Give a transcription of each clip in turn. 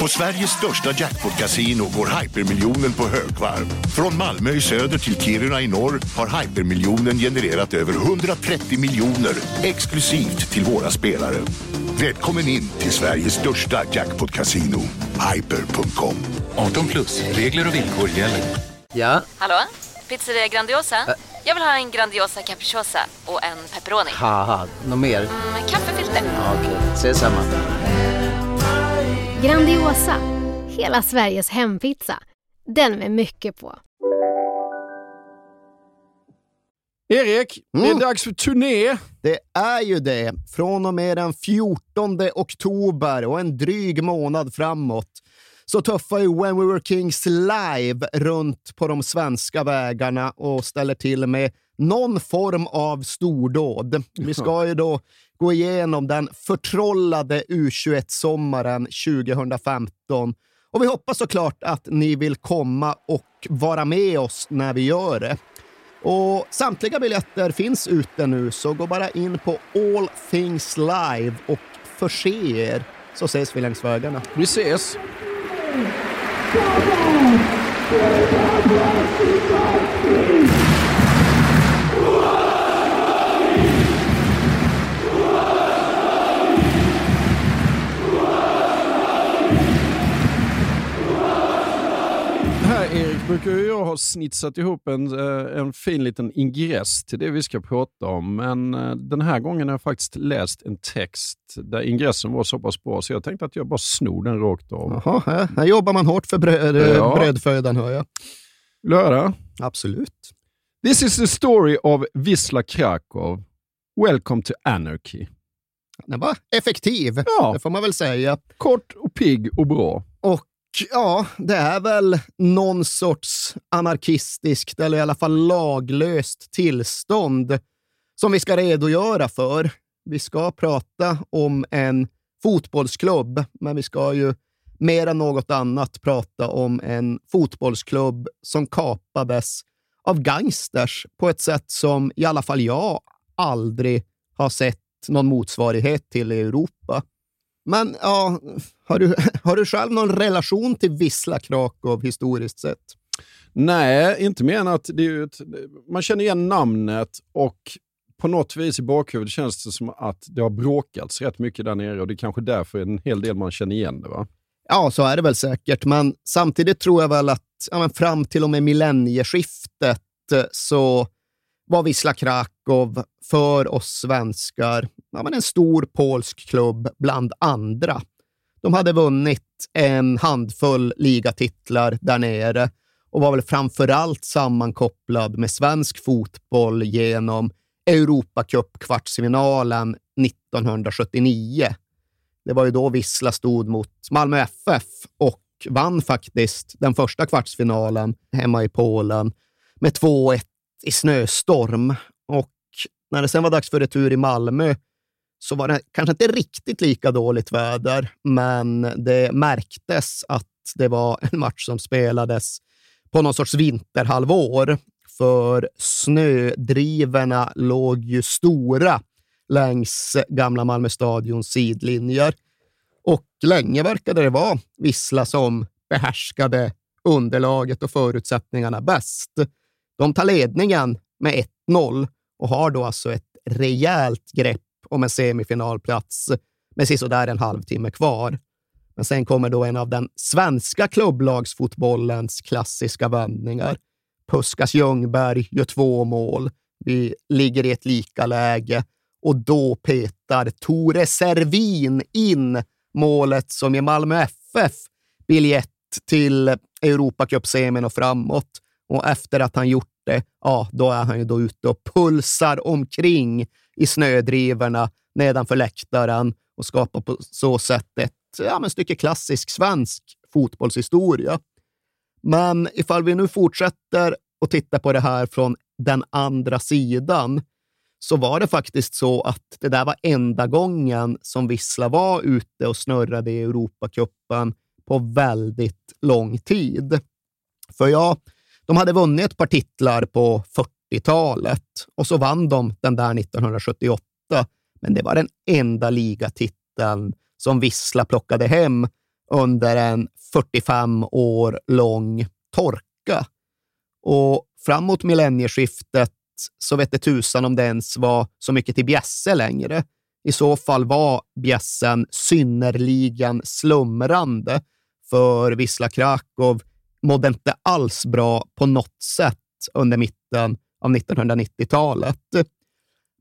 På Sveriges största jackpot-kasino går hypermiljonen på högvarv. Från Malmö i söder till Kiruna i norr har hypermiljonen genererat över 130 miljoner exklusivt till våra spelare. Välkommen in till Sveriges största jackpot-kasino, hyper.com. 18 plus, regler och villkor gäller. Ja, Hallå? Pizzeria Grandiosa? Jag vill ha en Grandiosa capriciosa och en pepperoni. något mer? Med kaffefilter. Ja, Okej, ses samma. Grandiosa, hela Sveriges hempizza. Den med mycket på. Erik, det är Mm. dags för turné. Det är ju det. Från och med den 14 oktober och en dryg månad framåt så tuffar ju When We Were Kings live runt på de svenska vägarna och ställer till med någon form av stordåd. Vi ska ju då gå igenom den förtrollade U21-sommaren 2015 och vi hoppas såklart att ni vill komma och vara med oss när vi gör det. Och samtliga biljetter finns ute nu, så gå bara in på All Things Live och förse er, så ses vi längs vägarna. Vi ses. Brukar ju jag ha snitsat ihop en, eh, en fin liten ingress till det vi ska prata om. Men eh, den här gången har jag faktiskt läst en text där ingressen var så pass bra så jag tänkte att jag bara snor den rakt av. Jaha, här, här jobbar man hårt för bröd, Ja. brödfödan, hör jag. Vill du höra? Absolut. This is the story of Wisla Krakow. Welcome to anarchy. Den var effektiv, Ja. det får man väl säga. Kort och pigg och bra. Och ja, det är väl någon sorts anarkistiskt, eller i alla fall laglöst tillstånd som vi ska redogöra för. Vi ska prata om en fotbollsklubb, men vi ska ju mer än något annat prata om en fotbollsklubb som kapades av gangsters på ett sätt som i alla fall jag aldrig har sett någon motsvarighet till i Europa. Men ja, har du, har du själv någon relation till Wisla Krakow historiskt sett? Nej, inte mer än att det är ett, man känner igen namnet och på något vis i bakhuvudet känns det som att det har bråkats rätt mycket där nere och det är kanske därför en hel del man känner igen det. va? Ja, så är det väl säkert, men samtidigt tror jag väl att ja, fram till och med millennieskiftet eh, så var Wisla Krakow för oss svenskar ja, men en stor polsk klubb bland andra. De hade vunnit en handfull ligatitlar där nere och var väl framför allt sammankopplad med svensk fotboll genom Europacup-kvartsfinalen 1979. Det var ju då Vissla stod mot Malmö FF och vann faktiskt den första kvartsfinalen hemma i Polen med 2-1 i snöstorm. Och när det sen var dags för retur i Malmö så var det kanske inte riktigt lika dåligt väder, men det märktes att det var en match som spelades på någon sorts vinterhalvår. För snödrivorna låg ju stora längs gamla Malmö stadions sidlinjer. Och länge verkade det vara Vissla som behärskade underlaget och förutsättningarna bäst. De tar ledningen med 1-0 och har då alltså ett rejält grepp om en semifinalplats med sisådär en halvtimme kvar. Men sen kommer då en av den svenska klubblagsfotbollens klassiska vändningar. Puskas Ljungberg gör två mål. Vi ligger i ett lika läge och då petar Tore Servin in målet som ger Malmö FF biljett till Europacup-semin och framåt. Och efter att han gjort det, ja, då är han ju då ute och pulsar omkring i snödrivorna nedanför läktaren och skapar på så sätt ett ja, men stycke klassisk svensk fotbollshistoria. Men ifall vi nu fortsätter och tittar på det här från den andra sidan så var det faktiskt så att det där var enda gången som Vissla var ute och snurrade i Europacupen på väldigt lång tid. För ja, de hade vunnit ett par titlar på 40-talet och så vann de den där 1978. Men det var den enda ligatiteln som Vissla plockade hem under en 45 år lång torka. Och framåt millennieskiftet så vet det tusan om det ens var så mycket till bjässe längre. I så fall var bjässen synnerligen slumrande, för Wisla Krakow mådde inte alls bra på något sätt under mitten av 1990-talet.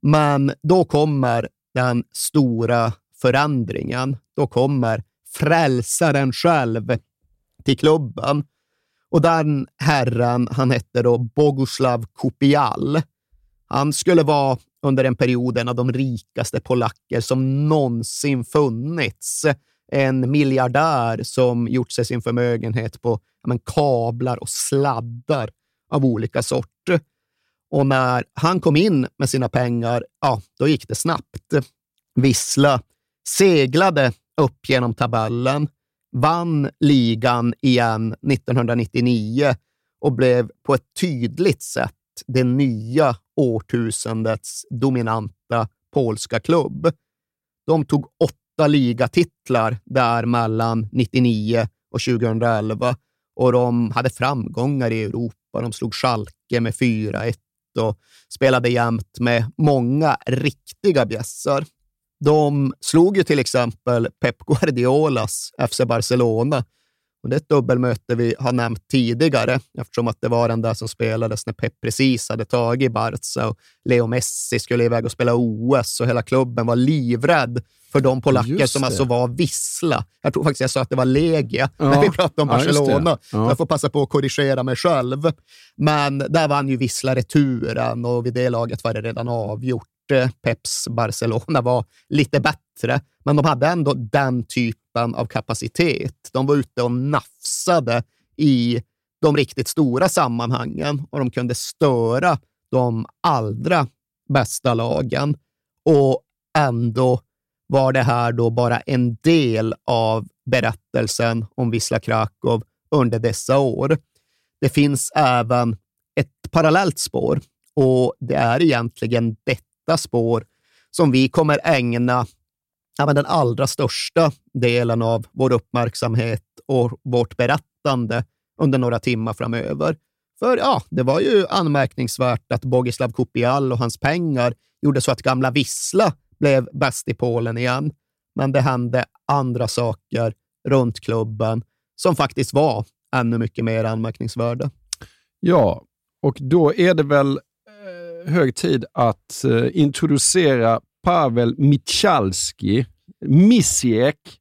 Men då kommer den stora förändringen. Då kommer frälsaren själv till klubben. Och den herren, han hette då Boguslav Kupial. Han skulle vara under en period en av de rikaste polacker som någonsin funnits. En miljardär som gjort sig sin förmögenhet på men, kablar och sladdar av olika sorter. Och när han kom in med sina pengar, ja, då gick det snabbt. Vissla seglade upp genom tabellen, vann ligan igen 1999 och blev på ett tydligt sätt det nya årtusendets dominanta polska klubb. De tog åtta ligatitlar där mellan 99 och 2011 och de hade framgångar i Europa. De slog Schalke med 4-1 och spelade jämt med många riktiga bjässar. De slog ju till exempel Pep Guardiolas FC Barcelona. Och det är ett dubbelmöte vi har nämnt tidigare, eftersom att det var den där som spelades när Pep precis hade tagit Barca och Leo Messi skulle iväg och spela OS och hela klubben var livrädd för de polacker som alltså var vissla. Jag tror faktiskt jag sa att det var Legia ja. när vi pratade om Barcelona. Ja, jag får passa på att korrigera mig själv. Men där vann ju Vissla returen och vid det laget var det redan avgjort. Peps Barcelona var lite bättre, men de hade ändå den typen av kapacitet. De var ute och nafsade i de riktigt stora sammanhangen och de kunde störa de allra bästa lagen. Och ändå var det här då bara en del av berättelsen om Wisla Krakow under dessa år. Det finns även ett parallellt spår och det är egentligen detta spår som vi kommer ägna ja, den allra största delen av vår uppmärksamhet och vårt berättande under några timmar framöver. För ja, det var ju anmärkningsvärt att Bogislav Kupial och hans pengar gjorde så att gamla Vissla blev bäst i Polen igen. Men det hände andra saker runt klubben som faktiskt var ännu mycket mer anmärkningsvärda. Ja, och då är det väl hög tid att eh, introducera Pavel Michalski, Misiek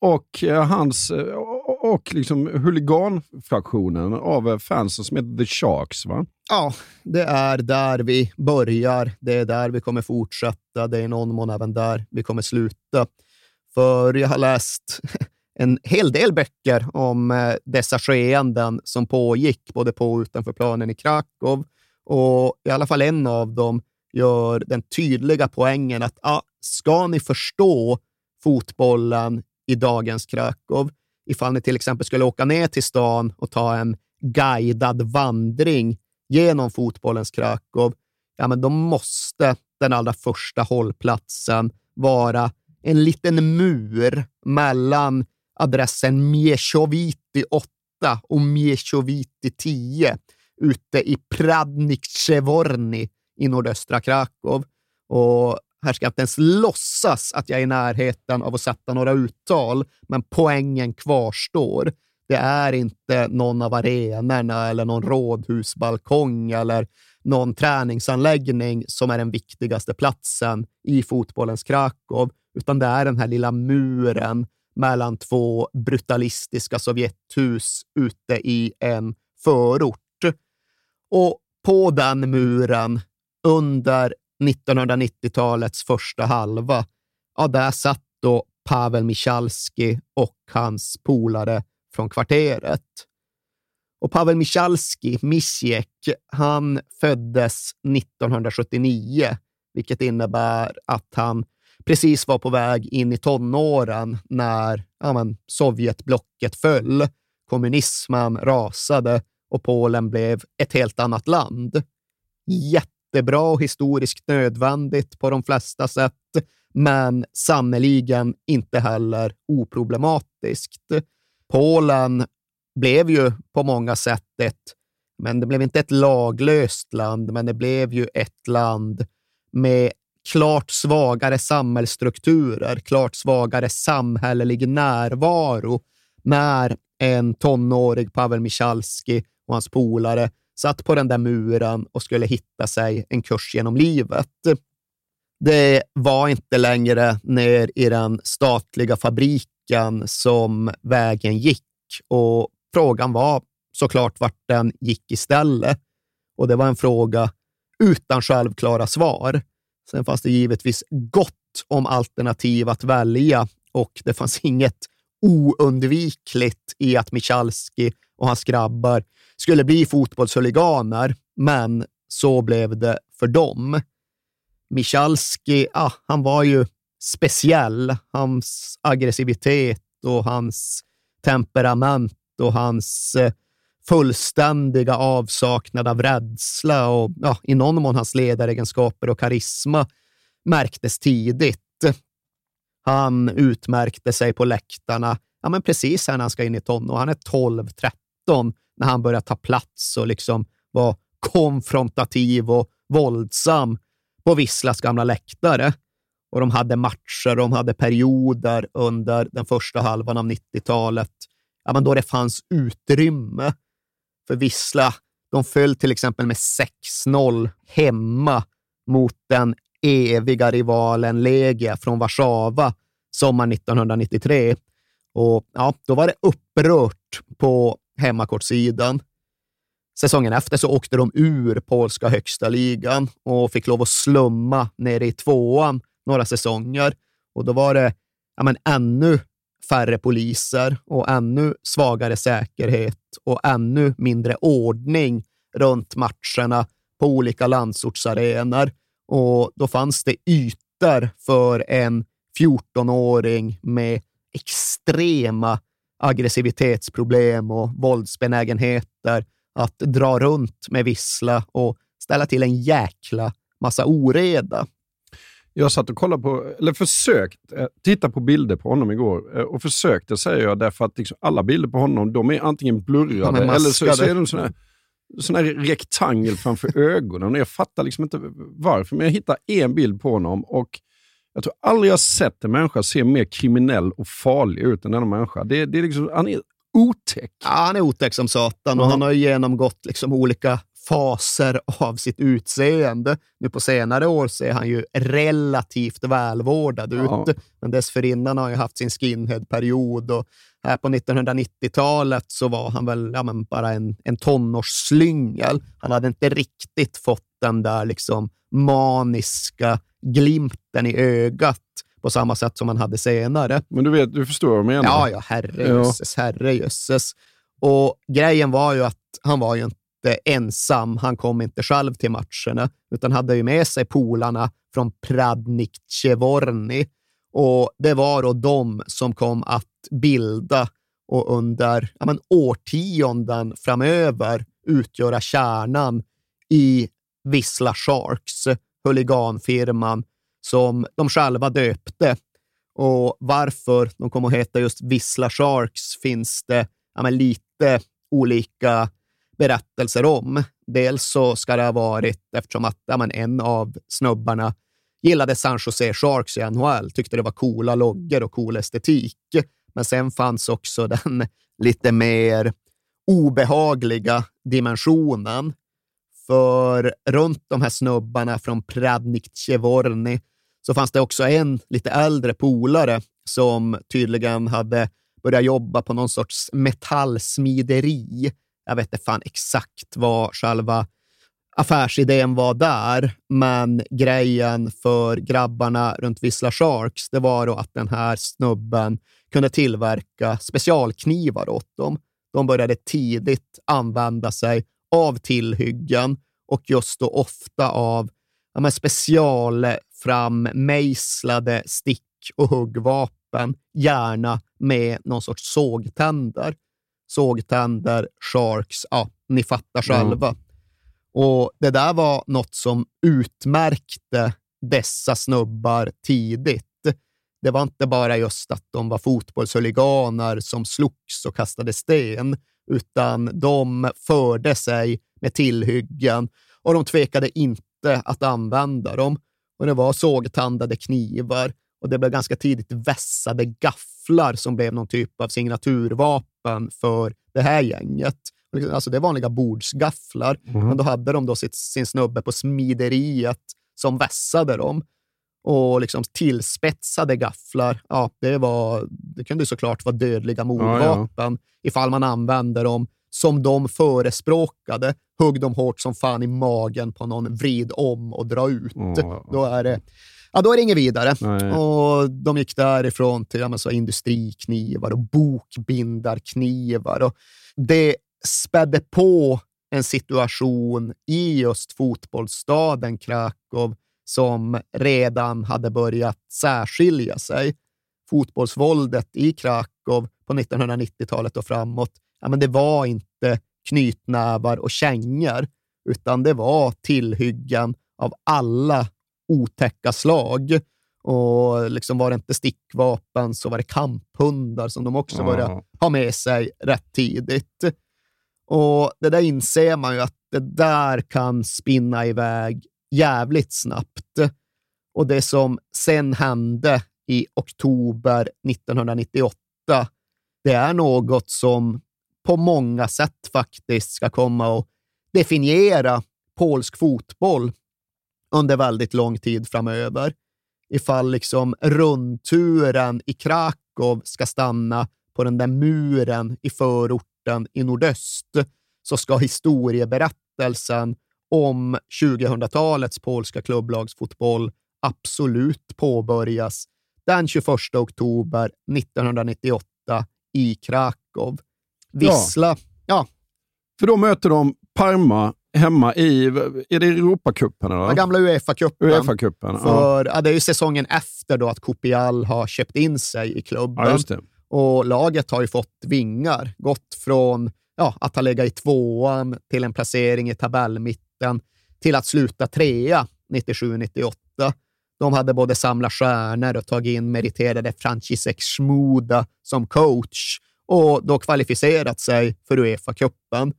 och eh, hans eh, och liksom huliganfraktionen av eh, fansen som heter The Sharks. va? Ja, det är där vi börjar. Det är där vi kommer fortsätta. Det är i någon mån även där vi kommer sluta. För jag har läst en hel del böcker om dessa skeenden som pågick både på och utanför planen i Krakow. Och i alla fall en av dem gör den tydliga poängen att ah, ska ni förstå fotbollen i dagens Krakow, ifall ni till exempel skulle åka ner till stan och ta en guidad vandring genom fotbollens Krakow, ja, men då måste den allra första hållplatsen vara en liten mur mellan adressen Mieshoviti 8 och Mieshoviti 10 ute i Pradnicevorni i nordöstra Krakow. Och här ska jag inte ens låtsas att jag är i närheten av att sätta några uttal, men poängen kvarstår. Det är inte någon av arenorna eller någon rådhusbalkong eller någon träningsanläggning som är den viktigaste platsen i fotbollens Krakow, utan det är den här lilla muren mellan två brutalistiska Sovjethus ute i en förort. Och på den muren, under 1990-talets första halva, ja, där satt då Pavel Michalski och hans polare från kvarteret. Och Pavel Michalski, Misiek, han föddes 1979, vilket innebär att han precis var på väg in i tonåren när ja, men, Sovjetblocket föll, kommunismen rasade och Polen blev ett helt annat land. Jättebra och historiskt nödvändigt på de flesta sätt. men sannoliken inte heller oproblematiskt. Polen blev ju på många sätt ett, men det blev inte ett laglöst land, men det blev ju ett land med klart svagare samhällsstrukturer, klart svagare samhällelig närvaro när en tonårig Pavel Michalski och hans polare satt på den där muren och skulle hitta sig en kurs genom livet. Det var inte längre ner i den statliga fabriken som vägen gick och frågan var såklart vart den gick istället. Och det var en fråga utan självklara svar. Sen fanns det givetvis gott om alternativ att välja och det fanns inget oundvikligt i att Michalski och hans grabbar skulle bli fotbollshuliganer, men så blev det för dem. Michalski, ah, han var ju speciell. Hans aggressivitet och hans temperament och hans eh, fullständiga avsaknad av rädsla och ja, i någon mån hans ledaregenskaper och karisma märktes tidigt. Han utmärkte sig på läktarna ja, men precis när han ska in i tonåren. Han är 12-13 när han börjar ta plats och liksom vara konfrontativ och våldsam på Visslas gamla läktare. Och de hade matcher, de hade perioder under den första halvan av 90-talet ja, men då det fanns utrymme för Vissla. De föll till exempel med 6-0 hemma mot den eviga rivalen Legia från Warszawa sommaren 1993. Och ja, då var det upprört på hemmakortsidan. Säsongen efter så åkte de ur polska högsta ligan och fick lov att slumma nere i tvåan några säsonger. Och då var det ja, men ännu färre poliser och ännu svagare säkerhet och ännu mindre ordning runt matcherna på olika landsortsarenor. Och då fanns det ytor för en 14-åring med extrema aggressivitetsproblem och våldsbenägenheter att dra runt med vissla och ställa till en jäkla massa oreda. Jag satt och kollade på, eller försökt eh, titta på bilder på honom igår. Eh, och försökte säger jag därför att liksom alla bilder på honom de är antingen blurrade eller så, så är de sådana sån här rektangel framför ögonen. Och jag fattar liksom inte varför, men jag hittar en bild på honom och jag tror aldrig jag sett en människa se mer kriminell och farlig ut än denna människa. Det, det är liksom, han är otäck. Ja, han är otäck som satan och han har genomgått liksom olika faser av sitt utseende. Nu på senare år ser han ju relativt välvårdad ja. ut, men dessförinnan har han haft sin skinhead-period och här på 1990-talet så var han väl ja, bara en, en tonårsslyngel. Han hade inte riktigt fått den där liksom maniska glimten i ögat på samma sätt som han hade senare. Men du vet, du förstår vad jag menar? Ja, ja, herrejösses, ja. herrejösses. Och grejen var ju att han var ju inte ensam. Han kom inte själv till matcherna, utan hade ju med sig polarna från Pradnik Chevorny. Och det var då de som kom att bilda och under ja, men, årtionden framöver utgöra kärnan i Vissla Sharks, huliganfirman som de själva döpte. Och varför de kom att heta just Vissla Sharks finns det ja, men, lite olika berättelser om. Dels så ska det ha varit eftersom att ja, men, en av snubbarna gillade San Jose Sharks i NHL, tyckte det var coola loggor och cool estetik. Men sen fanns också den lite mer obehagliga dimensionen. För runt de här snubbarna från Pradnik Chevorny så fanns det också en lite äldre polare som tydligen hade börjat jobba på någon sorts metallsmideri. Jag vet inte fan exakt vad själva affärsidén var där, men grejen för grabbarna runt Vissla Sharks, det var då att den här snubben kunde tillverka specialknivar åt dem. De började tidigt använda sig av tillhyggen och just då ofta av ja, specialframmejslade stick och huggvapen, gärna med någon sorts sågtänder. Sågtänder, sharks, ja, ni fattar själva. Mm. Och Det där var något som utmärkte dessa snubbar tidigt. Det var inte bara just att de var fotbollshuliganer som slogs och kastade sten, utan de förde sig med tillhyggen och de tvekade inte att använda dem. Och det var sågtandade knivar och det blev ganska tidigt vässade gafflar som blev någon typ av signaturvapen för det här gänget. Alltså det är vanliga bordsgafflar, mm. men då hade de då sitt, sin snubbe på smideriet som vässade dem. Och liksom tillspetsade gafflar, ja, det, var, det kunde såklart vara dödliga mordvapen ja, ja. ifall man använde dem som de förespråkade. Hugg dem hårt som fan i magen på någon, vrid om och dra ut. Mm. Då är det ja, då är det inget vidare. Nej. Och de gick därifrån till ja, så industriknivar och bokbindarknivar. Och det spädde på en situation i just fotbollsstaden Krakow som redan hade börjat särskilja sig. Fotbollsvåldet i Krakow på 1990-talet och framåt, ja, men det var inte knytnävar och kängor, utan det var tillhyggen av alla otäcka slag. Och liksom var det inte stickvapen så var det kamphundar som de också började ha med sig rätt tidigt. Och det där inser man ju att det där kan spinna iväg jävligt snabbt. Och det som sen hände i oktober 1998, det är något som på många sätt faktiskt ska komma att definiera polsk fotboll under väldigt lång tid framöver. Ifall liksom rundturen i Krakow ska stanna på den där muren i förorten i nordöst, så ska historieberättelsen om 2000-talets polska klubblagsfotboll absolut påbörjas den 21 oktober 1998 i Krakow. Vissla, ja. ja. För då möter de Parma hemma i, är det Europacupen? Den gamla Uefa-cupen. UEFA För, ja. ja. det är ju säsongen efter då att Kopial har köpt in sig i klubben. Ja, och laget har ju fått vingar, gått från ja, att ha legat i tvåan till en placering i tabellmitten till att sluta trea 97-98. De hade både samlat stjärnor och tagit in meriterade Franciszek Schmuda som coach och då kvalificerat sig för Uefa-cupen.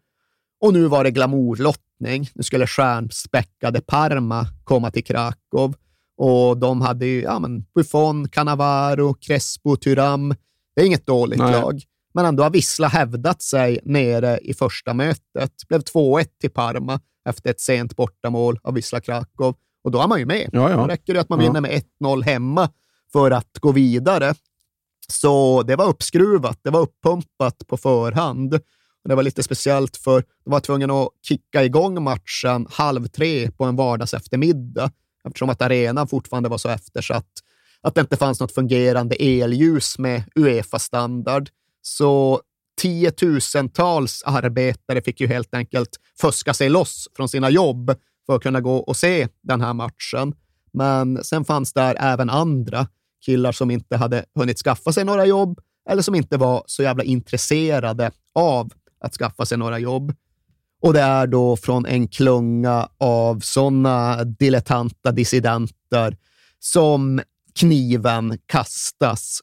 Och nu var det glamourlottning. Nu skulle stjärnspäckade Parma komma till Krakow och de hade ju ja, men Buffon, Cannavaro, Crespo, Tyram. Det är inget dåligt Nej. lag. Men ändå har Vissla hävdat sig nere i första mötet. Blev 2-1 till Parma efter ett sent bortamål av Vissla Krakow. Och då är man ju med. Ja, ja. Då räcker det att man vinner med 1-0 hemma för att gå vidare. Så det var uppskruvat, det var uppumpat på förhand. Det var lite speciellt för de var tvungna att kicka igång matchen halv tre på en vardags eftermiddag eftersom att arenan fortfarande var så eftersatt att det inte fanns något fungerande elljus med Uefa-standard. Så tiotusentals arbetare fick ju helt enkelt fuska sig loss från sina jobb för att kunna gå och se den här matchen. Men sen fanns där även andra killar som inte hade hunnit skaffa sig några jobb eller som inte var så jävla intresserade av att skaffa sig några jobb. Och det är då från en klunga av sådana dilettanta dissidenter som kniven kastas.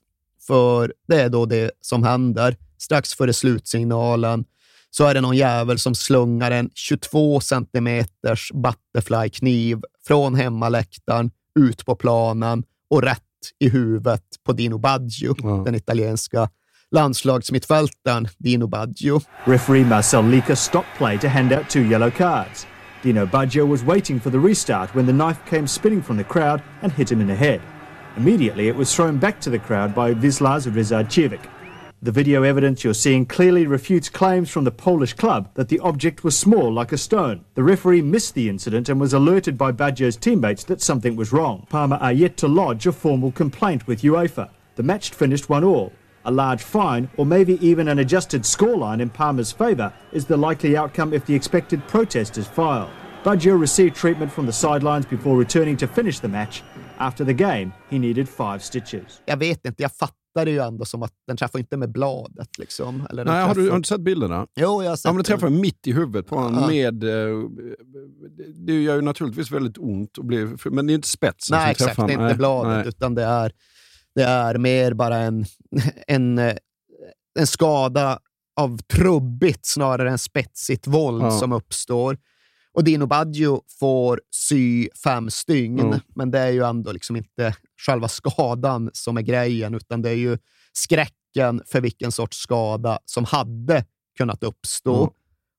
För det är då det som händer. Strax före slutsignalen så är det någon jävel som slungar en 22 centimeters butterfly-kniv från hemmaläktaren ut på planen och rätt i huvudet på Dino Baggio, ja. den italienska landslagsmittfältaren Dino Baggio. Referee Marcel Lika stopped play to hand out two yellow cards. Dino Baggio was waiting for the restart when the knife came spinning from the crowd and hit him in the head. Immediately, it was thrown back to the crowd by Wislas Rizarchevik. The video evidence you're seeing clearly refutes claims from the Polish club that the object was small like a stone. The referee missed the incident and was alerted by Baggio's teammates that something was wrong. Parma are yet to lodge a formal complaint with UEFA. The match finished one all, a large fine, or maybe even an adjusted scoreline in Parma's favour is the likely outcome if the expected protest is filed. Baggio received treatment from the sidelines before returning to finish the match. After the game, he needed five stitches. Jag vet inte, jag fattar det ju ändå som att den träffar inte med bladet. Liksom. Eller Nej, har, du, träffar- har du sett bilderna? Jo, jag har sett Ja, men det den. träffar mitt i huvudet på honom Ja. med... eh, Det gör ju naturligtvis väldigt ont, och blir, men det är inte spetsen Nej, som exakt. träffar Det är inte bladet, Nej. utan det är, det är mer bara en, en, eh, en skada av trubbigt snarare än spetsigt våld Ja. som uppstår. Och Dino Baggio får sy fem stygn, Mm. men det är ju ändå liksom inte själva skadan som är grejen, utan det är ju skräcken för vilken sorts skada som hade kunnat uppstå. Mm.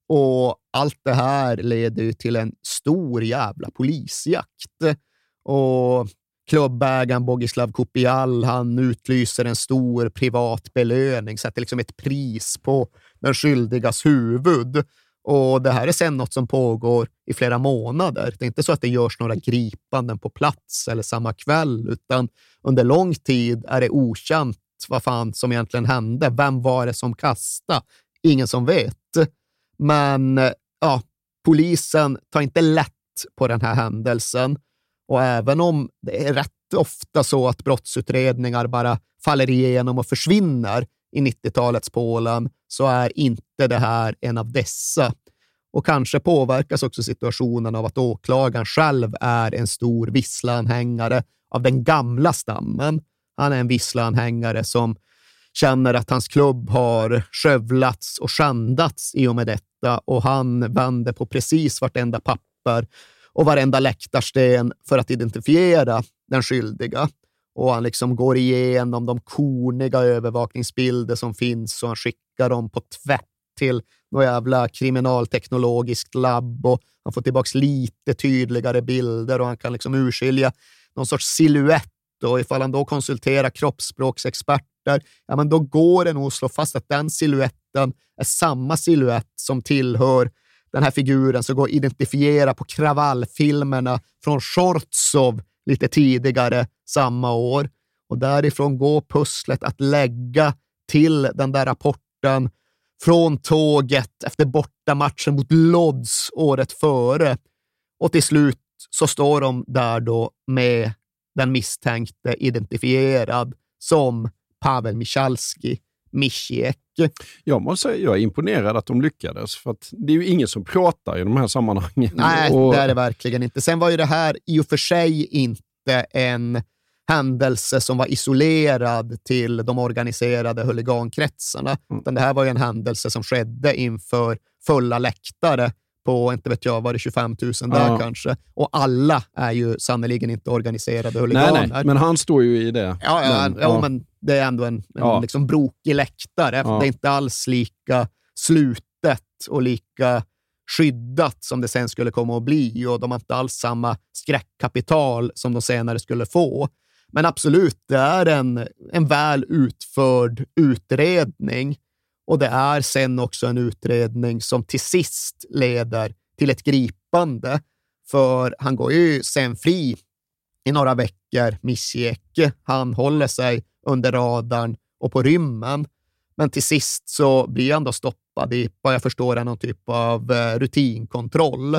Och allt det här leder ju till en stor jävla polisjakt. Och klubbägaren Bogislav Kupial, han utlyser en stor privat belöning, sätter liksom ett pris på den skyldigas huvud. Och det här är sen något som pågår i flera månader. Det är inte så att det görs några gripanden på plats eller samma kväll, utan under lång tid är det okänt vad fan som egentligen hände. Vem var det som kastade? Ingen som vet. Men ja, polisen tar inte lätt på den här händelsen. Och även om det är rätt ofta så att brottsutredningar bara faller igenom och försvinner i 90-talets Polen, så är inte det här en av dessa. Och kanske påverkas också situationen av att åklagaren själv är en stor visslanhängare av den gamla stammen. Han är en visslanhängare som känner att hans klubb har skövlats och skändats i och med detta och han vänder på precis vartenda papper och varenda läktarsten för att identifiera den skyldiga. Och han liksom går igenom de korniga övervakningsbilder som finns och han skickar dem på tvätt till något jävla kriminalteknologiskt labb och han får tillbaka lite tydligare bilder och han kan liksom urskilja någon sorts silhuett och ifall han då konsulterar kroppsspråksexperter, ja, men då går det nog att slå fast att den siluetten är samma siluett som tillhör den här figuren som går att identifiera på kravallfilmerna från Shortsov lite tidigare samma år. Och därifrån går pusslet att lägga till den där rapporten från tåget efter bortamatchen mot Lodz året före. Och till slut så står de där då med den misstänkte identifierad som Pavel Michalski, Mischiek. Jag måste säga jag är imponerad att de lyckades, för det är ju ingen som pratar i de här sammanhangen. Nej, Och- det är det verkligen inte. Sen var ju det här i och för sig inte en händelse som var isolerad till de organiserade huligankretsarna, Mm. utan det här var ju en händelse som skedde inför fulla läktare på, inte vet jag, var det 25 000 där Ja. kanske? Och alla är ju sannerligen inte organiserade nej, huliganer. nej, men han står ju i det. Ja, ja, Men, ja, men det är ändå en, en Ja. liksom brokig läktare. Det är inte alls lika slutet och lika skyddat som det sen skulle komma att bli och de har inte alls samma skräckkapital som de senare skulle få. Men absolut, det är en, en väl utförd utredning och det är sen också en utredning som till sist leder till ett gripande. För han går ju sen fri i några veckor, Mischiek. Han håller sig under radarn och på rymmen. Men till sist så blir han då stoppad i, vad jag förstår, är någon typ av eh, rutinkontroll.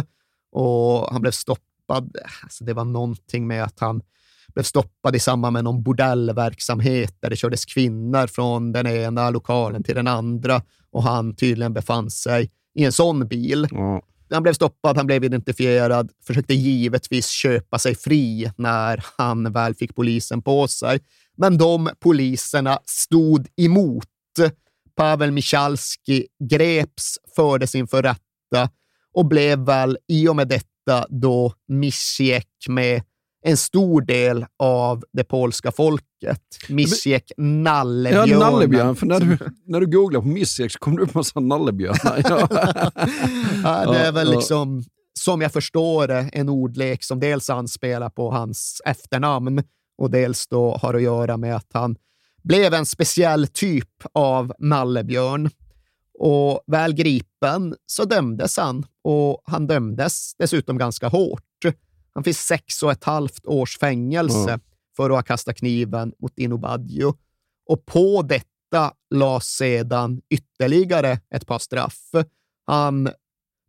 Och han blev stoppad, alltså det var någonting med att han blev stoppad i samband med någon bordellverksamhet där det kördes kvinnor från den ena lokalen till den andra och han tydligen befann sig i en sån bil. Ja. Han blev stoppad, han blev identifierad, försökte givetvis köpa sig fri när han väl fick polisen på sig. Men de poliserna stod emot. Pavel Michalski greps, fördes inför rätta och blev väl i och med detta då Mischiek med en stor del av det polska folket. Mischiek nallebjörnen. Ja, nallebjörn. För när du, när du googlar på Missex så kommer det upp massa nallebjörnar. Ja. Ja, det är väl liksom, som jag förstår det, en ordlek som dels anspelar på hans efternamn och dels då har att göra med att han blev en speciell typ av nallebjörn. Och väl gripen så dömdes han och han dömdes dessutom ganska hårt. Han fick sex och ett halvt års fängelse Ja. för att ha kastat kniven mot Dino Baggio. Och på detta lades sedan ytterligare ett par straff. Han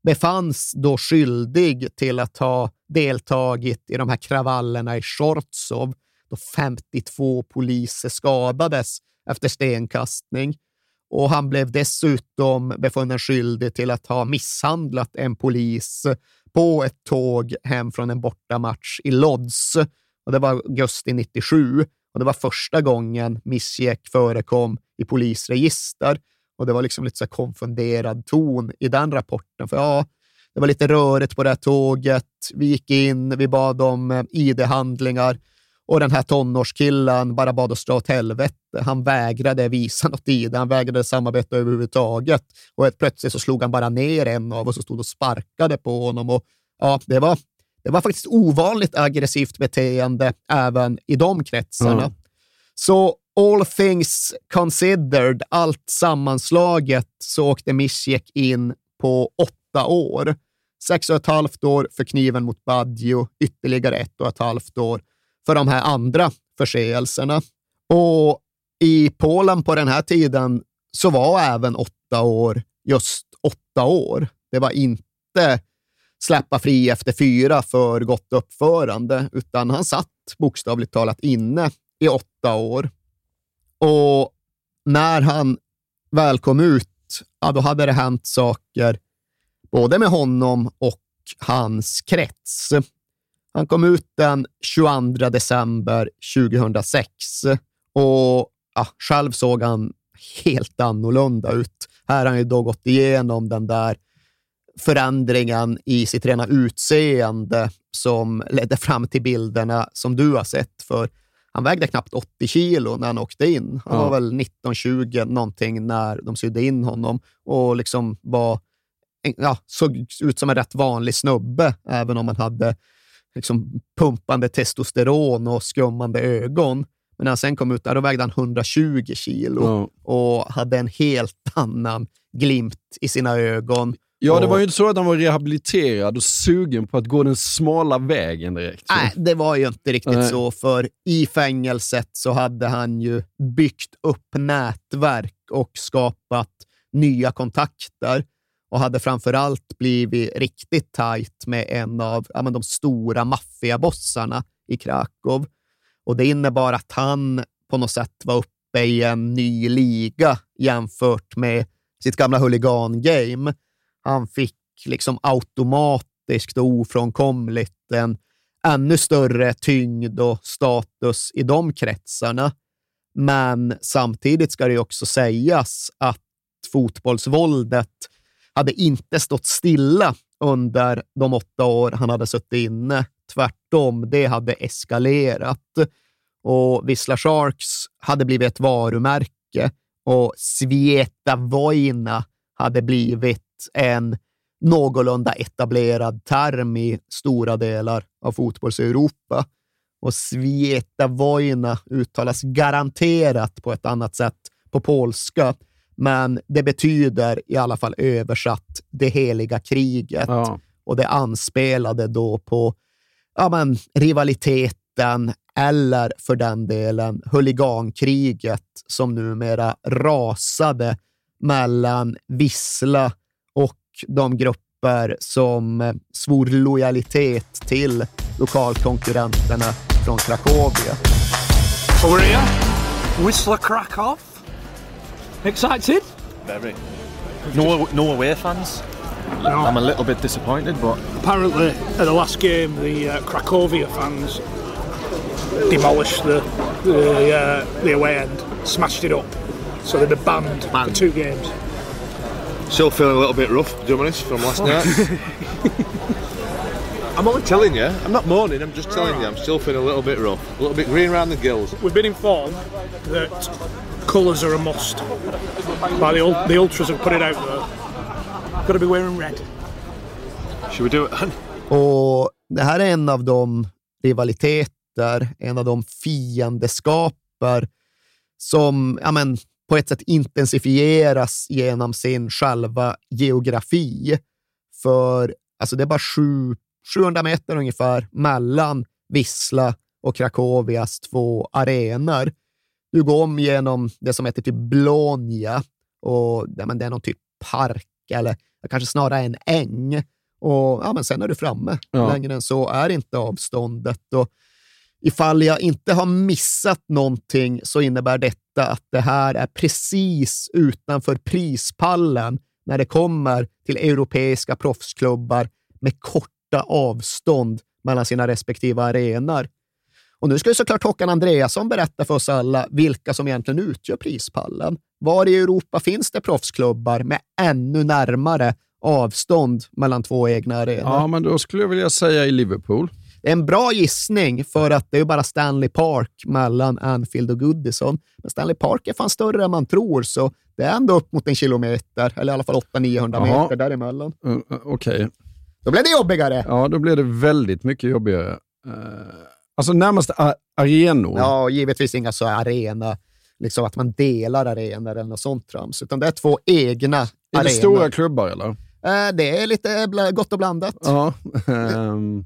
befanns då skyldig till att ha deltagit i de här kravallerna i Shortsov då 52 poliser skadades efter stenkastning. Och han blev dessutom befunnen skyldig till att ha misshandlat en polis på ett tåg hem från en bortamatch i Lodz. Och det var augusti 97 och det var första gången Misjek förekom i polisregister. Och det var liksom lite så konfunderad ton i den rapporten. För ja, det var lite rörigt på det här tåget. Vi gick in, vi bad om eh, ID-handlingar och den här tonårskillen bara bad oss dra åt helvete. Han vägrade visa något ID, han vägrade samarbeta överhuvudtaget. Och helt plötsligt så slog han bara ner en av oss och stod och sparkade på honom. Och ja, det var, det var faktiskt ovanligt aggressivt beteende även i de kretsarna. Mm. Så all things considered, allt sammanslaget, så åkte Misjek in på åtta år. Sex och ett halvt år för kniven mot Baggio, ytterligare ett och ett halvt år för de här andra förseelserna. Och i Polen på den här tiden så var även åtta år just åtta år. Det var inte släppa fri efter fyra för gott uppförande, utan han satt bokstavligt talat inne i åtta år. Och när han väl kom ut, ja, då hade det hänt saker både med honom och hans krets. Han kom ut den 22 december 2006 och ja, själv såg han helt annorlunda ut. Här har han ju då gått igenom den där förändringen i sitt rena utseende som ledde fram till bilderna som du har sett. För han vägde knappt 80 kilo när han åkte in. Han ja. var väl 19-20 någonting när de sydde in honom och liksom var, ja, såg ut som en rätt vanlig snubbe, även om han hade liksom pumpande testosteron och skummande ögon. Men när han sen kom ut där, då vägde han 120 kilo ja. och hade en helt annan glimt i sina ögon. Ja, det var ju inte så att han var rehabiliterad och sugen på att gå den smala vägen direkt. Nej, det var ju inte riktigt Nej. så, för i fängelset så hade han ju byggt upp nätverk och skapat nya kontakter och hade framför allt blivit riktigt tajt med en av ja, de stora maffiabossarna i Krakow. Och det innebar att han på något sätt var uppe i en ny liga jämfört med sitt gamla huligan-game. Han fick liksom automatiskt och ofrånkomligt en ännu större tyngd och status i de kretsarna. Men samtidigt ska det också sägas att fotbollsvåldet hade inte stått stilla under de åtta år han hade suttit inne. Tvärtom, det hade eskalerat och Vissla Sharks hade blivit ett varumärke och Svieta Vojna hade blivit en någorlunda etablerad term i stora delar av fotbolls-Europa. Och Svieta Vojna uttalas garanterat på ett annat sätt på polska men det betyder i alla fall översatt det heliga kriget. Ja. Och det anspelade då på ja, men, rivaliteten eller för den delen huligankriget som numera rasade mellan Vissla och de grupper som svor lojalitet till lokalkonkurrenterna från Krakowia. Korea, Wisla Krakow. Excited? Very. No, no away fans. No. I'm a little bit disappointed, but apparently at the last game, the uh, Cracovia fans demolished the the, uh, the away end, smashed it up, so they've been banned Man. for two games. Still feeling a little bit rough, to be honest, from last night. I'm only telling you. I'm not mourning. I'm just telling you. I'm still feeling a little bit rough, a little bit green around the gills. We've been informed that colours are a must. Like the, the ultras have put it out there. Got to be wearing red. Should we do it then? Och det här är en av de rivaliteter, en av de fiendeskaper som ja, men, på ett sätt intensifieras genom sin själva geografi. För alltså, det är bara sju, 700 meter ungefär mellan Vissla och Krakowias två arenor. Du går om genom det som heter typ Blånja och ja, men det är någon typ park eller kanske snarare en äng. Och ja, men sen är du framme. Ja. Längre än så är inte avståndet. Och ifall jag inte har missat någonting så innebär detta att det här är precis utanför prispallen när det kommer till europeiska proffsklubbar med korta avstånd mellan sina respektive arenor. Och nu ska ju såklart Håkan Andreasson berätta för oss alla vilka som egentligen utgör prispallen. Var i Europa finns det proffsklubbar med ännu närmare avstånd mellan två egna arenor? Ja, men då skulle jag vilja säga i Liverpool. Det är en bra gissning för att det är bara Stanley Park mellan Anfield och Goodison. Men Stanley Park är fan större än man tror, så det är ändå upp mot en kilometer, eller i alla fall 800-900 meter däremellan. Uh, uh, Okej. Okay. Då blev det jobbigare. Ja, då blev det väldigt mycket jobbigare. Uh, alltså närmaste arenor. Ja, givetvis inga så arena, liksom att man delar arenor eller något sånt trams, utan det är två egna är arenor. Är det stora klubbar eller? Uh, det är lite gott och blandat. Ja. Um,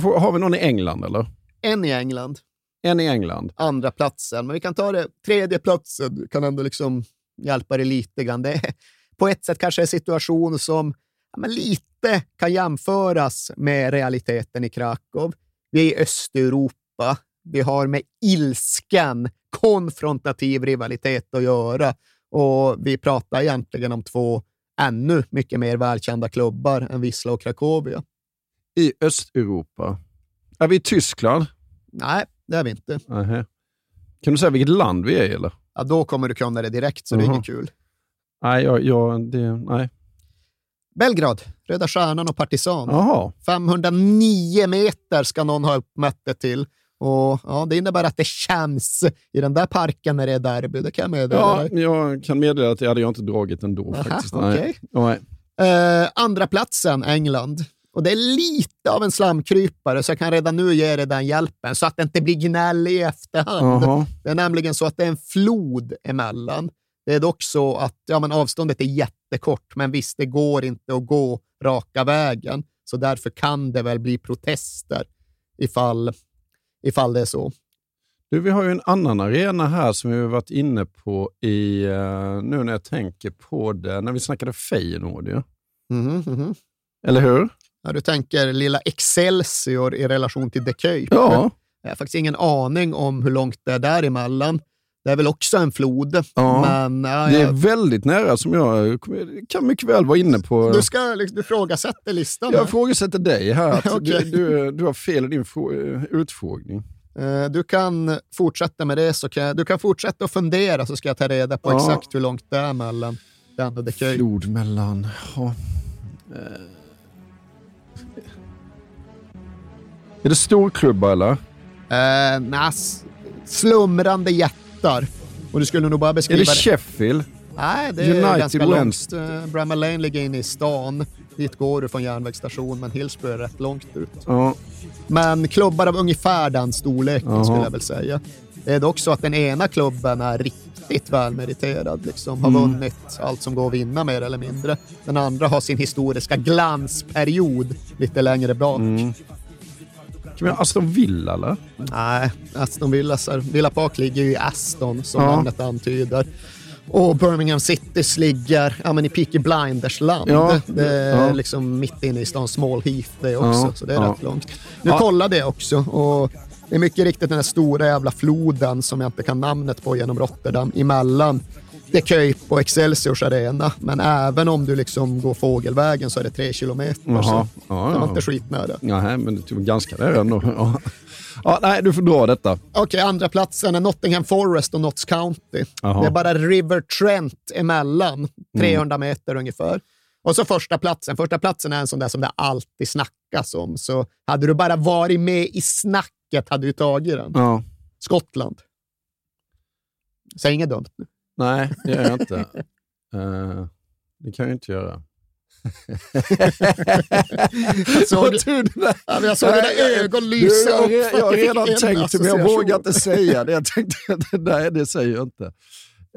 har vi någon i England eller? En i England. En i England. Andra platsen. Men vi kan ta det. Tredje platsen kan ändå liksom hjälpa dig lite grann. Det är på ett sätt kanske en situation som ja, lite kan jämföras med realiteten i Krakow. Vi är i Östeuropa. Vi har med ilsken, konfrontativ rivalitet att göra. Och vi pratar egentligen om två ännu mycket mer välkända klubbar än Wisla och Krakowia. I Östeuropa? Är vi i Tyskland? Nej, det är vi inte. Aha. Kan du säga vilket land vi är i? Eller? Ja, då kommer du kunna det direkt, så uh -huh. det är inget kul. Nej, jag, jag, det, nej. Belgrad, Röda Stjärnan och Partisan. Aha. 509 meter ska någon ha uppmätt det till. Och, ja, det innebär att det känns i den där parken när det är derby. Det kan jag meddela Ja, jag kan meddela att det hade jag inte dragit ändå. Aha, faktiskt. okej. Nej. Eh, andra platsen England. Och Det är lite av en slamkrypare, så jag kan redan nu ge dig den hjälpen, så att det inte blir gnäll i efterhand. Aha. Det är nämligen så att det är en flod emellan. Det är dock så att ja, men avståndet är jättekort, men visst, det går inte att gå raka vägen. Så därför kan det väl bli protester ifall, ifall det är så. Du, vi har ju en annan arena här som vi har varit inne på i, uh, nu när jag tänker på det, när vi snackade Feyenoord. Ja. Mhm, mhm. Eller hur? Ja, du tänker lilla Excelsior i relation till De Kuip. Ja. Jag har faktiskt ingen aning om hur långt det är däremellan. Det är väl också en flod. Ja. Men, ja, Det är jag, väldigt nära som jag kan mycket väl vara inne på. du, ska, liksom- du ifrågasätter listan. Jag ifrågasätter dig här. Okej. du, du, du har fel i din frå- utfrågning. Eh, Du kan fortsätta med det, så kan du kan fortsätta att fundera så ska jag ta reda på Ja. exakt hur långt det är mellan den och De Kuip. Flod mellan... Ja. Eh. Är det storklubbar eller? Eh, nas, slumrande jättar. Och du skulle nog bara Är beskriva det Sheffield? Nej, det är United ganska West? långt. Uh, Bramall Lane ligger inne i stan. Dit går du från järnvägsstation, men Hillsborough är rätt långt ut. Ja. Men klubbar av ungefär den storleken Jaha. skulle jag väl säga. Det är dock så att den ena klubben är riktigt välmeriterad, liksom, har Mm. vunnit allt som går att vinna mer eller mindre. Den andra har sin historiska glansperiod lite längre bak. Mm. Ha Aston Villa eller? Nej, Aston Villa, Villa Park ligger ju i Aston som Ja. namnet antyder. Och Birmingham Citys ligger ja, men i Peaky Blinders-land. Ja, Det är ja. liksom mitt inne i stan Small Heath det också, Ja, så det är ja. rätt långt. Nu Ja. kollade jag också och det är mycket riktigt den här stora jävla floden som jag inte kan namnet på genom Rotterdam emellan De Kuip och Excelsiors arena. Men även om du liksom går fågelvägen så är det tre kilometer. Jaha. Så Ja, det var inte skitnära. Nej, men det var ganska nära ändå. Ja. Ja, nej, du får dra detta. Okej, andra platsen är Nottingham Forest och Notts County. Jaha. Det är bara River Trent emellan, 300 meter ungefär. Och så första platsen. Första platsen är en sån där som det alltid snackas om. Så hade du bara varit med i snacket hade du tagit den. Ja. Skottland. Säg inget dumt nu. Nej, det gör jag inte. Eh, det kan jag inte göra. Jag såg, det ja, jag såg dina ögon lysa jag, upp. jag, har redan tänkt men jag vågar inte säga det. Jag tänkte nej, det säger jag inte.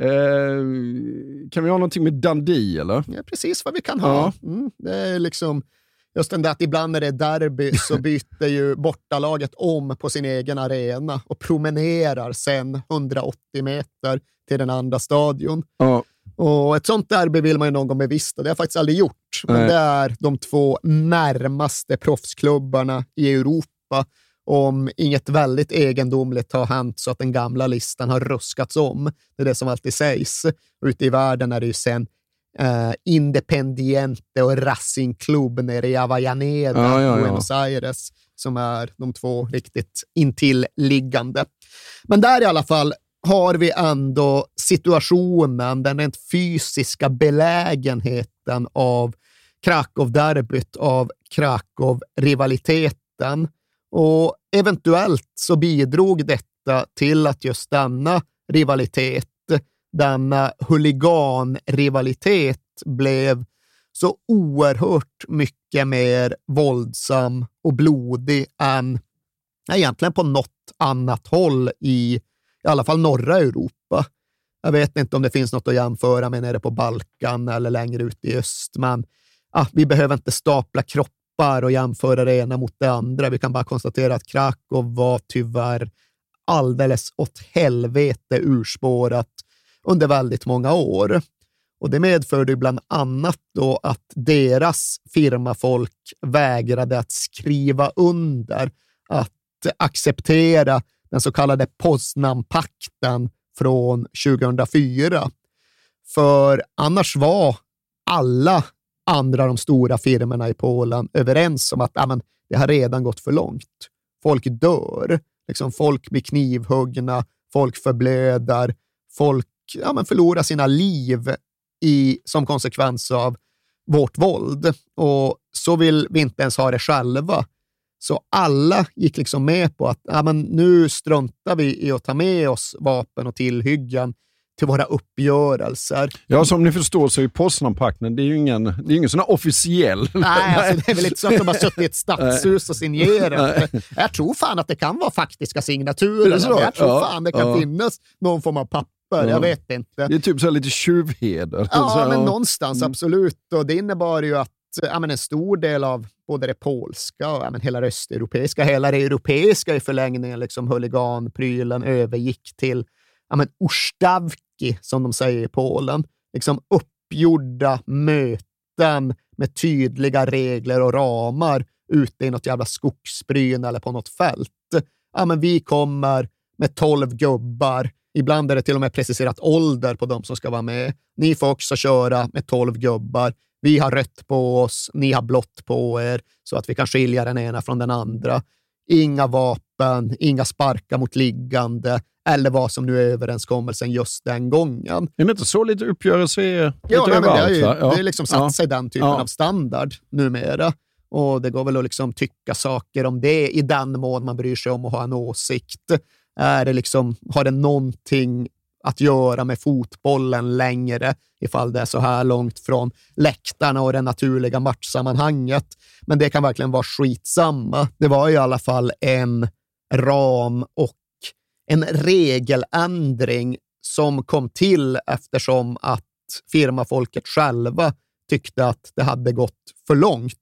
Eh, kan vi ha någonting med Dundee eller? Ja, precis vad vi kan ha. Mm, det är liksom just den där att ibland när det är derby så byter ju bortalaget om på sin egen arena och promenerar sen 180 meter till den andra stadion. Ja. Och ett sånt derby vill man ju någon gång bevista. Det har jag faktiskt aldrig gjort. Men Nej. det är de två närmaste proffsklubbarna i Europa. om inget väldigt egendomligt har hänt så att den gamla listan har ruskats om. Det är det som alltid sägs. Ute i världen är det ju sen eh, Independiente och Racing Club nere i Avellaneda, Ja, ja, ja. Buenos Aires, som är de två riktigt intilliggande. Men där i alla fall har vi ändå situationen, den rent fysiska belägenheten av Krakow-derbyt, av Krakow-rivaliteten. Och eventuellt så bidrog detta till att just denna rivalitet, denna huliganrivalitet blev så oerhört mycket mer våldsam och blodig än egentligen på något annat håll i i alla fall norra Europa. Jag vet inte om det finns något att jämföra med nere på Balkan eller längre ut i öst, men ah, vi behöver inte stapla kroppar och jämföra det ena mot det andra. Vi kan bara konstatera att Krakow var tyvärr alldeles åt helvete urspårat under väldigt många år. Och det medförde bland annat då att deras firmafolk vägrade att skriva under, att acceptera den så kallade Poznanpakten från 2004. För annars var alla andra de stora firmorna i Polen överens om att amen, det har redan gått för långt. Folk dör, liksom, folk blir knivhuggna, folk förblöder, folk ja, men, förlorar sina liv i, som konsekvens av vårt våld. Och så vill vi inte ens ha det själva. Så alla gick liksom med på att ja, men nu struntar vi i att ta med oss vapen och tillhyggen till våra uppgörelser. Ja, som ni förstår så är Poznanpakten, det är ju ingen, det är ingen sån officiell. Nej, alltså, det är väl inte så att de har suttit i ett stadshus och signerat. Jag tror fan att det kan vara faktiska signaturer. Jag tror Ja, fan det kan ja. finnas någon form av papper. Ja. Jag vet inte. Det är typ så lite tjuvheder. Ja, men någonstans Mm. absolut. Och det innebar ju att Eh, ja, men en stor del av både det polska och ja, men hela det östeuropeiska, hela det europeiska i förlängningen, liksom huliganprylen övergick till ja, men Ustavki, som de säger i Polen. Liksom uppgjorda möten med tydliga regler och ramar ute i något jävla skogsbryn eller på något fält. Ja, men vi kommer med tolv gubbar. Ibland är det till och med preciserat ålder på de som ska vara med. Ni får också köra med tolv gubbar. Vi har rött på oss, ni har blått på er, så att vi kan skilja den ena från den andra. Inga vapen, inga sparkar mot liggande eller vad som nu är överenskommelsen just den gången. Är det inte så lite uppgörelse är lite Ja, nej, men det, är överallt? ju? Ja. det är liksom satt Ja. sig den typen Ja. av standard numera. Och det går väl att liksom tycka saker om det i den mån man bryr sig om att ha en åsikt. Är det liksom, har det någonting att göra med fotbollen längre, ifall det är så här långt från läktarna och det naturliga matchsammanhanget. Men det kan verkligen vara skitsamma. Det var i alla fall en ram och en regeländring som kom till eftersom att firmafolket själva tyckte att det hade gått för långt.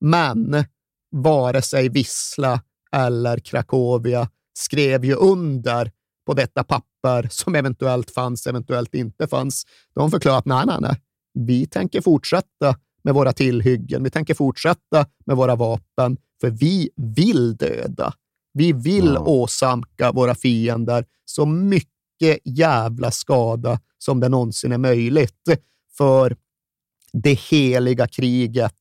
Men vare sig Vissla eller Krakowia skrev ju under på detta papper som eventuellt fanns, eventuellt inte fanns. De förklarade att nej, nej, nej, vi tänker fortsätta med våra tillhyggen. Vi tänker fortsätta med våra vapen, för vi vill döda. Vi vill Ja. åsamka våra fiender så mycket jävla skada som det någonsin är möjligt. För det heliga kriget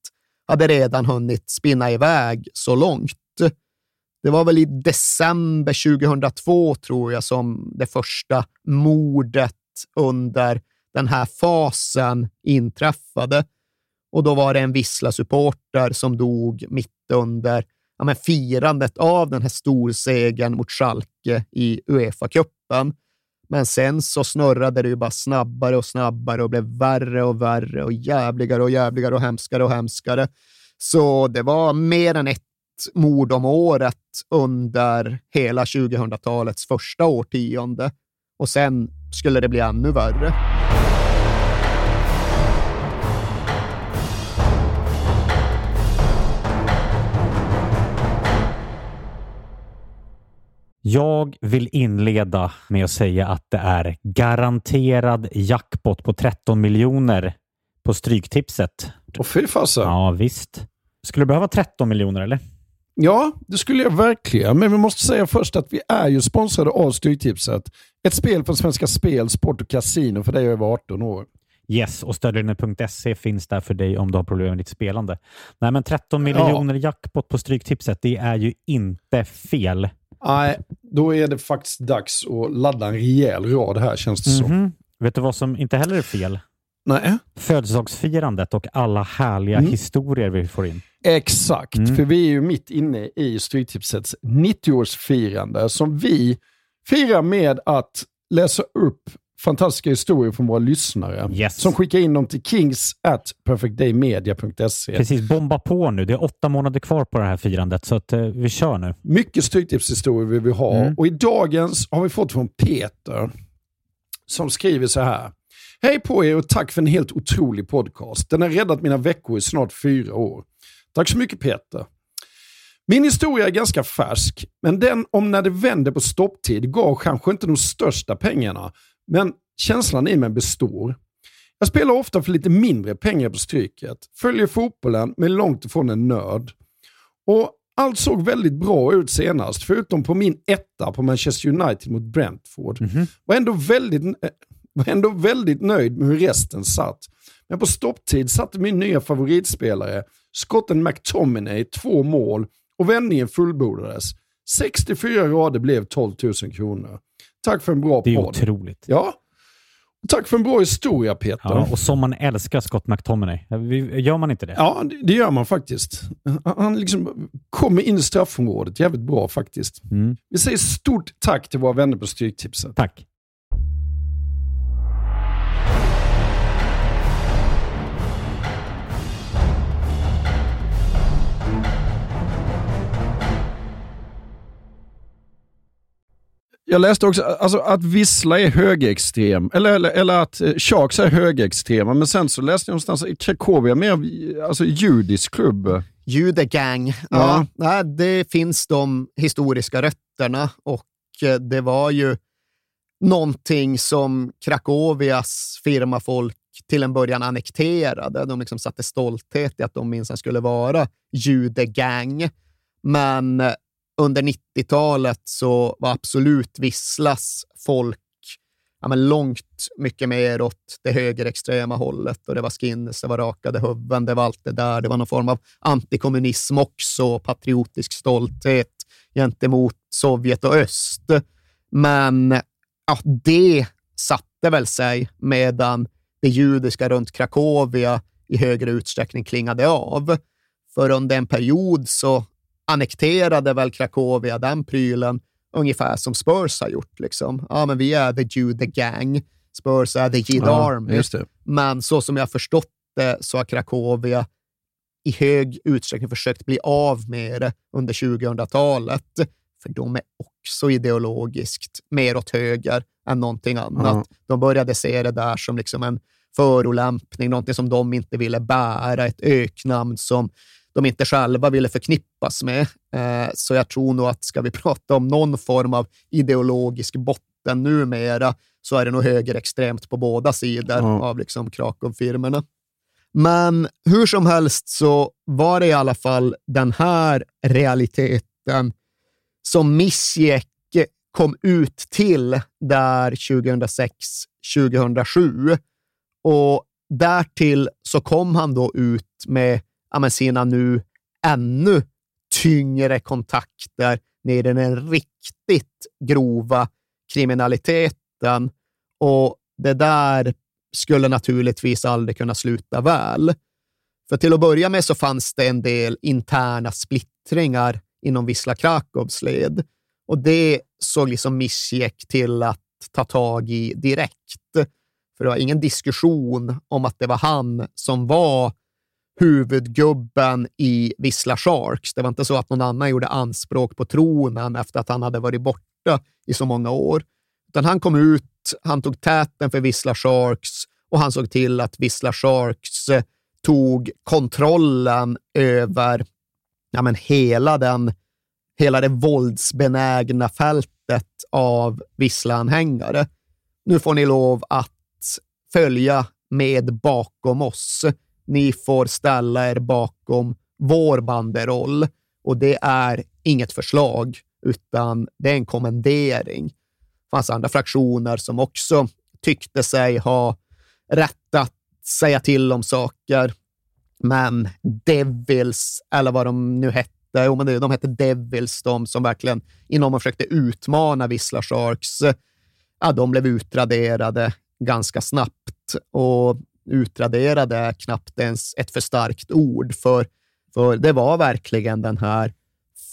hade redan hunnit spinna iväg så långt. Det var väl i december 2002, tror jag, som det första mordet under den här fasen inträffade. Och då var det en Vissla-supporter som dog mitt under ja, men firandet av den här storsegern mot Schalke i Uefa-cupen. Men sen så snurrade det ju bara snabbare och snabbare och blev värre och värre och jävligare och jävligare och hemskare och hemskare. Så det var mer än ett mord om året under hela 2000-talets första årtionde. Och sen skulle det bli ännu värre. Jag vill inleda med att säga att det är garanterad jackpot på 13 miljoner på Stryktipset. Och fy fasen. Ja, visst. Skulle du behöva 13 miljoner eller? Ja, det skulle jag verkligen. Men vi måste säga först att vi är ju sponsrade av Stryktipset. Ett spel från Svenska Spel, Sport och Casino för dig över 18 år. Yes, och stödlinjen.se finns där för dig om du har problem med ditt spelande. Nej, men 13 miljoner jackpot på Stryktipset, det är ju inte fel. Nej, då är det faktiskt dags att ladda en rejäl rad här känns det som. Mhm. Vet du vad som inte heller är fel? Nej. Födelsedagsfirandet och alla härliga Mm. historier vi får in. Exakt, Mm. för vi är ju mitt inne i Stryktipsets 90-årsfirande som vi firar med att läsa upp fantastiska historier från våra lyssnare som skickar in dem till kings at perfectdaymedia.se. Precis, bomba på nu. Det är åtta månader kvar på det här firandet, så att, eh, vi kör nu. Mycket Stryktipshistorier vill vi ha Mm. och i dagens har vi fått från Peter som skriver så här. Hej på er och tack för en helt otrolig podcast. Den har räddat mina veckor i snart fyra år. Tack så mycket Peter. Min historia är ganska färsk, men den om när det vände på stopptid gav kanske inte de största pengarna, men känslan i mig består. Jag spelar ofta för lite mindre pengar på Stryket, följer fotbollen men långt ifrån en nörd. Och allt såg väldigt bra ut senast, förutom på min etta på Manchester United mot Brentford. Var ändå väldigt, eh, var ändå väldigt nöjd med hur resten satt. Men på stopptid satte min nya favoritspelare, skotten McTominay, två mål och vändningen fullbordades. 64 rader blev 12 000 kronor. Tack för en bra Det är podd. otroligt. Ja. Tack för en bra historia Peter. Ja, och som man älskar Scott McTominay. Gör man inte det? Ja, det- gör man faktiskt. Han- Han liksom kommer in i straffområdet jävligt bra faktiskt. Mm. Vi säger stort tack till våra vänner på Stryktipset. Tack. Jag läste också alltså, att Vissla är högerextrem, eller, eller, eller att eh, Sharks är högerextrema, men sen så läste jag någonstans att Krakowia är mer alltså, judisk klubb. Judegang. Ja. Ja. det finns de historiska rötterna och eh, det var ju någonting som Krakowias firmafolk till en början annekterade. De liksom satte stolthet i att de minsann skulle vara judegang. Men under 90-talet så var absolut Visslas folk ja, men långt mycket mer åt det högerextrema hållet. Och det var skinnes, det var rakade huvuden, det var allt det där. Det var någon form av antikommunism också, patriotisk stolthet gentemot Sovjet och öst. Men ja, det satte väl sig medan det judiska runt Krakowia i högre utsträckning klingade av. För under en period så annekterade väl Krakowia den prylen ungefär som Spurs har gjort. Liksom. Ja, men vi är the Jude gang. Spurs är the Jid Ja, Army. Men så som jag har förstått det så har Krakowia i hög utsträckning försökt bli av med det under 2000-talet. För de är också ideologiskt mer åt höger än någonting annat. De började se det där som liksom en förolämpning, någonting som de inte ville bära, ett öknamn som de inte själva ville förknippas med. Eh, Så jag tror nog att ska vi prata om någon form av ideologisk botten numera så är det nog högerextremt på båda sidor Ja. av liksom Krakow-firmorna. Men hur som helst så var det i alla fall den här realiteten som Missjek kom ut till där 2006-2007. Och därtill så kom han då ut med ja, men sina nu ännu tyngre kontakter ner i den riktigt grova kriminaliteten. Och det där skulle naturligtvis aldrig kunna sluta väl. För till att börja med så fanns det en del interna splittringar inom Wisla Krakows led. Och det såg liksom Misjek till att ta tag i direkt. För det var ingen diskussion om att det var han som var huvudgubben i Vissla Sharks. Det var inte så att någon annan gjorde anspråk på tronen efter att han hade varit borta i så många år. Utan han kom ut, han tog täten för Vissla Sharks och han såg till att Vissla Sharks eh, tog kontrollen över ja, men hela, den, hela det våldsbenägna fältet av Vissla-anhängare. Nu får ni lov att följa med bakom oss. Ni får ställa er bakom vår banderoll. Och det är inget förslag, utan det är en kommendering. Det fanns andra fraktioner som också tyckte sig ha rätt att säga till om saker. Men Devils, eller vad de nu hette, jo, men de hette Devils, de som verkligen inom och försökte utmana Vissla Sharks, ja, de blev utraderade ganska snabbt. Och utraderade är knappt ens ett för starkt ord, för, för det var verkligen den här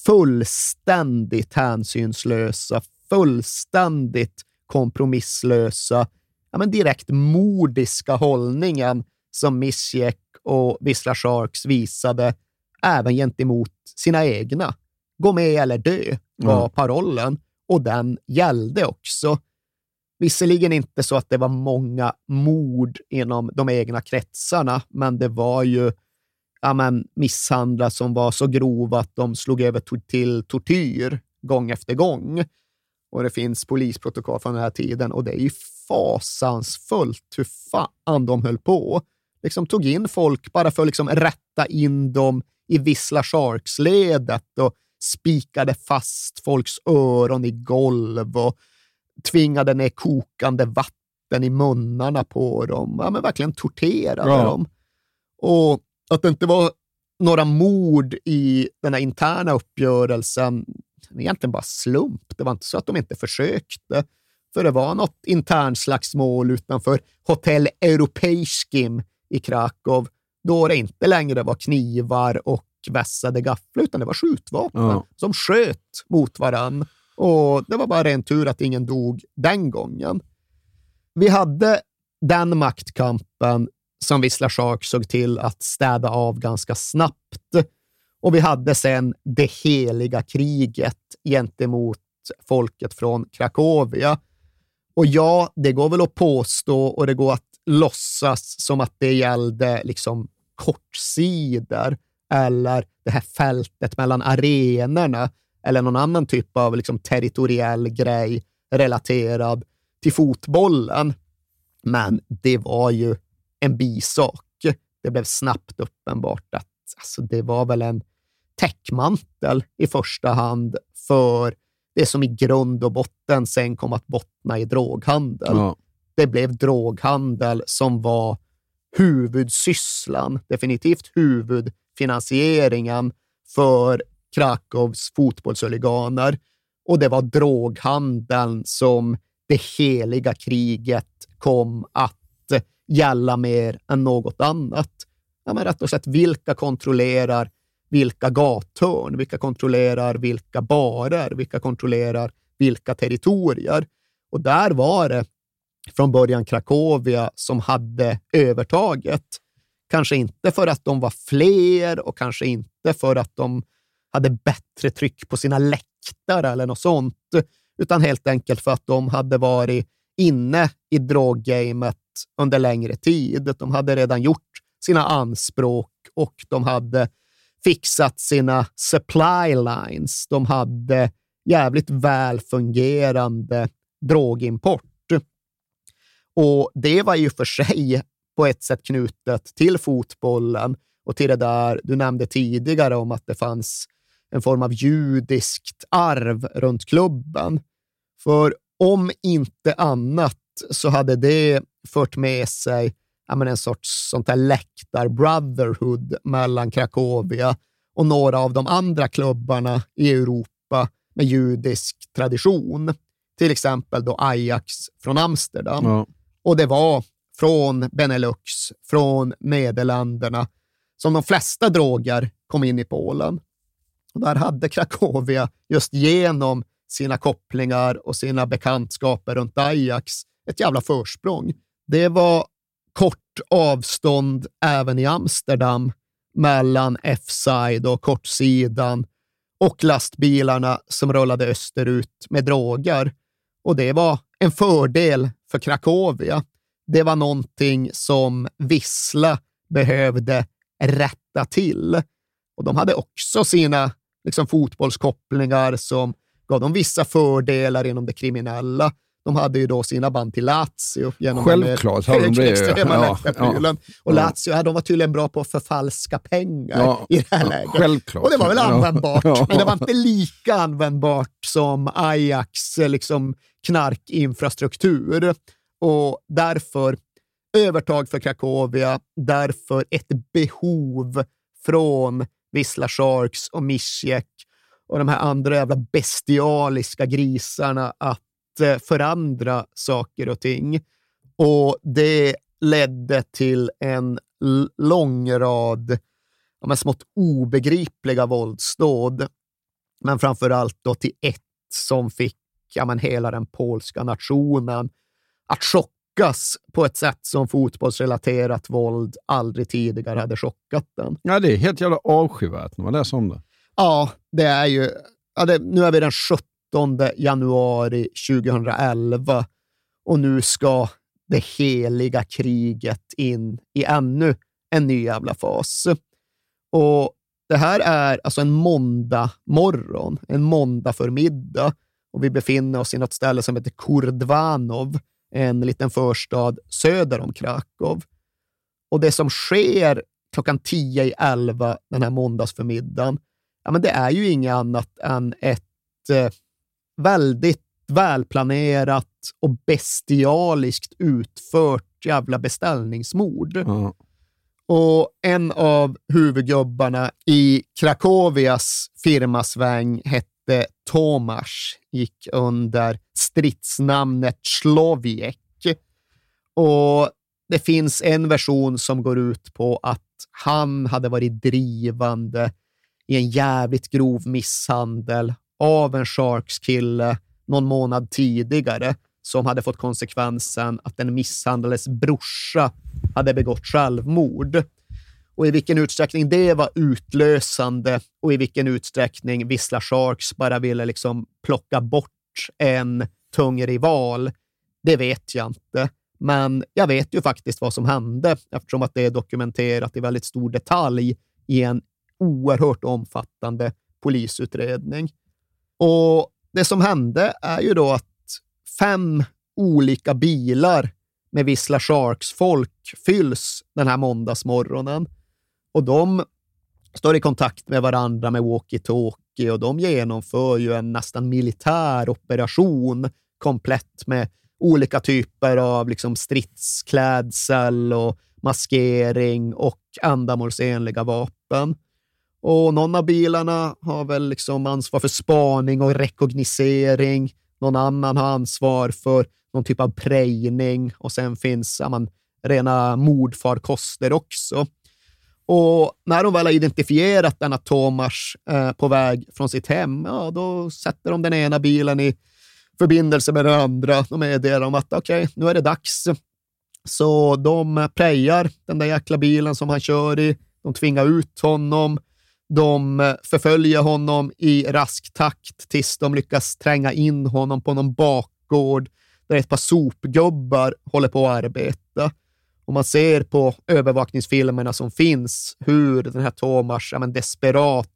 fullständigt hänsynslösa, fullständigt kompromisslösa, ja, men direkt mordiska hållningen som Misjek och Vissla Sharks visade även gentemot sina egna. Gå med eller dö var mm. parollen och den gällde också. Visserligen inte så att det var många mord inom de egna kretsarna, men det var ju ja, men, misshandlar som var så grova att de slog över till tortyr gång efter gång. Och det finns polisprotokoll från den här tiden och det är ju fasansfullt hur fan de höll på. Liksom tog in folk bara för att liksom rätta in dem i Vissla Sharks-ledet och spikade fast folks öron i golv och tvingade ner kokande vatten i munnarna på dem. Ja, men verkligen torterade ja. dem. Och att det inte var några mord i den här interna uppgörelsen, egentligen bara slump. Det var inte så att de inte försökte. För det var något internslagsmål utanför Hotell Europeiskim i Krakow, då det inte längre var knivar och vässade gafflar, utan det var skjutvapen ja. som sköt mot varann. Och det var bara ren tur att ingen dog den gången. Vi hade den maktkampen som Wisla Shark såg till att städa av ganska snabbt. Och vi hade sen det heliga kriget gentemot folket från Krakowia. Och ja, det går väl att påstå och det går att låtsas som att det gällde liksom kortsidor eller det här fältet mellan arenorna eller någon annan typ av liksom territoriell grej relaterad till fotbollen. Men det var ju en bisak. Det blev snabbt uppenbart att alltså, det var väl en täckmantel i första hand för det som i grund och botten sen kom att bottna i droghandel. Ja. Det blev droghandel som var huvudsysslan, definitivt huvudfinansieringen för Krakows fotbollshuliganer. Och det var droghandeln som det heliga kriget kom att gälla mer än något annat. Ja, men rätt och slett, vilka kontrollerar vilka gathörn? Vilka kontrollerar vilka barer? Vilka kontrollerar vilka territorier? Och där var det från början Krakowia som hade övertaget. Kanske inte för att de var fler och kanske inte för att de hade bättre tryck på sina läktare eller något sånt, utan helt enkelt för att de hade varit inne i droggamet under längre tid. De hade redan gjort sina anspråk och de hade fixat sina supply lines. De hade jävligt väl fungerande drogimport. Och det var ju för sig på ett sätt knutet till fotbollen och till det där du nämnde tidigare om att det fanns en form av judiskt arv runt klubben. För om inte annat så hade det fört med sig ja, en sorts sånt här läktar-brotherhood mellan Krakowia och några av de andra klubbarna i Europa med judisk tradition. Till exempel då Ajax från Amsterdam. Ja. Och det var från Benelux, från Nederländerna, som de flesta droger kom in i Polen. Och där hade Krakowia just genom sina kopplingar och sina bekantskaper runt Ajax ett jävla försprång. Det var kort avstånd även i Amsterdam mellan F-side och kortsidan och lastbilarna som rullade österut med droger. Och det var en fördel för Krakowia. Det var någonting som Vissla behövde rätta till. Och de hade också sina liksom, fotbollskopplingar som gav dem vissa fördelar inom det kriminella. de hade ju då sina band till Lazio. Genom Självklart hade de det. extrema Ja, ja, Och. Lazio, ja, de var tydligen bra på att förfalska pengar Ja, i det här läget. självklart. Och det var väl användbart, men det var inte lika användbart som Ajax liksom, knarkinfrastruktur. Och därför övertag för Cracovia, därför ett behov från vissla Sharks och Misjek och de här andra jävla bestialiska grisarna att eh, förändra saker och ting. Och det ledde till en lång rad ja, smått obegripliga våldsdåd. Men framför allt då till ett som fick ja, men hela den polska nationen att chockas på ett sätt som fotbollsrelaterat våld aldrig tidigare hade chockat den. Ja, det är helt jävla avskyvärt när man läser om det. Ja, det är ju... Ja, det, nu är vi den 17 januari 2011 och nu ska det heliga kriget in i ännu en ny jävla fas. Och det här är alltså en måndag morgon, en måndag förmiddag och vi befinner oss i något ställe som heter Kurdvanov, en liten förstad söder om Krakow. Och det som sker klockan 10 i 11 den här måndagsförmiddagen, ja, men det är ju inget annat än ett eh, väldigt välplanerat och bestialiskt utfört jävla beställningsmord. Och en av huvudgubbarna i Krakowias firmasväng hette Tomasz, gick under stridsnamnet Sloviek. Och det finns en version som går ut på att han hade varit drivande i en jävligt grov misshandel av en Sharks-kille någon månad tidigare som hade fått konsekvensen att den misshandlades brorsa hade begått självmord. Och i vilken utsträckning det var utlösande och i vilken utsträckning Vissla Sharks bara ville liksom plocka bort en tung rival, det vet jag inte. Men jag vet ju faktiskt vad som hände eftersom att det är dokumenterat i väldigt stor detalj i en oerhört omfattande polisutredning. Och det som hände är ju då att fem olika bilar med Vissla Sharks-folk fylls den här måndagsmorgonen. Och de står i kontakt med varandra med walkie-talkie och de genomför ju en nästan militär operation komplett med olika typer av liksom stridsklädsel och maskering och ändamålsenliga vapen. Och någon av bilarna har väl liksom ansvar för spaning och rekognosering. Någon annan har ansvar för någon typ av prejning och sen finns ja, man, rena mordfarkoster också. Och när de väl har identifierat denna Tomas eh, på väg från sitt hem, ja, då sätter de den ena bilen i förbindelse med den andra. De meddelar om att okej, nu är det dags. Så de prejar den där jäkla bilen som han kör i. De tvingar ut honom. De eh, förföljer honom i rask takt tills de lyckas tränga in honom på någon bakgård där ett par sopgubbar håller på att arbeta. Och man ser på övervakningsfilmerna som finns hur den här Tomas ja, men desperat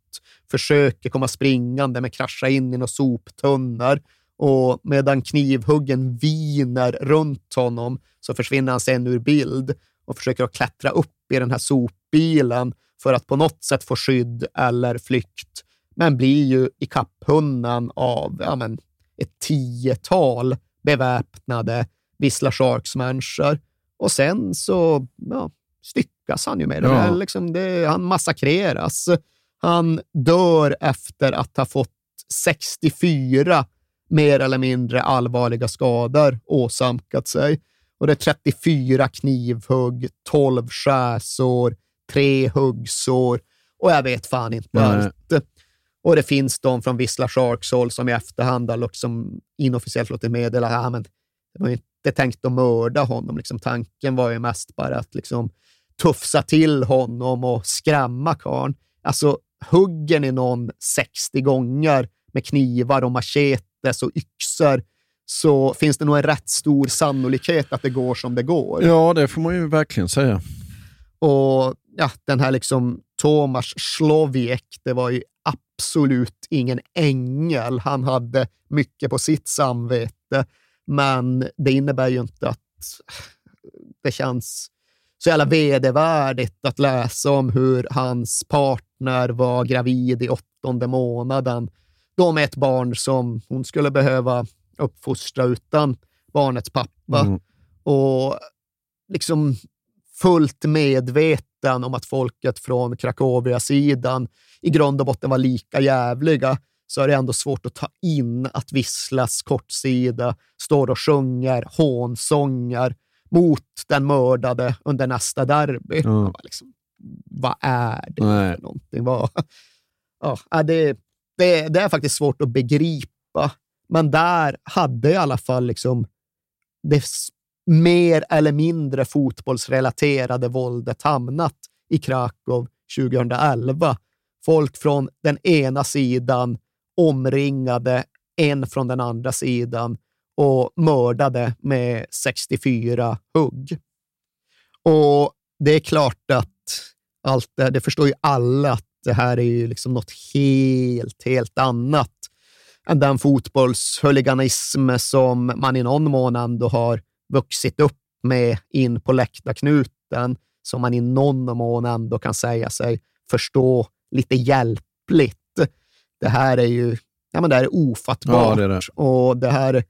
försöker komma springande men kraschar in i några soptunnor. Och medan knivhuggen viner runt honom så försvinner han sen ur bild och försöker att klättra upp i den här sopbilen för att på något sätt få skydd eller flykt. Men blir ju i av ja, men, ett tiotal beväpnade Vissla Sharks-människor. Och sen så ja, styckas han ju med det. Ja. Liksom det. Han massakreras. Han dör efter att ha fått 64 mer eller mindre allvarliga skador åsamkat sig. Och det är 34 knivhugg, 12 skärsår, tre huggsår och jag vet fan inte Nej. allt. Och det finns de från Vissla Sharks håll som i efterhand har liksom inofficiellt låtit meddela att men det var ju inte tänkt att mörda honom. Liksom, tanken var ju mest bara att liksom, tufsa till honom och skrämma karln. Alltså, hugger ni någon 60 gånger med knivar och machetes och yxor så finns det nog en rätt stor sannolikhet att det går som det går. Ja, det får man ju verkligen säga. Och ja, den här liksom Tomas Sloviek, det var ju absolut ingen ängel. Han hade mycket på sitt samvete. Men det innebär ju inte att det känns så jävla vedervärdigt att läsa om hur hans partner var gravid i åttonde månaden. Då med ett barn som hon skulle behöva uppfostra utan barnets pappa. Mm. Och liksom fullt medveten om att folket från Krakowia-sidan i grund och botten var lika jävliga, så är det ändå svårt att ta in att Visslas kortsida står och sjunger hånsånger mot den mördade under nästa derby. Mm. Man Liksom, vad är det Nej. för någonting? Vad, ja, det, det, det är faktiskt svårt att begripa, men där hade i alla fall liksom det mer eller mindre fotbollsrelaterade våldet hamnat i Krakow 2011. Folk från den ena sidan omringade en från den andra sidan och mördade med 64 hugg. Och det är klart att allt det, det förstår ju alla att det här är ju liksom något helt, helt annat än den fotbollshuliganism som man i någon mån ändå har vuxit upp med in på läktarknuten, som man i någon mån ändå kan säga sig förstå lite hjälpligt. Det här är ju ja, men det här är ofattbart. Ja, det är det. Och det här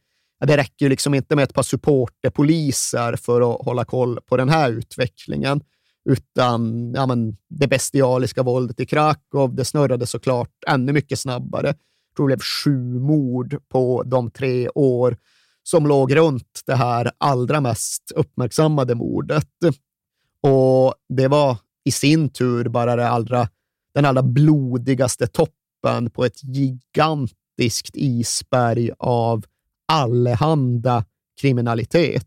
det räcker ju liksom inte med ett par supporterpoliser för att hålla koll på den här utvecklingen, utan ja, men det bestialiska våldet i Krakow, det snurrade såklart ännu mycket snabbare. Jag tror det blev sju mord på de tre år som låg runt det här allra mest uppmärksammade mordet. Och det var i sin tur bara det allra, den allra blodigaste toppen på ett gigantiskt isberg av allehanda kriminalitet.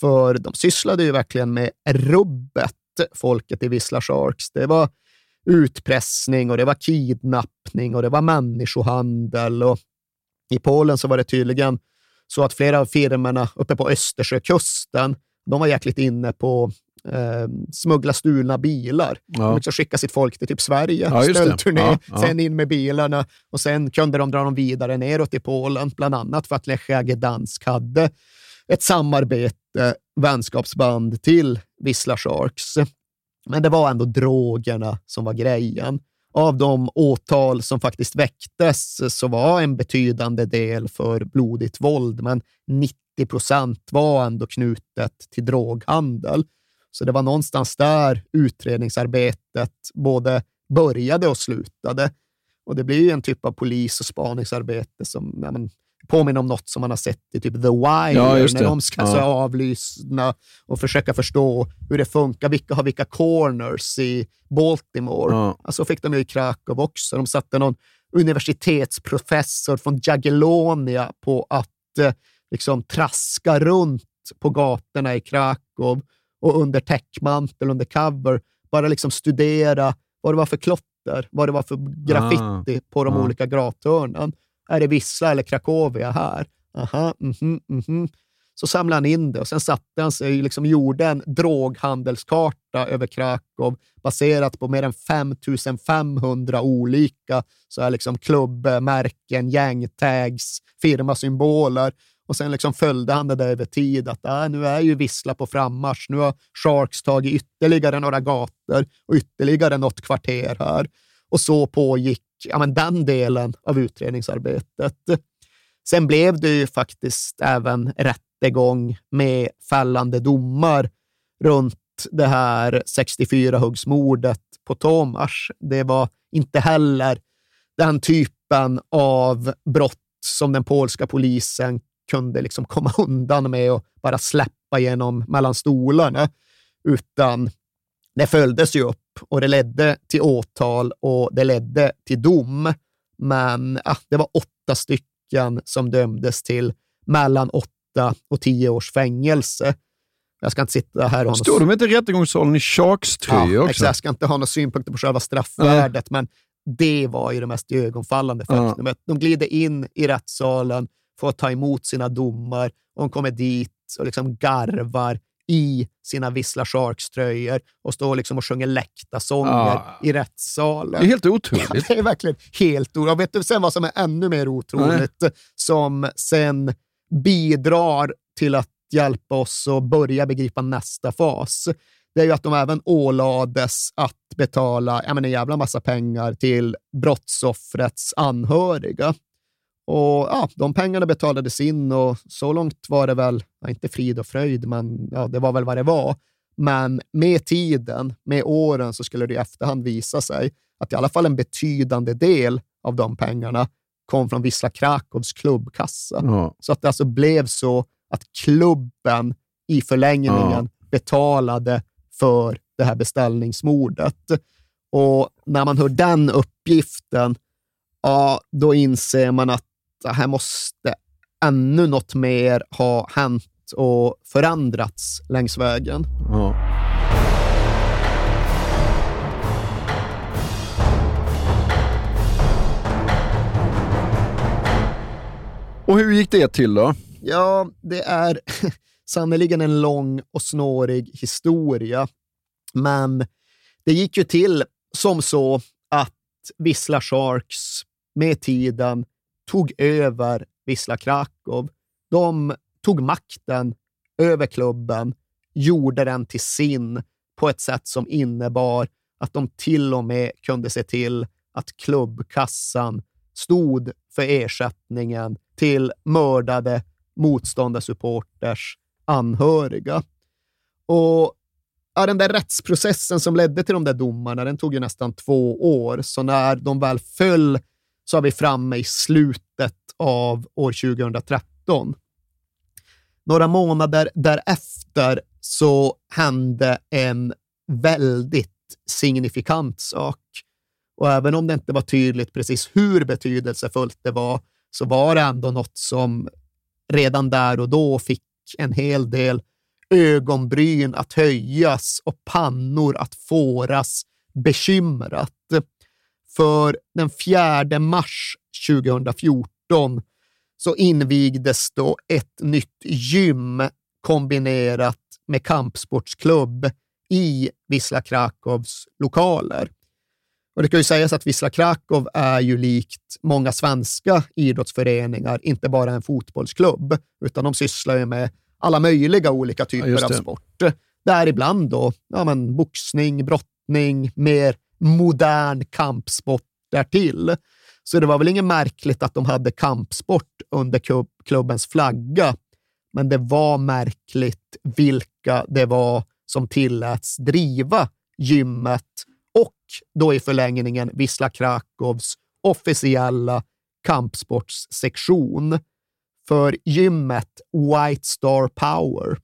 För de sysslade ju verkligen med rubbet, folket i Vissla Sharks. Det var utpressning och det var kidnappning och det var människohandel. Och I Polen så var det tydligen så att flera av firmorna uppe på Östersjökusten, de var jäkligt inne på eh, smuggla stulna bilar. Ja. De liksom skickade sitt folk till typ Sverige, Ja, stöldturné, Ja, ja. sen in med bilarna och sen kunde de dra dem vidare neråt i Polen, bland annat för att Lech Gdansk hade ett samarbete, vänskapsband till Vissla Sharks. Men det var ändå drogerna som var grejen. Av de åtal som faktiskt väcktes så var en betydande del för blodigt våld, men 90 procent var ändå knutet till droghandel. Så det var någonstans där utredningsarbetet både började och slutade. Och det blir ju en typ av polis och spaningsarbete som ja, men, påminner om något som man har sett i typ The Wire, Ja, när de ska Ja. så avlyssna och försöka förstå hur det funkar. Vilka har vilka corners i Baltimore? Ja. Alltså fick de ju i Krakow också. De satte någon universitetsprofessor från Jagiellonia på att eh, liksom traska runt på gatorna i Krakow och under täckmantel, under cover, bara liksom studera vad det var för klotter, vad det var för graffiti på de Ah. olika gathörnen. Är det Vissla eller Krakowia här? Aha, mhm, mhm. Så samlade han in det och sen satte han sig liksom gjorde en droghandelskarta över Krakow baserat på mer än 5500 olika så här liksom klubbmärken, gängtags, firmasymboler. Och sen liksom följde han det där över tid att äh, nu är ju Vissla på frammarsch. Nu har Sharks tagit ytterligare några gator och ytterligare något kvarter här. Och så pågick ja, men den delen av utredningsarbetet. Sen blev det ju faktiskt även rättegång med fällande domar runt det här 64-huggsmordet på Tomas. Det var inte heller den typen av brott som den polska polisen kunde liksom komma undan med och bara släppa genom mellan stolarna, utan det följdes ju upp och det ledde till åtal och det ledde till dom. Men ja, det var åtta stycken som dömdes till mellan åtta och tio års fängelse. Jag ska inte sitta här och Står de inte i rättegångssalen i Sharks-tröjor ja, också? exakt, jag ska inte ha några synpunkter på själva straffvärdet, men det var ju det mest ögonfallande faktumet. De glider in i rättssalen, får ta emot sina domar och de kommer dit och liksom garvar i sina Vissla Sharks-tröjor och står liksom och sjunger läktarsånger Ja. i rättssalen. Det är helt otroligt. Ja, det är verkligen helt otroligt. Och vet du sen vad som är ännu mer otroligt? Som sen bidrar till att hjälpa oss att börja begripa nästa fas, det är ju att de även ålades att betala ja, men en jävla massa pengar till brottsoffrets anhöriga. Och ja, De pengarna betalades in och så långt var det väl, ja, inte frid och fröjd, men ja, det var väl vad det var. Men med tiden, med åren, så skulle det i efterhand visa sig att i alla fall en betydande del av de pengarna kom från Wisla Krakows klubbkassa. Ja. Så att det alltså blev så att klubben i förlängningen betalade för det här beställningsmordet. Och när man hör den uppgiften, ja, då inser man att här måste ännu något mer ha hänt och förändrats längs vägen. Ja. Och hur gick det till då? Ja, det är sannerligen en lång och snårig historia. Men det gick ju till som så att Wisla Sharks med tiden tog över Wisla Krakow. De tog makten över klubben, gjorde den till sin på ett sätt som innebar att de till och med kunde se till att klubbkassan stod för ersättningen till mördade motståndarsupporters anhöriga. Och ja, den där rättsprocessen som ledde till de där domarna, den tog ju nästan två år. Så när de väl föll så är vi framme i slutet av år 2013. Några månader därefter så hände en väldigt signifikant sak. Och även om det inte var tydligt precis hur betydelsefullt det var, så var det ändå något som redan där och då fick en hel del ögonbryn att höjas och pannor att fåras bekymrat. För den 4 mars 2014 så invigdes då ett nytt gym kombinerat med kampsportsklubb i Wisla Krakows lokaler. Och det kan ju sägas att Wisla Krakow är ju likt många svenska idrottsföreningar, inte bara en fotbollsklubb, utan de sysslar ju med alla möjliga olika typer Ja, av sport. Däribland då ja, men boxning, brottning, mer modern kampsport därtill. Så det var väl inget märkligt att de hade kampsport under klubbens flagga, men det var märkligt vilka det var som tilläts driva gymmet och då i förlängningen Wisla Krakows officiella kampsportssektion. För gymmet White Star Power,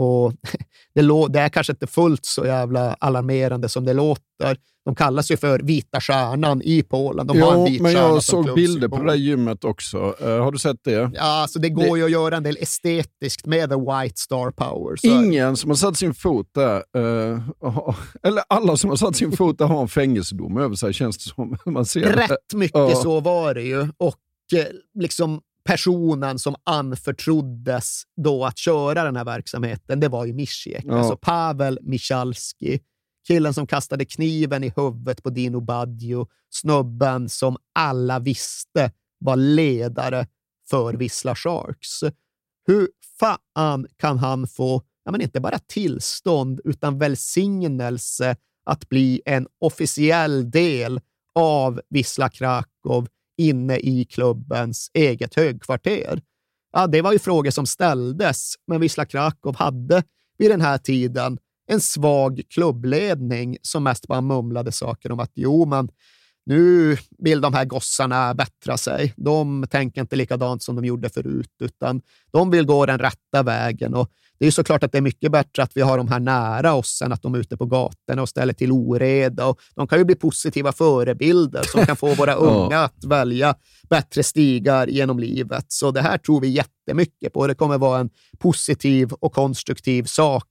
och det, det är kanske inte fullt så jävla alarmerande som det låter. De kallas ju för Vita Stjärnan i Polen. De har en Jo, vit men jag såg bilder på det där gymmet också. Eh, har du sett det? Ja, alltså det går ju att göra en del estetiskt med the White Star Power. Ingen som har satt sin fot där, har- eller alla som har satt sin fot där har en fängelsedom över sig känns det som. Man ser det. Rätt mycket så var det ju. Och eh, liksom personen som anförtroddes då att köra den här verksamheten, det var ju Mischiek. Ja. Alltså Pavel Michalski. Killen som kastade kniven i huvudet på Dino Baggio. Snubben som alla visste var ledare för Wisla Sharks. Hur fan kan han få, ja, men inte bara tillstånd, utan välsignelse att bli en officiell del av Wisla Krakow inne i klubbens eget högkvarter? Ja, det var ju frågor som ställdes, men Wisla Krakow hade vid den här tiden en svag klubbledning som mest bara mumlade saker om att jo, men nu vill de här gossarna bättra sig. De tänker inte likadant som de gjorde förut, utan de vill gå den rätta vägen. Och det är såklart att det är mycket bättre att vi har de här nära oss än att de är ute på gatorna och ställer till oreda. Och de kan ju bli positiva förebilder som kan få våra unga att välja bättre stigar genom livet. Så det här tror vi jättemycket på. Det kommer vara en positiv och konstruktiv sak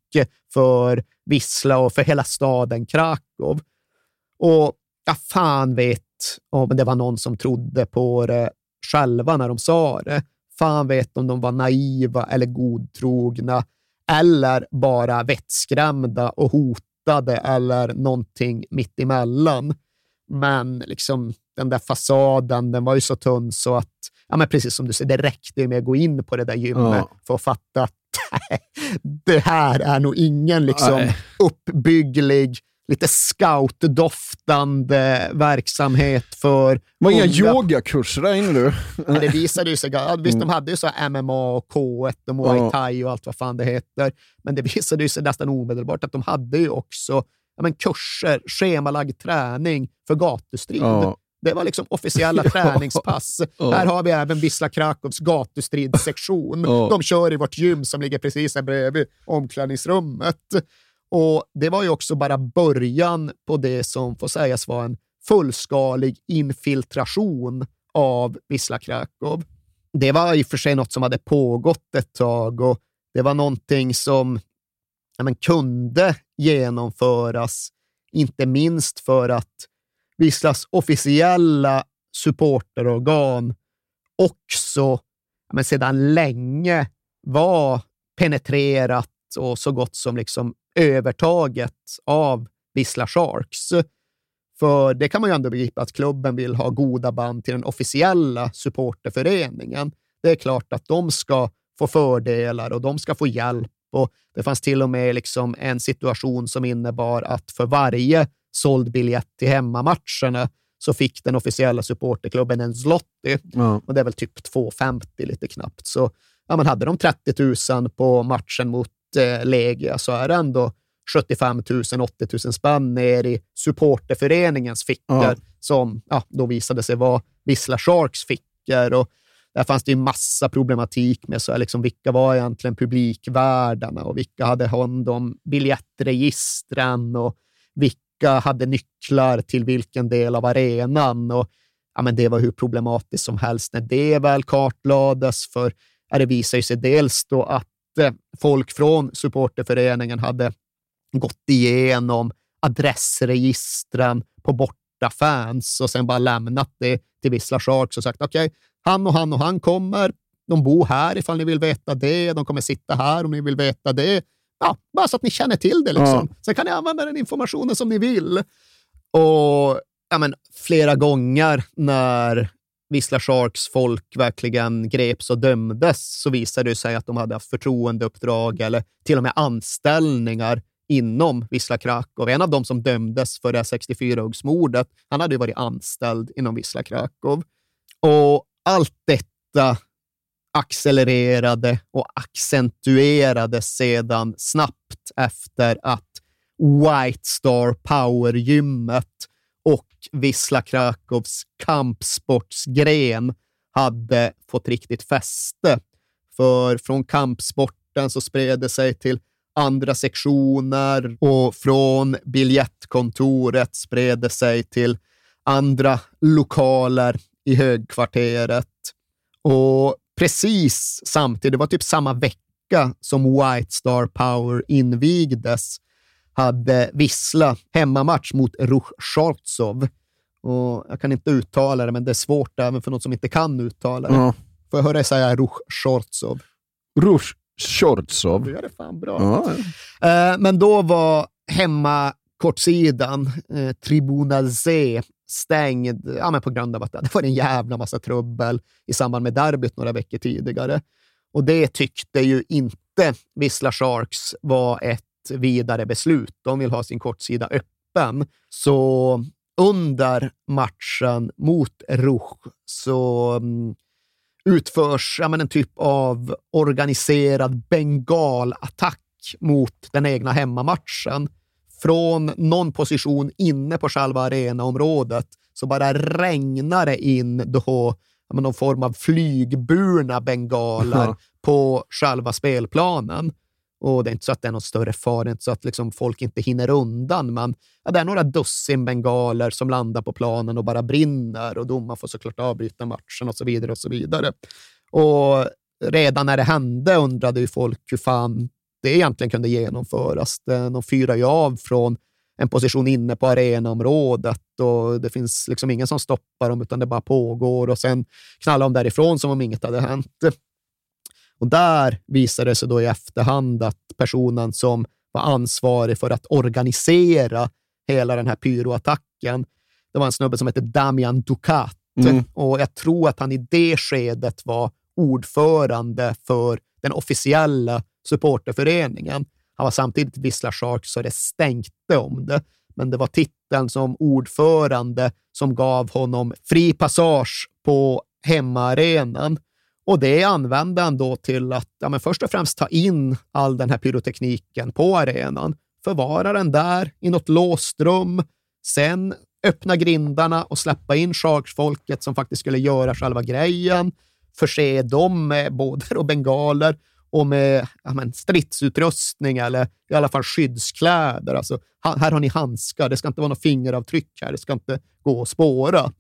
för Vissla och för hela staden Krakow. Och jag fan vet om det var någon som trodde på det själva när de sa det. Fan vet om de var naiva eller godtrogna eller bara vettskrämda och hotade eller någonting mittemellan. Men liksom, den där fasaden, den var ju så tunn så att, ja men precis som du säger, det räckte med att gå in på det där gymmet Ja. för att fatta att det här är nog ingen liksom uppbygglig, lite scoutdoftande verksamhet för var inga yogakurser där inne du. men det visade ju sig, ja, visst de hade ju så MMA och K1 och Muay Ja. Thai och allt vad fan det heter, men det visade ju sig nästan omedelbart att de hade ju också ja, men kurser, schemalagd träning för gatustrid. Ja. Det var liksom officiella Ja. träningspass. Ja. Här har vi även Wisla Krakows gatustridssektion. Ja. De kör i vårt gym som ligger precis här bredvid omklädningsrummet. Och Det var ju också bara början på det som får sägas vara en fullskalig infiltration av Wisla Krakow. Det var i och för sig något som hade pågått ett tag och det var någonting som ja, men, kunde genomföras, inte minst för att Wislas officiella supporterorgan också ja, men sedan länge var penetrerat och så gott som liksom övertaget av Wisla Sharks. För det kan man ju ändå begripa att klubben vill ha goda band till den officiella supporterföreningen. Det är klart att de ska få fördelar och de ska få hjälp. Och Det fanns till och med liksom en situation som innebar att för varje såld biljett till hemmamatcherna så fick den officiella supporterklubben en zloty. Ja. Och det är väl typ 2,50 lite knappt. Så ja, man hade de 30 000 på matchen mot Legia så är det ändå 75 000, 80 000 spänn ner i supporterföreningens fickor Ja. som ja, då visade sig vara Wisla Sharks fickor. Och där fanns det ju massa problematik med så här, liksom, vilka var egentligen publikvärdarna och vilka hade hand om biljettregistren och vilka hade nycklar till vilken del av arenan. Och, ja, men det var hur problematiskt som helst när det väl kartlades. För ja, det visar ju sig dels då att folk från supporterföreningen hade gått igenom adressregistren på borta fans och sen bara lämnat det till Wisla Sharks och sagt okej, han och han och han kommer. De bor här ifall ni vill veta det. De kommer sitta här om ni vill veta det. Ja, bara så att ni känner till det. Liksom. Sen kan ni använda den informationen som ni vill. Och ja, men, flera gånger när Wisla Sharks folk verkligen greps och dömdes så visade det sig att de hade haft förtroendeuppdrag eller till och med anställningar inom Wisla Krakow. En av dem som dömdes för det här 64-huggsmordet, han hade ju varit anställd inom Wisla Krakow. Och allt detta accelererade och accentuerades sedan snabbt efter att White Star Power-gymmet Wisla Krakows kampsportsgren hade fått riktigt fäste. För från kampsporten så spred det sig till andra sektioner och från biljettkontoret spred det sig till andra lokaler i högkvarteret. Och precis samtidigt, det var typ samma vecka som White Star Power invigdes, hade Vissla hemmamatch mot Ruch Shortsov. Och jag kan inte uttala det, men det är svårt även för någon som inte kan uttala det. Ja. Får jag höra dig säga Ruch Shortsov? Rush Shortsov. Du gör det fan bra. Ja, Eh, men då var hemmakortsidan, eh, Tribuna Z, stängd ja, men på grund av att det var en jävla massa trubbel i samband med derbyt några veckor tidigare. Och det tyckte ju inte Wisla Sharks var ett vidare beslut. De vill ha sin kortsida öppen. Så under matchen mot Ruch så mm, utförs ja, men en typ av organiserad bengalattack mot den egna hemmamatchen. Från någon position inne på själva arenaområdet så bara regnar det in då, ja, men någon form av flygburna bengaler Ja. på själva spelplanen. Och Det är inte så att det är någon större fara, det är inte så att liksom folk inte hinner undan, men ja, det är några dussin bengaler som landar på planen och bara brinner och domaren får såklart avbryta matchen och så vidare. och så vidare. Och Redan när det hände undrade ju folk hur fan det egentligen kunde genomföras. De fyrar ju av från en position inne på arenaområdet och det finns liksom ingen som stoppar dem, utan det bara pågår och sen knallar de därifrån som om inget hade hänt. Och där visade det sig då i efterhand att personen som var ansvarig för att organisera hela den här pyroattacken, Det var en snubbe som hette Damian Ducat Mm. och jag tror att han i det skedet var ordförande för den officiella supporterföreningen. Han var samtidigt Vissla Sharks så det stänkte om det, men det var titeln som ordförande som gav honom fri passage på hemmaarenan. Och det använde han då till att ja, men först och främst ta in all den här pyrotekniken på arenan, förvara den där i något låst rum, sen öppna grindarna och släppa in chargefolket som faktiskt skulle göra själva grejen, förse dem med både och bengaler och med ja, men, stridsutrustning eller i alla fall skyddskläder. Alltså, här har ni handskar, det ska inte vara något fingeravtryck här, det ska inte gå att spåra.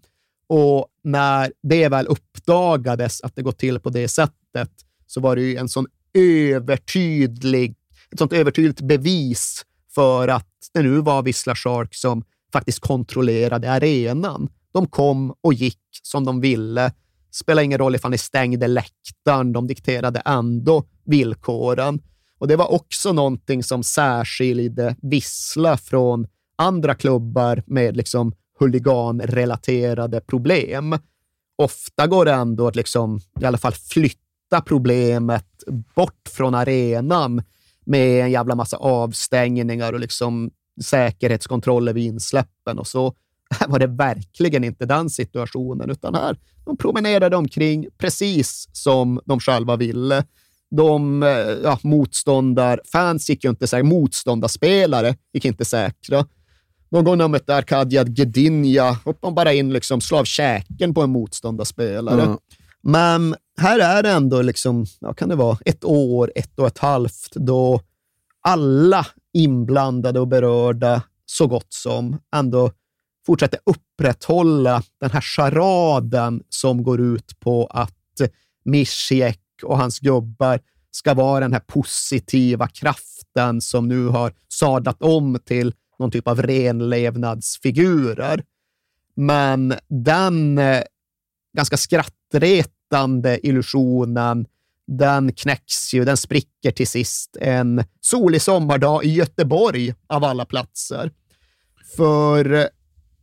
Och när det väl uppdagades att det gått till på det sättet så var det ju en sån övertydlig, ett sånt övertydligt bevis för att det nu var Vissla Shark som faktiskt kontrollerade arenan. De kom och gick som de ville. Spelar ingen roll ifall ni stängde läktaren, de dikterade ändå villkoren. Och det var också någonting som särskilde Vissla från andra klubbar med liksom huliganrelaterade problem. Ofta går det ändå att liksom, i alla fall flytta problemet bort från arenan med en jävla massa avstängningar och liksom säkerhetskontroller vid insläppen och så här var det verkligen inte den situationen, utan här de promenerade omkring precis som de själva ville. De eh, ja, motståndar, fans gick ju inte säkra, motståndarspelare gick inte säkra. Någon gång när de mötte Arkadija Gedinja hoppade de bara in liksom, slå av käken på en motståndarspelare. Mm. Men här är det ändå, liksom, ja, kan det vara ett år, ett och ett halvt, då alla inblandade och berörda så gott som ändå fortsätter upprätthålla den här charaden som går ut på att Mischiek och hans gubbar ska vara den här positiva kraften som nu har sadlat om till någon typ av renlevnadsfigurer. Men den eh, ganska skrattretande illusionen den knäcks ju, den spricker till sist en solig sommardag i Göteborg av alla platser. För eh,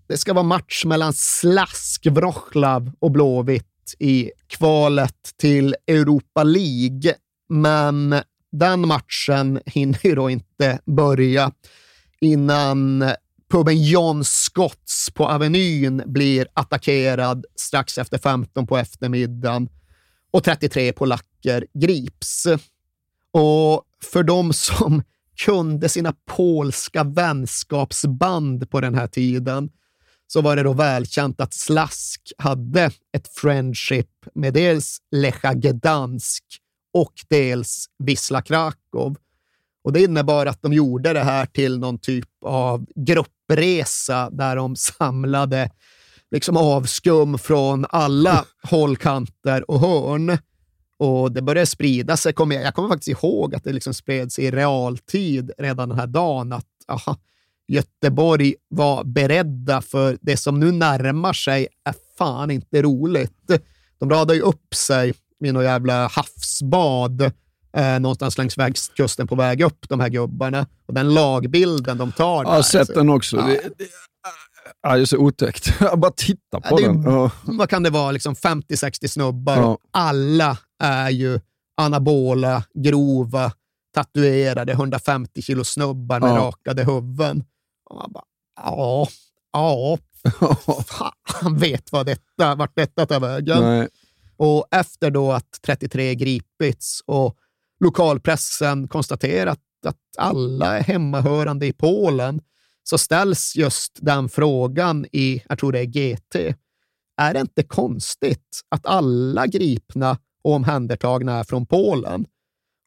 det ska vara match mellan Slask Wroclaw och Blåvitt i kvalet till Europa League. Men den matchen hinner ju då inte börja innan puben John Scotts på Avenyn blir attackerad strax efter 15 på eftermiddagen och 33 polacker grips. Och för de som kunde sina polska vänskapsband på den här tiden så var det då välkänt att Slask hade ett friendship med dels Lecha Gdansk och dels Wisla Krakow. Och det innebar att de gjorde det här till någon typ av gruppresa där de samlade liksom avskum från alla hållkanter och hörn. Och det började sprida sig. Kom jag, jag kommer faktiskt ihåg att det liksom spreds i realtid redan den här dagen att aha, Göteborg var beredda för det som nu närmar sig är fan inte roligt. De radar ju upp sig vid något jävla havsbad eh, någonstans längs västkusten på väg upp, de här gubbarna. Och den lagbilden de tar Jag har sett så- den också. Ja. Det, det, ja, det är så otäckt. Jag bara tittar på Ja, den. Ja. vad kan det vara, liksom 50-60 snubbar Ja. alla är ju anabola, grova, tatuerade 150 kilo snubbar med rakade huvuden. Och man bara, ja, ja, fan, han vet vad detta, vart detta tar vägen. Nej. Och efter då att 33 gripits och lokalpressen konstaterat att alla är hemmahörande i Polen så ställs just den frågan i, jag tror det är GT. Är det inte konstigt att alla gripna och omhändertagna är från Polen?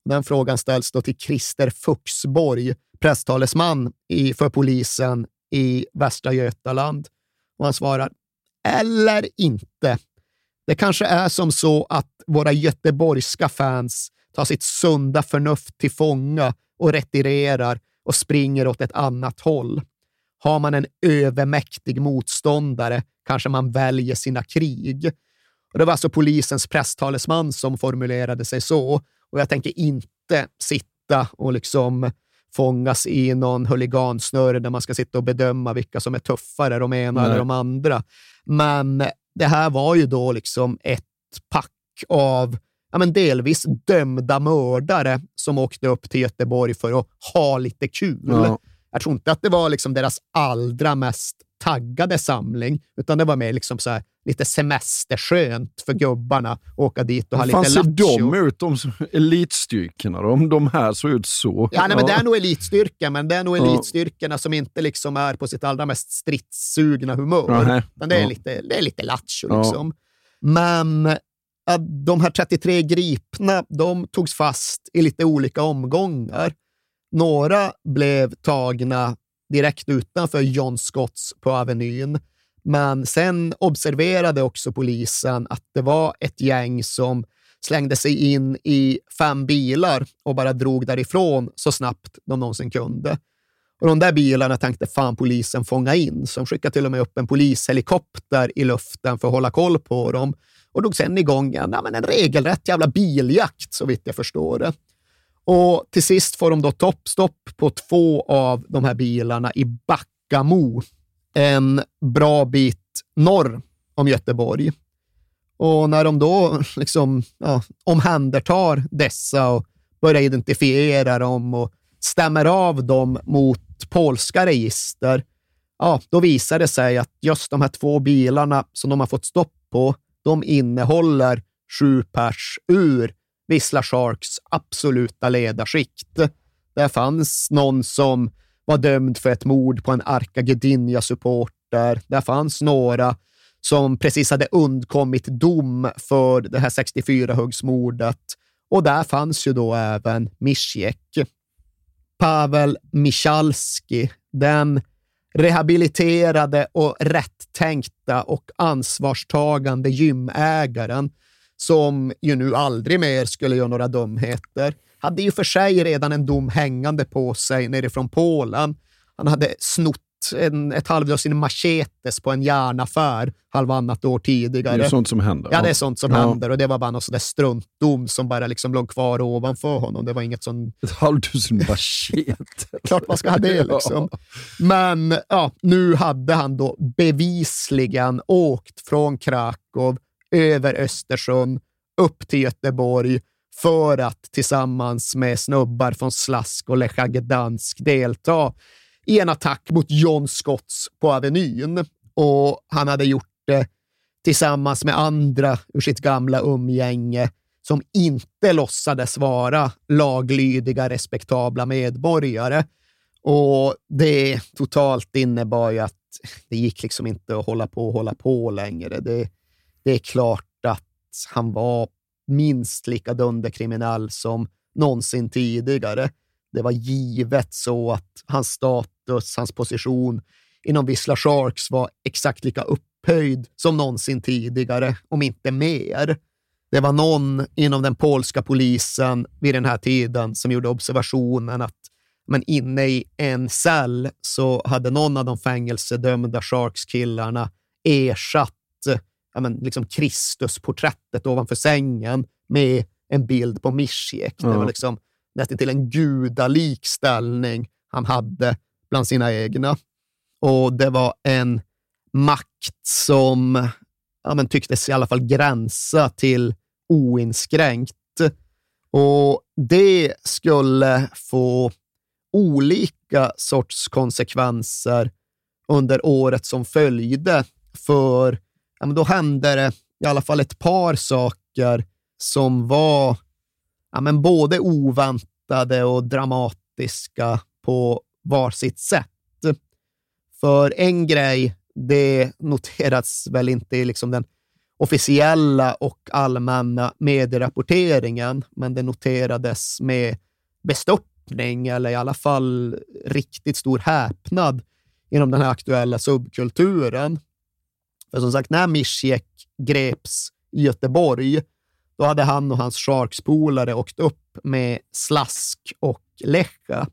Den frågan ställs då till Christer Fuxborg, presstalesman i, för polisen i Västra Götaland. Och han svarar, eller inte. Det kanske är som så att våra göteborgska fans tar sitt sunda förnuft till fånga och retirerar och springer åt ett annat håll. Har man en övermäktig motståndare kanske man väljer sina krig. Och det var alltså polisens presstalesman som formulerade sig så. Och jag tänker inte sitta och liksom fångas i någon huligansnöre där man ska sitta och bedöma vilka som är tuffare, de ena Nej. eller de andra. Men det här var ju då liksom ett pack av ja, men delvis dömda mördare som åkte upp till Göteborg för att ha lite kul. Ja. Jag tror inte att det var liksom deras allra mest taggade samling, utan det var mer liksom så här, lite semesterskönt för gubbarna att åka dit och ha fan lite ser lattjo. de ut, de elitstyrkorna? Om de här ser ut så. Ja, nej, men det är nog elitstyrka, men det är nog Ja. elitstyrkorna som inte liksom är på sitt allra mest stridssugna humör. Nej. Men det är Ja. lite, det är lite lattjo liksom. Men att de här 33 gripna, de togs fast i lite olika omgångar. Några blev tagna direkt utanför John Scotts på Avenyn. Men sen observerade också polisen att det var ett gäng som slängde sig in i fem bilar och bara drog därifrån så snabbt de någonsin kunde. Och de där bilarna tänkte fan polisen fånga in, så de skickade till och med upp en polishelikopter i luften för att hålla koll på dem och drog sen igång en, ja, men en regelrätt jävla biljakt, så vitt jag förstår det. Och till sist får de då toppstopp på två av de här bilarna i Backamo, en bra bit norr om Göteborg. Och när de då liksom, ja, omhändertar dessa och börjar identifiera dem och stämmer av dem mot polska register, ja, då visar det sig att just de här två bilarna som de har fått stopp på, de innehåller sju pers ur Vissla Sharks absoluta ledarskikt. Där fanns någon som var dömd för ett mord på en Arka Gdynia-supporter. Där fanns några som precis hade undkommit dom för det här 64-huggsmordet. Och där fanns ju då även Misjek. Pavel Michalski, den rehabiliterade och rättänkta och ansvarstagande gymägaren som ju nu aldrig mer skulle göra några dumheter. Hade ju för sig redan en dom hängande på sig nerifrån Polen. Han hade snott en, ett halvdussin machetes på en järnaffär halvannat år tidigare. Det är sånt som händer. Ja, det är sånt som Ja. händer och det var bara någon sån där struntdom som bara liksom låg kvar ovanför honom. Det var inget som... Ett halvdussin machete. Klart man ska ha det liksom. Men ja, nu hade han då bevisligen åkt från Krakow över Östersjön upp till Göteborg för att tillsammans med snubbar från Slask och Lecha Gdansk delta i en attack mot John Scotts på Avenyn. Och han hade gjort det tillsammans med andra ur sitt gamla umgänge som inte låtsades vara laglydiga, respektabla medborgare. Och det totalt innebar ju att det gick liksom inte att hålla på och hålla på längre. Det, det är klart att han var minst lika dunderkriminell som någonsin tidigare. Det var givet så att hans status, hans position inom Vissla Sharks var exakt lika upphöjd som någonsin tidigare, om inte mer. Det var någon inom den polska polisen vid den här tiden som gjorde observationen att men inne i en cell så hade någon av de fängelsedömda Sharks-killarna ersatt ja, men liksom Kristusporträttet ovanför sängen med en bild på Misjek. Det Ja. var liksom nästan till en gudalik ställning han hade bland sina egna. Och det var en makt som ja, men tycktes i alla fall gränsa till oinskränkt. Och det skulle få olika sorts konsekvenser under året som följde. För ja, men då hände det i alla fall ett par saker som var ja, men både oväntade och dramatiska på var sitt sätt. För en grej, det noterats väl inte i liksom den officiella och allmänna medierapporteringen, men det noterades med bestörtning eller i alla fall riktigt stor häpnad inom den här aktuella subkulturen. För som sagt, när Misjek greps i Göteborg, då hade han och hans Sharks-polare åkt upp med Slask och Lecha.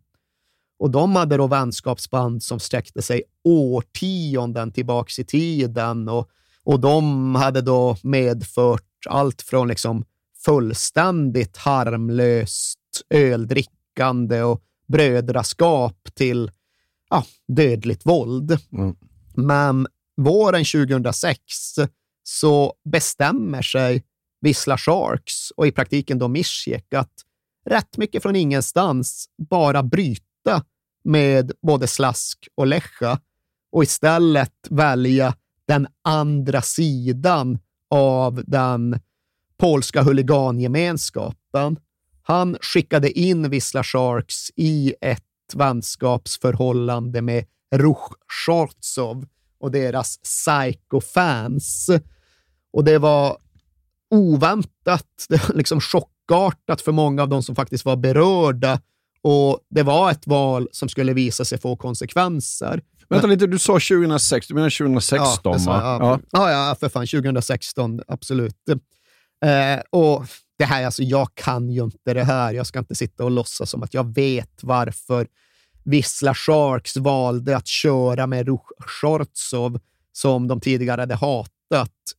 Och de hade då vänskapsband som sträckte sig årtionden tillbaks i tiden och, och de hade då medfört allt från liksom fullständigt harmlöst öldrickande och brödraskap till ja, dödligt våld. Mm. Men våren 2006 så bestämmer sig Wisla Sharks och i praktiken då Mischiek att rätt mycket från ingenstans bara bryta med både Slask och Lecha och istället välja den andra sidan av den polska huligangemenskapen. Han skickade in Vissla Sharks i ett vänskapsförhållande med Ruch Shortsov och deras psycho-fans. Och det var oväntat, det var liksom chockartat för många av de som faktiskt var berörda. Och det var ett val som skulle visa sig få konsekvenser. Vänta lite, du sa 2006, du menar 2016 ja, va? Ja. Ja. ja, för fan. 2016, absolut. Eh, och det här, alltså, jag kan ju inte det här. Jag ska inte sitta och låtsas som att jag vet varför Vissla Sharks valde att köra med Shortsov som de tidigare hade hatat.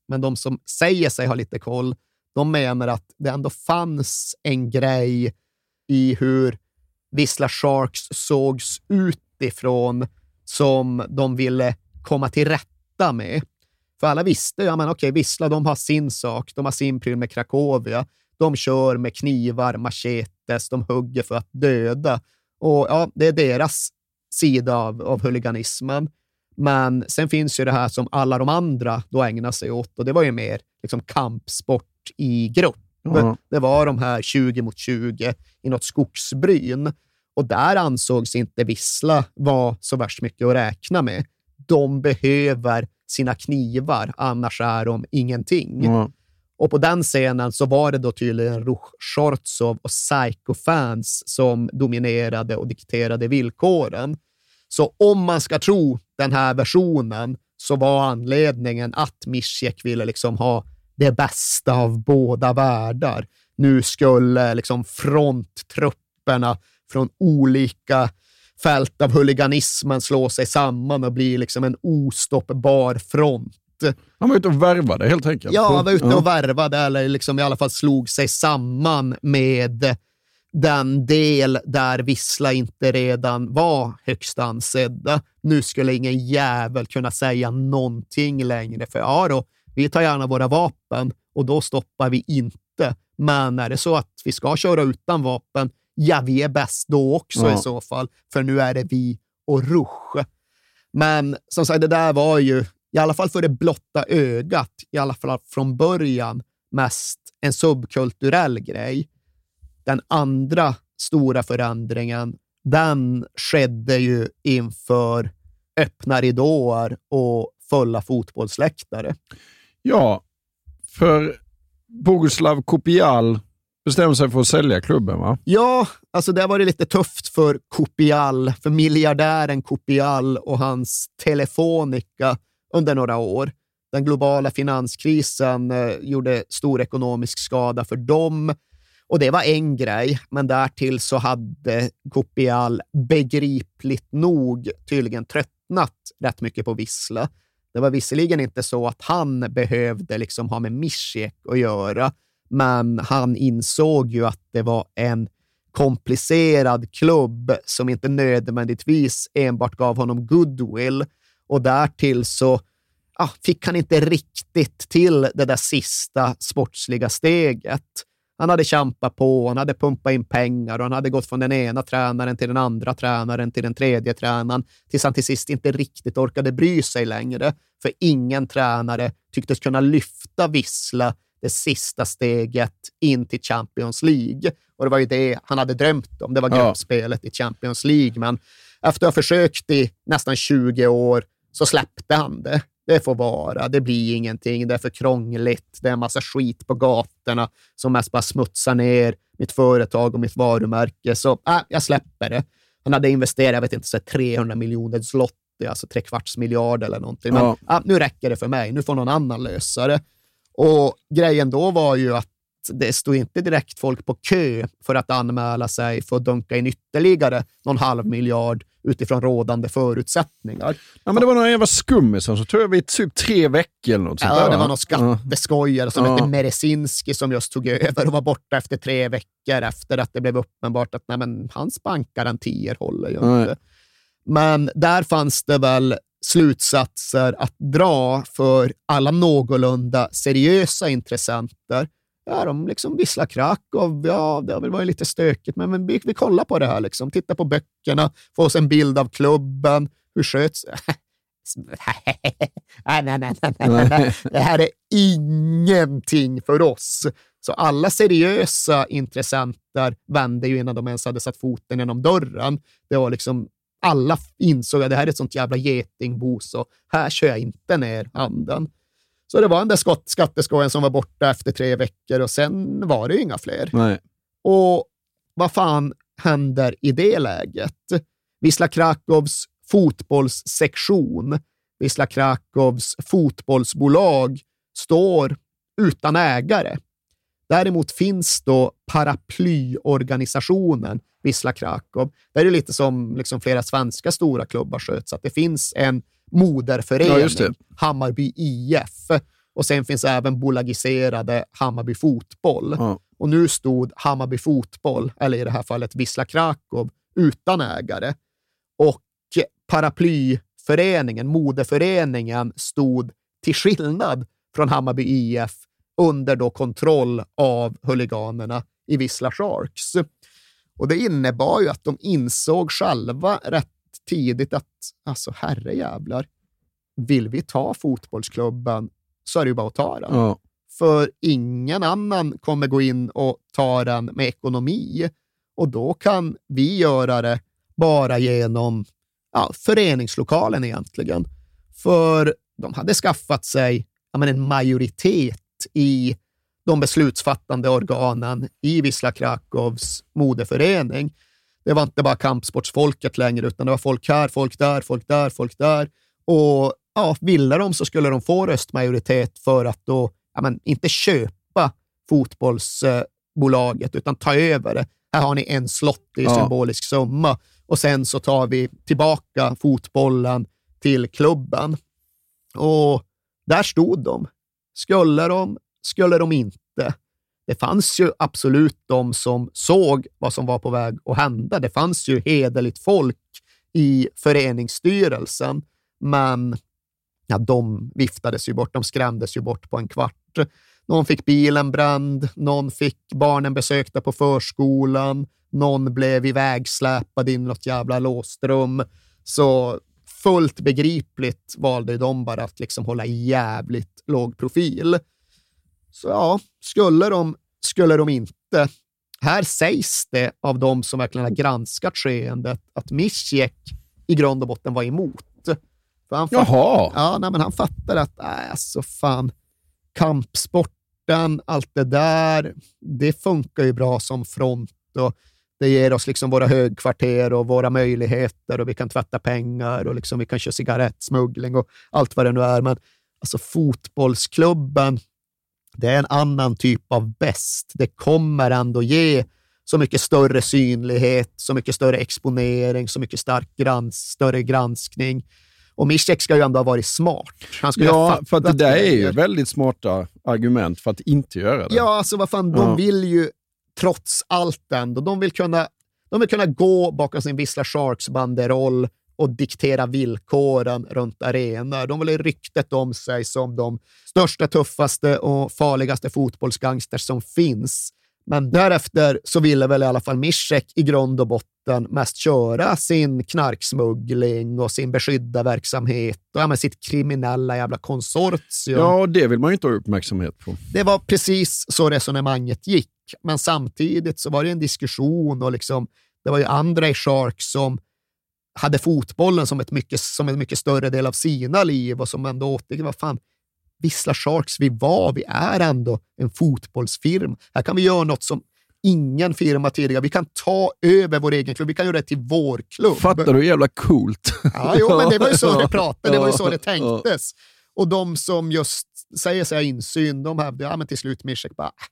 Men de som säger sig ha lite koll, de menar att det ändå fanns en grej i hur Vissla Sharks sågs utifrån som de ville komma till rätta med. För alla visste ju, ja, men okej, Vissla, de har sin sak, de har sin pryl med Krakowia. De kör med knivar, machetes, de hugger för att döda. Och ja, det är deras sida av, av huliganismen. Men sen finns ju det här som alla de andra då ägnar sig åt och det var ju mer liksom kampsport i grupp. Ja. Det var de här 20 mot 20 i något skogsbryn och där ansågs inte Vissla vara så värst mycket att räkna med. De behöver sina knivar, annars är de ingenting. Ja. Och på den scenen så var det då tydligen Ruch Shortsov och Psycho-fans som dominerade och dikterade villkoren. Så om man ska tro den här versionen så var anledningen att Mischiek ville liksom ha det bästa av båda världar. Nu skulle liksom fronttrupperna från olika fält av huliganismen slå sig samman och bli liksom en ostoppbar front. Han var ute och värvade helt enkelt. Ja, han var ute och värvade eller liksom i alla fall slog sig samman med den del där Vissla inte redan var högst ansedda. Nu skulle ingen jävel kunna säga någonting längre, för ja då, vi tar gärna våra vapen och då stoppar vi inte. Men är det så att vi ska köra utan vapen, ja, vi är bäst då också Ja. i så fall, för nu är det vi och Rush. Men som sagt, det där var ju, i alla fall för det blotta ögat, i alla fall från början, mest en subkulturell grej. Den andra stora förändringen, den skedde ju inför öppna ridåer och fulla fotbollsläktare. Ja, för Boguslav Kopial bestämde sig för att sälja klubben va? Ja, alltså det var det lite tufft för Kopial, för miljardären Kopial och hans Telefonica under några år. Den globala finanskrisen eh, gjorde stor ekonomisk skada för dem och det var en grej, men därtill så hade Kopial begripligt nog tydligen tröttnat rätt mycket på Vissla. Det var visserligen inte så att han behövde liksom ha med Mischek att göra, men han insåg ju att det var en komplicerad klubb som inte nödvändigtvis enbart gav honom goodwill och därtill så ah, fick han inte riktigt till det där sista sportsliga steget. Han hade kämpat på, han hade pumpat in pengar och han hade gått från den ena tränaren till den andra tränaren till den tredje tränaren tills han till sist inte riktigt orkade bry sig längre. För ingen tränare tycktes kunna lyfta Vissla det sista steget in till Champions League. Och det var ju det han hade drömt om. Det var Ja. gruppspelet i Champions League. Men efter att ha försökt i nästan 20 år så släppte han det. Det får vara, det blir ingenting, det är för krångligt, det är en massa skit på gatorna som mest bara smutsar ner mitt företag och mitt varumärke. Så äh, jag släpper det. Han hade investerat, jag vet inte, så här 300 miljoner zloty, alltså tre kvarts miljard eller någonting. Men Ja. äh, nu räcker det för mig, nu får någon annan lösa det. Och grejen då var ju att det stod inte direkt folk på kö för att anmäla sig för att dunka in ytterligare någon halv miljard utifrån rådande förutsättningar. Ja, men det var några jävla skummisar som tog över i typ tre veckor eller något sånt Ja, där, det va? var någon skatteskojare som Ja. hette Meresinski som just tog över och var borta efter tre veckor efter att det blev uppenbart att nej, men, hans bankgarantier håller ju Nej. inte. Men där fanns det väl slutsatser att dra för alla någorlunda seriösa intressenter. Ja, de liksom visslar Krakow, ja, det har väl varit lite stökigt, men, men vi, vi kollar på det här. Liksom. Titta på böckerna, få oss en bild av klubben. Hur sköts... nej, nej, nej, nej, nej, nej. Det här är ingenting för oss. Så alla seriösa intressenter vände ju innan de ens hade satt foten genom dörren. Det var liksom alla insåg att det här är ett sånt jävla getingbo, så här kör jag inte ner handen. Så det var den där skott- skatteskojen som var borta efter tre veckor och sen var det ju inga fler. Nej. Och vad fan händer i det läget? Wisla Krakows fotbollssektion, Wisla Krakows fotbollsbolag står utan ägare. Däremot finns då paraplyorganisationen Wisla Krakow. Det är lite som liksom flera svenska stora klubbar sköts, att det finns en moderförening, Ja. Hammarby IF, och sen finns även bolagiserade Hammarby Fotboll. Ja. Och nu stod Hammarby Fotboll, eller i det här fallet Wisla Krakow, utan ägare. Och paraplyföreningen, moderföreningen, stod till skillnad från Hammarby IF under då kontroll av huliganerna i Wisla Sharks. Och det innebar ju att de insåg själva rätt tidigt att, alltså herrejävlar, vill vi ta fotbollsklubben så är det ju bara att ta den. Ja. För ingen annan kommer gå in och ta den med ekonomi. Och då kan vi göra det bara genom ja, föreningslokalen egentligen. För de hade skaffat sig ja, men en majoritet i de beslutsfattande organen i Wisla Krakows moderförening. Det var inte bara kampsportsfolket längre, utan det var folk här, folk där, folk där, folk där. Och ja, ville de så skulle de få röstmajoritet för att då, ja, men, inte köpa fotbollsbolaget, utan ta över det. Här har ni en slott i Ja. symbolisk summa och sen så tar vi tillbaka fotbollen till klubben. Och där stod de. Skulle de, skulle de inte? Det fanns ju absolut de som såg vad som var på väg att hända. Det fanns ju hederligt folk i föreningsstyrelsen, men ja, de viftades ju bort. De skrämdes ju bort på en kvart. Någon fick bilen bränd, någon fick barnen besökta på förskolan, någon blev ivägsläpad in i något jävla låst rum. Så fullt begripligt valde de bara att liksom hålla jävligt låg profil. Så ja, skulle de, skulle de inte. Här sägs det av de som verkligen har granskat skeendet att Mischek i grund och botten var emot. För han fatt- Jaha. Ja, nej, men han fattade att, nej, alltså fan, kampsporten, allt det där, det funkar ju bra som front och det ger oss liksom våra högkvarter och våra möjligheter och vi kan tvätta pengar och liksom vi kan köra cigarettsmuggling och allt vad det nu är. Men alltså fotbollsklubben, det är en annan typ av bäst. Det kommer ändå ge så mycket större synlighet, så mycket större exponering, så mycket stark grans, större granskning. Och Mischek ska ju ändå ha varit smart. Han ska Ja, för det där är ju väldigt smarta argument för att inte göra det. Ja, alltså vad fan, de Ja. vill ju trots allt ändå, de vill kunna, de vill kunna gå bakom sin Vissla Sharks-banderoll och diktera villkoren runt arenor. De vill ryktet om sig som de största, tuffaste och farligaste fotbollsgangsters som finns. Men därefter så ville väl i alla fall Mischek i grund och botten mest köra sin knarksmuggling och sin beskydda verksamhet och ja, sitt kriminella jävla konsortium. Ja, det vill man ju inte ha uppmärksamhet på. Det var precis så resonemanget gick, men samtidigt så var det en diskussion och liksom, det var ju andra i Sharks som hade fotbollen som, ett mycket, som en mycket större del av sina liv och som ändå återgick, vad fan, Vissla Sharks, vi var, vi är ändå en fotbollsfirma. Här kan vi göra något som ingen firma tidigare. Vi kan ta över vår egen klubb, vi kan göra det till vår klubb. Fattar du hur jävla coolt? Ja, jo, men det var ju så det pratade, det var ju så det tänktes. Och de som just säger sig ha insyn, de hävdade ja, men till slut Mischek bara, "Ah,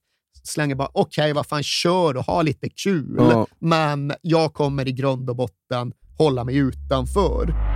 slänger bara okej, okay, vad fan, kör och ha lite kul. Men jag kommer i grund och botten hålla mig utanför.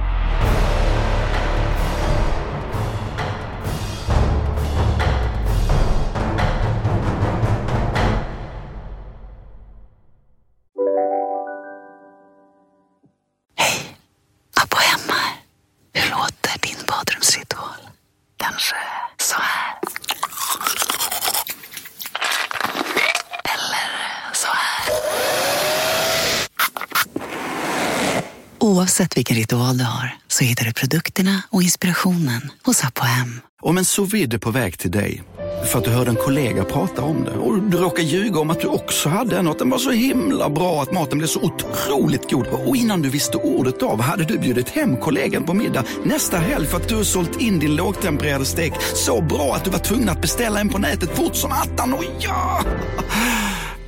Oavsett vilken ritual du har så hittar du produkterna och inspirationen hos Apohem. Om en sous vide är på väg till dig för att du hörde en kollega prata om det och du råkar ljuga om att du också hade en och att den var så himla bra att maten blev så otroligt god och innan du visste ordet av hade du bjudit hem kollegan på middag nästa helg för att du sålt in din lågtempererade stek så bra att du var tvungen att beställa en på nätet fort som attan. Och ja!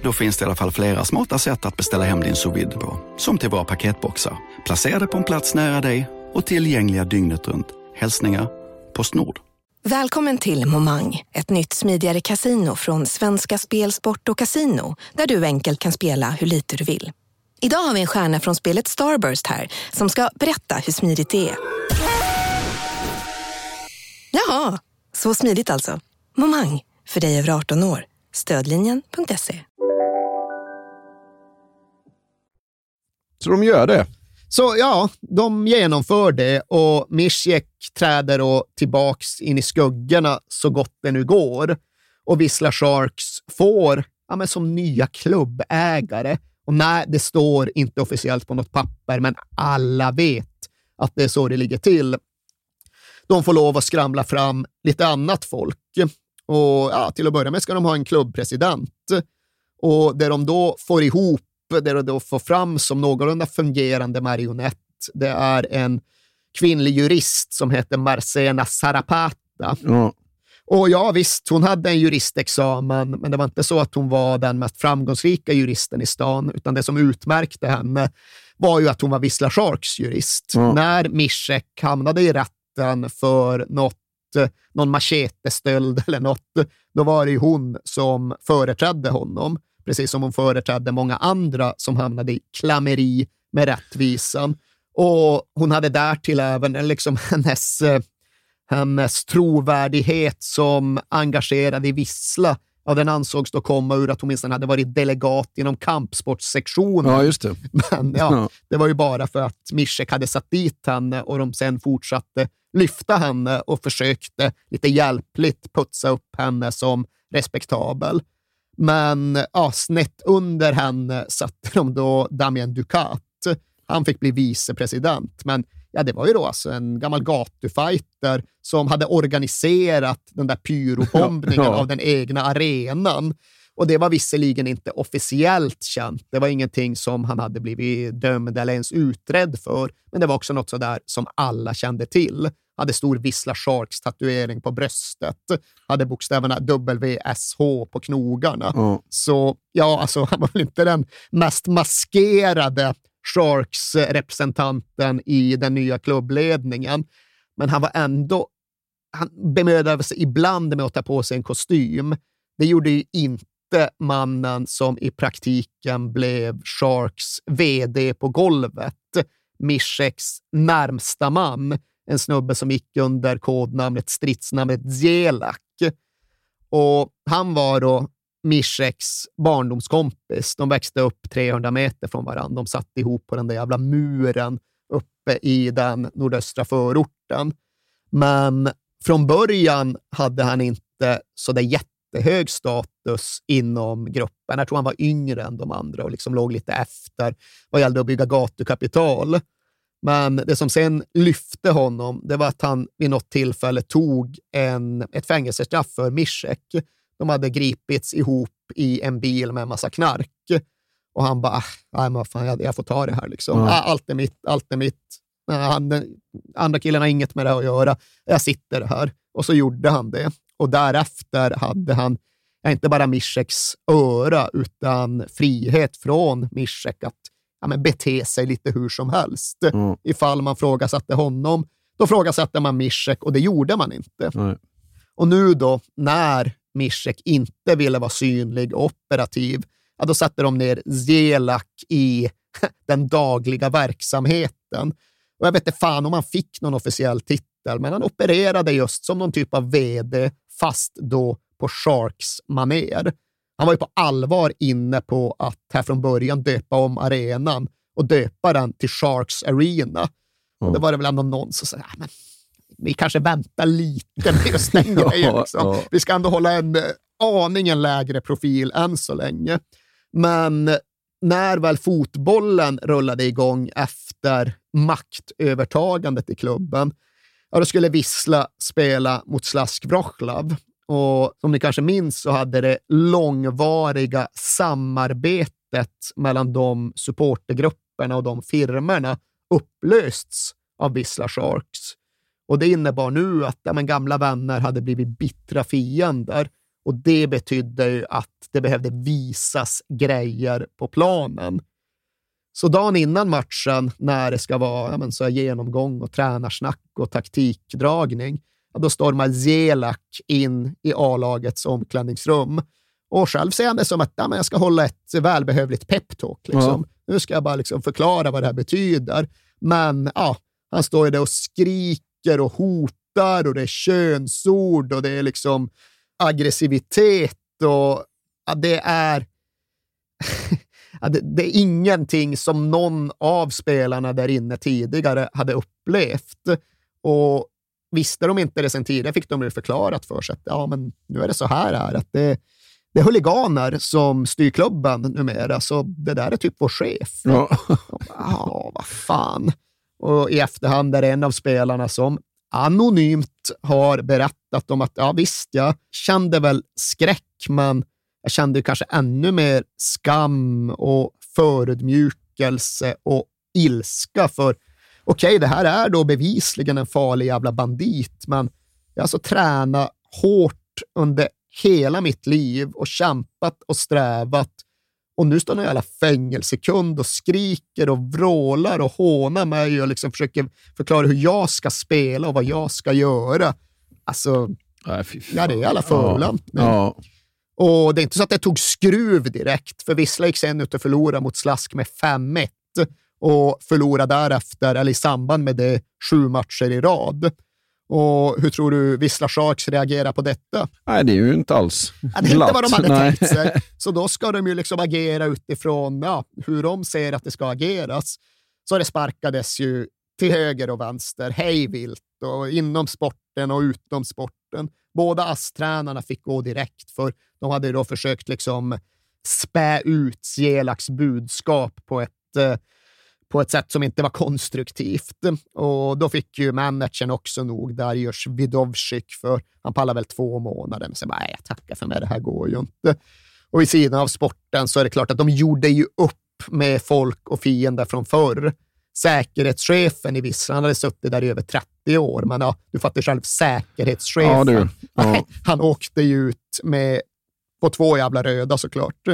Då finns det i alla fall flera smarta sätt att beställa hem din sous vide på. Som till våra paketboxar, placerade på en plats nära dig och tillgängliga dygnet runt. Hälsningar Postnord. Välkommen till Momang, ett nytt smidigare kasino från Svenska Spel, Sport och Casino där du enkelt kan spela hur lite du vill. Idag har vi en stjärna från spelet Starburst här som ska berätta hur smidigt det är. Jaha, så smidigt alltså. Momang, för dig över 18 år. Stödlinjen.se. Så de gör det? Så ja, de genomför det och Mischek träder då tillbaks in i skuggorna så gott det nu går. Och Vissla Sharks får, ja, men som nya klubbägare, och nej, det står inte officiellt på något papper, men alla vet att det är så det ligger till. De får lov att skramla fram lite annat folk. Och ja, till att börja med ska de ha en klubbpresident. Och det de då får ihop det de då får fram som någorlunda fungerande marionett, det är en kvinnlig jurist som heter Marcena Sarapata. Ja. Och ja, visst, hon hade en juristexamen, men det var inte så att hon var den mest framgångsrika juristen i stan, utan det som utmärkte henne var ju att hon var Vissla Sharks jurist. Ja. När Mischek hamnade i rätten för något, någon machetestöld eller något, då var det ju hon som företrädde honom precis som hon företrädde många andra som hamnade i klammeri med rättvisan. Och hon hade därtill även liksom hennes, hennes trovärdighet som engagerad i Vissla. Ja, den ansågs då komma ur att hon minst hade varit delegat inom kampsportssektionen. Ja, just det. Men ja, Ja. det var ju bara för att Mischek hade satt dit henne och de sen fortsatte lyfta henne och försökte lite hjälpligt putsa upp henne som respektabel. Men ja, snett under henne satte de då Damien Ducat. Han fick bli vicepresident, men ja, det var ju då alltså en gammal gatufighter som hade organiserat den där pyrobombningen Ja, ja. av den egna arenan. Och det var visserligen inte officiellt känt. Det var ingenting som han hade blivit dömd eller ens utredd för, men det var också något sådär som alla kände till. Hade stor Vissla Sharks-tatuering på bröstet. Hade bokstäverna WSH på knogarna. Ja. Så ja, alltså, han var väl inte den mest maskerade Sharks-representanten i den nya klubbledningen, men han var ändå han bemödade sig ibland med att ta på sig en kostym. Det gjorde ju inte mannen som i praktiken blev Sharks vd på golvet. Mischeks närmsta man, en snubbe som gick under kodnamnet, stridsnamnet Zelak. Och han var då Mischeks barndomskompis. De växte upp 300 meter från varandra. De satt ihop på den där jävla muren uppe i den nordöstra förorten. Men från början hade han inte så där jättehög status inom gruppen. Jag tror han var yngre än de andra och liksom låg lite efter vad gällde att bygga gatukapital. Men det som sen lyfte honom, det var att han vid något tillfälle tog en, ett fängelsestraff för Mischek. De hade gripits ihop i en bil med en massa knark. Och han bara, "Ah, nej men fan, jag, jag får ta det här liksom. Ah, Allt är mitt, allt är mitt. Han, andra killen har inget med det att göra. Jag sitter här. Och så gjorde han det. Och därefter hade han inte bara Mischeks öra, utan frihet från Mischek att ja, men bete sig lite hur som helst. Mm. Ifall man frågasatte honom, då frågasatte man Mischek och det gjorde man inte. Nej. Och nu då, när Mischek inte ville vara synlig och operativ, ja, då satte de ner Zelak i den dagliga verksamheten. Och jag vet inte fan om han fick någon officiell titel, men han opererade just som någon typ av vd, fast då på Sharks maner. Han var ju på allvar inne på att här från början döpa om arenan och döpa den till Sharks Arena. Och då var det väl ändå någon som sa, ja, men vi kanske väntar lite med just den grejen. Liksom. Vi ska ändå hålla en eh, aningen lägre profil än så länge. Men när väl fotbollen rullade igång efter maktövertagandet i klubben, ja, då skulle Vissla spela mot Slask Wroclaw. Och som ni kanske minns så hade det långvariga samarbetet mellan de supportergrupperna och de firmorna upplösts av Vissla Sharks. Och det innebar nu att ja, men gamla vänner hade blivit bittra fiender och det betydde ju att det behövde visas grejer på planen. Så dagen innan matchen, när det ska vara ja, men så genomgång och tränarsnack och taktikdragning, då stormar Zelak in i A-lagets omklädningsrum. Och själv ser han det som att ja, men jag ska hålla ett välbehövligt peptalk. Liksom. Ja. Nu ska jag bara liksom förklara vad det här betyder. Men ja, han står ju där och skriker och hotar och det är könsord och det är liksom aggressivitet och ja, det är ja, det, det, är ingenting som någon av spelarna där inne tidigare hade upplevt. Och visste de inte det sen tidigare fick de ju förklarat för sig att ja, men nu är det så här, här att det, det är huliganer som styr klubben numera, så det där är typ vår chef. Ja, ja vad fan. Och i efterhand är det en av spelarna som anonymt har berättat om att ja, visst, jag kände väl skräck, men jag kände kanske ännu mer skam och förödmjukelse och ilska. För okej, okay, det här är då bevisligen en farlig jävla bandit, men jag har alltså tränat hårt under hela mitt liv och kämpat och strävat och nu står någon jävla fängelsekund och skriker och vrålar och hånar mig och liksom försöker förklara hur jag ska spela och vad jag ska göra. Alltså, Nej, ja, det är alla förolämpning. Ja. Och det är inte så att det tog skruv direkt, för Vissla gick sen ut och förlorade mot Slask med 5-1 och förlorade därefter, eller i samband med det, sju matcher i rad. Och hur tror du Vissla Sharks reagerar på detta? Nej, det är ju inte alls ja, Det är inte vad de hade Nej. tänkt sig. Så då ska de ju liksom agera utifrån ja, hur de ser att det ska ageras. Så det sparkades ju till höger och vänster, hej vilt, och inom sporten och utom sporten. Båda ASS-tränarna fick gå direkt, för de hade då försökt liksom spä ut Jelaks budskap på ett eh, på ett sätt som inte var konstruktivt. Och då fick ju managern också nog Darius Vidovcik för han pallar väl två månader. Men sen bara, jag tackar för mig, det här går ju inte. Och i sidan av sporten så är det klart att de gjorde ju upp med folk och fiender från förr. Säkerhetschefen i Vissla, han hade suttit där i över 30 år, men ja, du fattar själv, säkerhetschefen. Ja, du. Ja. Han åkte ju ut med, på två jävla röda såklart.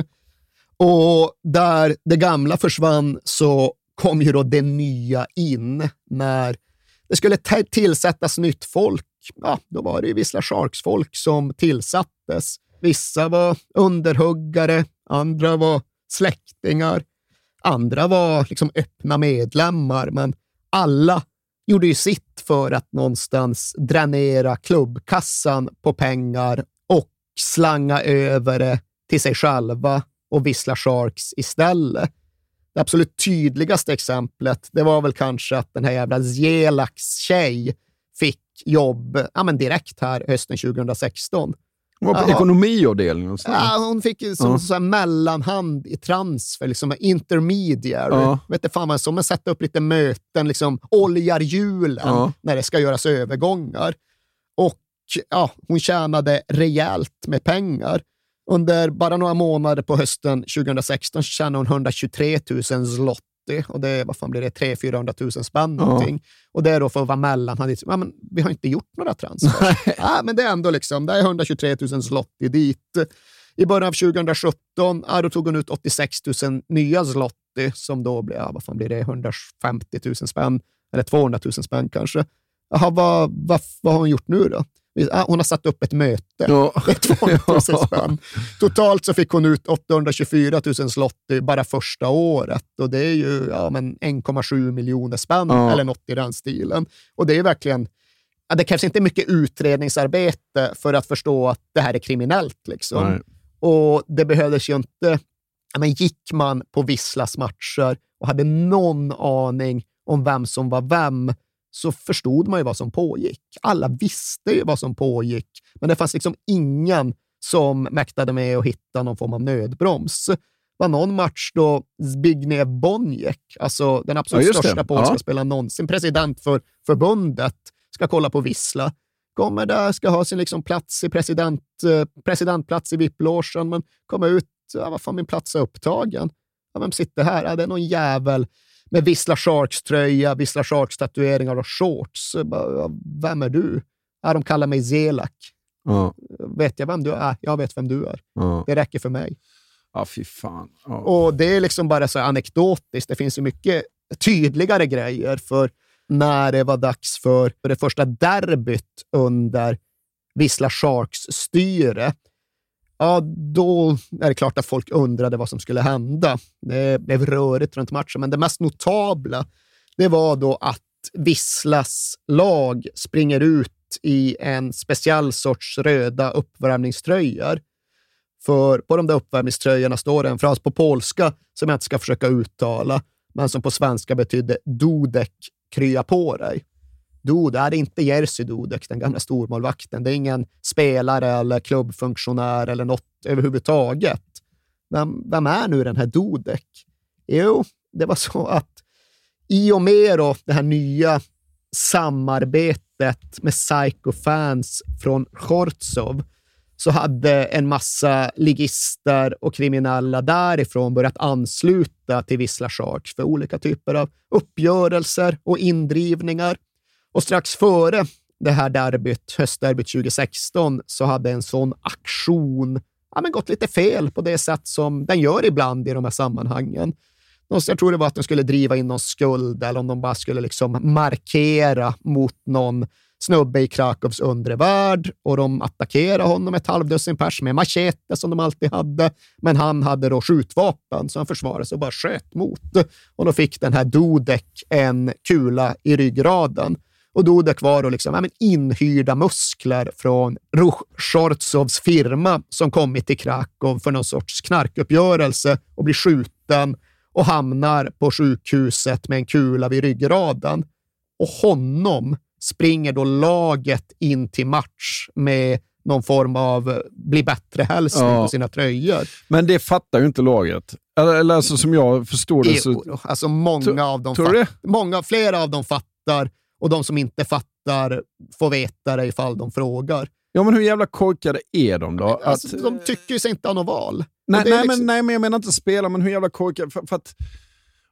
Och där det gamla försvann så kom ju då det nya in när det skulle tillsättas nytt folk. Ja, då var det ju Vissla Sharks-folk som tillsattes. Vissa var underhuggare, andra var släktingar, andra var liksom öppna medlemmar, men alla gjorde ju sitt för att någonstans dränera klubbkassan på pengar och slanga över det till sig själva och Vissla Sharks istället. Det absolut tydligaste exemplet, det var väl kanske att den här jävla Zelaks tjej fick jobb ja, men direkt här hösten 2016. Hon var på ekonomiavdelningen? Ja, hon fick som ja. så mellanhand i transfer, liksom intermediary. Ja. Vet du fan vad som att sätta upp lite möten, liksom oljar hjulen ja. när det ska göras övergångar. Och ja, hon tjänade rejält med pengar. Under bara några månader på hösten 2016 tjänade hon 123 000 zloty och det vad fan blir det, 300 000 spänn någonting. Ja. Och det är då för att vara mellan. Han ja, men vi har inte gjort några transfer. ja, men det är ändå liksom, det är 123 000 zloty dit. I början av 2017 ja, då tog hon ut 86 000 nya zloty som då blir, ja, vad fan blir det, 150 000 spänn eller 200 000 spänn kanske. Jaha, vad, vad, vad har hon gjort nu då? Ah, Hon har satt upp ett möte. Ja. Det är 200 000 spänn. Totalt så fick hon ut 824 000 slotty bara första året och det är ju ja, men 1,7 miljoner spänn Ja. eller något i den stilen. Och det är verkligen, ja, det krävs inte mycket utredningsarbete för att förstå att det här är kriminellt. Liksom. Nej. Och det behövdes ju inte, ja, men gick man på Visslas matcher och hade någon aning om vem som var vem, så förstod man ju vad som pågick. Alla visste ju vad som pågick, men det fanns liksom ingen som mäktade med att hitta någon form av nödbroms. Det var någon match då Zbigniew Boniek, alltså den absolut Ja, största polska Ja. spelaren någonsin, president för förbundet, ska kolla på Vissla. Kommer där, ska ha sin liksom plats i president, eh, presidentplats i VIP-logen, men kommer ut, ja, vad fan, min plats är upptagen. Ja, vem sitter här? Ja, det är någon jävel med Vissla Sharks-tröja, Vissla Sharks-tatueringar och shorts. Vem är du? Ja, de kallar mig Zelak. Ja. Vet jag vem du är? Jag vet vem du är. Ja. Det räcker för mig. Ja, fy fan. Ja. Och det är liksom bara så anekdotiskt. Det finns ju mycket tydligare grejer för när det var dags för för det första derbyt under Vissla Sharks styre. Ja, då är det klart att folk undrade vad som skulle hända. Det blev rörigt runt matchen, men det mest notabla det var då att Visslas lag springer ut i en speciell sorts röda uppvärmningströjor. För på de där uppvärmningströjorna står det en fras på polska som jag inte ska försöka uttala, men som på svenska betydde Dudek, krya på dig. Dudek, är det inte Jerzy Dudek, den gamla stormålvakten. Det är ingen spelare eller klubbfunktionär eller något överhuvudtaget. Vem, vem är nu den här Dudek? Jo, det var så att i och med då det här nya samarbetet med psycho-fans från Chortsov så hade en massa ligister och kriminella därifrån börjat ansluta till Vissla Sharks för olika typer av uppgörelser och indrivningar. Och strax före det här derbyt, höstderbyt 2016, så hade en sån aktion ja, men gått lite fel på det sätt som den gör ibland i de här sammanhangen. Jag tror det var att de skulle driva in någon skuld eller om de bara skulle liksom markera mot någon snubbe i Krakows undre värld och de attackerade honom ett halvdussin pers med machete som de alltid hade. Men han hade då skjutvapen så han försvarade sig och bara sköt mot. Och då fick den här Dudek en kula i ryggraden. Och Dudek var då liksom, ja, men inhyrda muskler från Ruch Shortsovs firma som kommit till Krakow för någon sorts knarkuppgörelse och blir skjuten och hamnar på sjukhuset med en kula vid ryggraden. Och honom springer då laget in till match med någon form av eh, bli bättre-hälsning Ja. på sina tröjor. Men det fattar ju inte laget. Eller, alltså, som jag förstår det så... Jo, alltså många av dem tror du många, flera av dem fattar och de som inte fattar får veta det ifall de frågar. Ja, men hur jävla korkade är de då? Alltså, att, de tycker ju sig inte ha något val. nej, nej, liksom- men, nej, men jag menar inte spela, men hur jävla korkade... För, för att,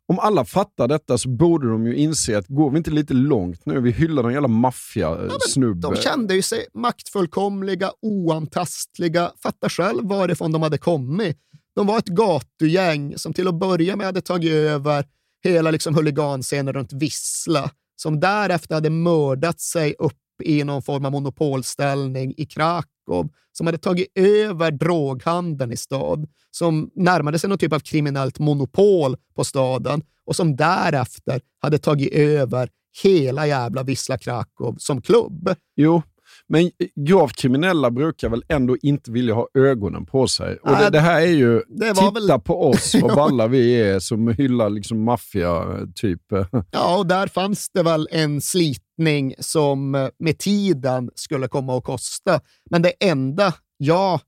om alla fattar detta så borde de ju inse att går vi inte lite långt nu? Vi hyllar någon jävla maffiasnubbe. De kände ju sig maktfullkomliga, oantastliga. Fatta själv varifrån de hade kommit. De var ett gatugäng som till att börja med hade tagit över hela liksom huliganscenen runt Vissla, som därefter hade mördat sig upp i någon form av monopolställning i Krakow, som hade tagit över droghandeln i stad, som närmade sig någon typ av kriminellt monopol på staden och som därefter hade tagit över hela jävla Vissla Krakow som klubb. Jo, men gravt kriminella brukar väl ändå inte vilja ha ögonen på sig. Och det, det här är ju, titta väl- på oss, vad balla vi är som hyllar liksom maffia-typ. Ja, och där fanns det väl en slitning som eh, med tiden skulle komma att kosta. Men det enda jag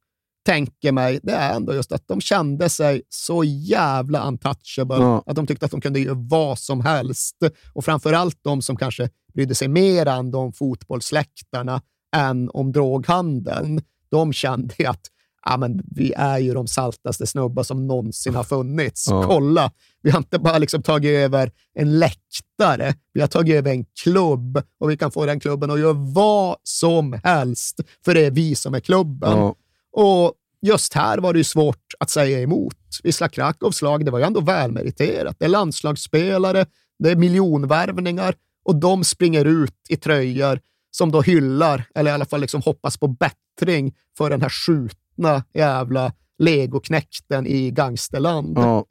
tänker mig, det är ändå just att de kände sig så jävla untouchable Ja. att de tyckte att de kunde göra vad som helst. Och framför allt de som kanske brydde sig mer än om fotbollsläktarna än om droghandeln. De kände att ja, men vi är ju de saltaste snubbar som någonsin har funnits. Ja. Kolla, vi har inte bara liksom tagit över en läktare, vi har tagit över en klubb och vi kan få den klubben att göra vad som helst, för det är vi som är klubben. Ja. Och just här var det ju svårt att säga emot. Wisla Krakows lag, det var ju ändå välmeriterat. Det är landslagsspelare, det är miljonvärvningar och de springer ut i tröjor som då hyllar, eller i alla fall liksom hoppas på bättring för den här skjutna jävla legoknäkten i gangsterland. Ja.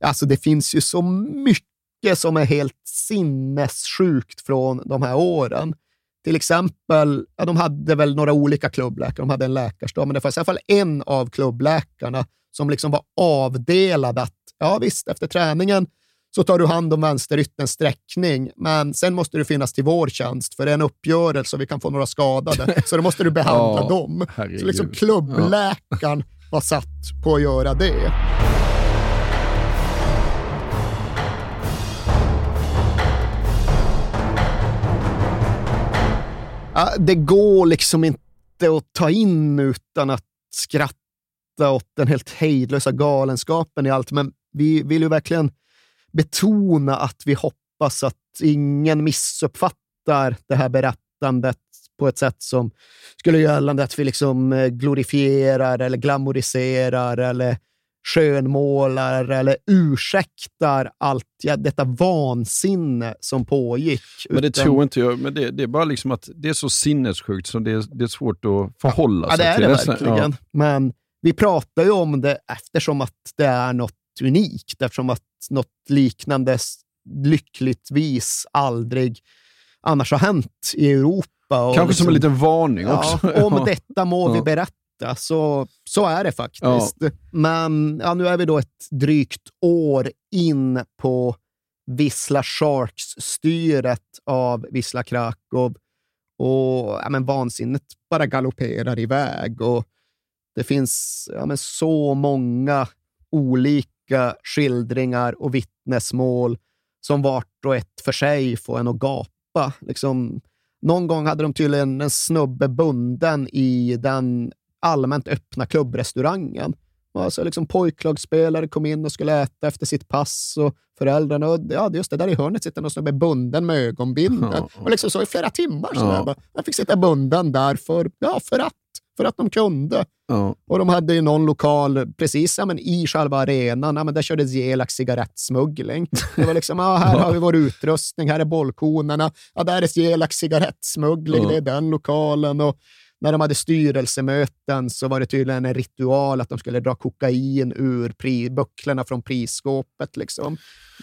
Alltså det finns ju så mycket som är helt sinnessjukt från de här åren. Till exempel, ja, de hade väl några olika klubbläkare, de hade en läkarstab, men det fanns i alla fall en av klubbläkarna som liksom var avdelad att, ja visst, efter träningen så tar du hand om vänsteryttens sträckning, men sen måste du finnas till vår tjänst, för det är en uppgörelse och vi kan få några skadade, så då måste du behandla Ja, dem. herregud. Så liksom klubbläkaren var satt på att göra det. Ja, det går liksom inte att ta in utan att skratta åt den helt hejdlösa galenskapen i allt, men vi vill ju verkligen betona att vi hoppas att ingen missuppfattar det här berättandet på ett sätt som skulle göra gällande att vi liksom eh, glorifierar eller glamoriserar eller skönmålar eller ursäktar allt ja, detta vansinne som pågick. Men det Utan- tror inte jag. Men det, det är bara liksom att det är så sinnessjukt så det är, det är svårt att förhålla Ja, sig det är till. det Nästan- verkligen. Ja. Men vi pratar ju om det eftersom att det är något unikt, eftersom att något liknande lyckligtvis aldrig annars har hänt i Europa. Kanske som en liten varning ja, också. Om detta må vi Ja. berätta, så, så är det faktiskt. Men ja, nu är vi då ett drygt år in på Wisla Sharks-styret av Wisla Krakow och ja, men vansinnet bara galopperar iväg. Och det finns ja, men så många olika skildringar och vittnesmål som vart och ett för sig får en att gapa. Liksom, någon gång hade de tydligen en snubbe bunden i den allmänt öppna klubbrestaurangen. Alltså liksom pojklagsspelare kom in och skulle äta efter sitt pass och föräldrarna, och, ja, just det, där i hörnet sitter någon snubbe bunden med ögonbindel. Ja. Och liksom så i flera timmar. Så Ja. där. Bara, Han fick sitta bunden där för, ja, för att. För att de kunde. Ja. Och de hade ju någon lokal precis ja, men i själva arenan. Ja, men där kördes Gelax cigarettsmuggling. Det var liksom, ja, här har vi vår utrustning, här är bollkonerna. Ja, där är Gelax cigarettsmuggling, Ja. det är den lokalen. Och när de hade styrelsemöten så var det tydligen en ritual att de skulle dra kokain ur pri- bucklorna från prisskåpet. Liksom.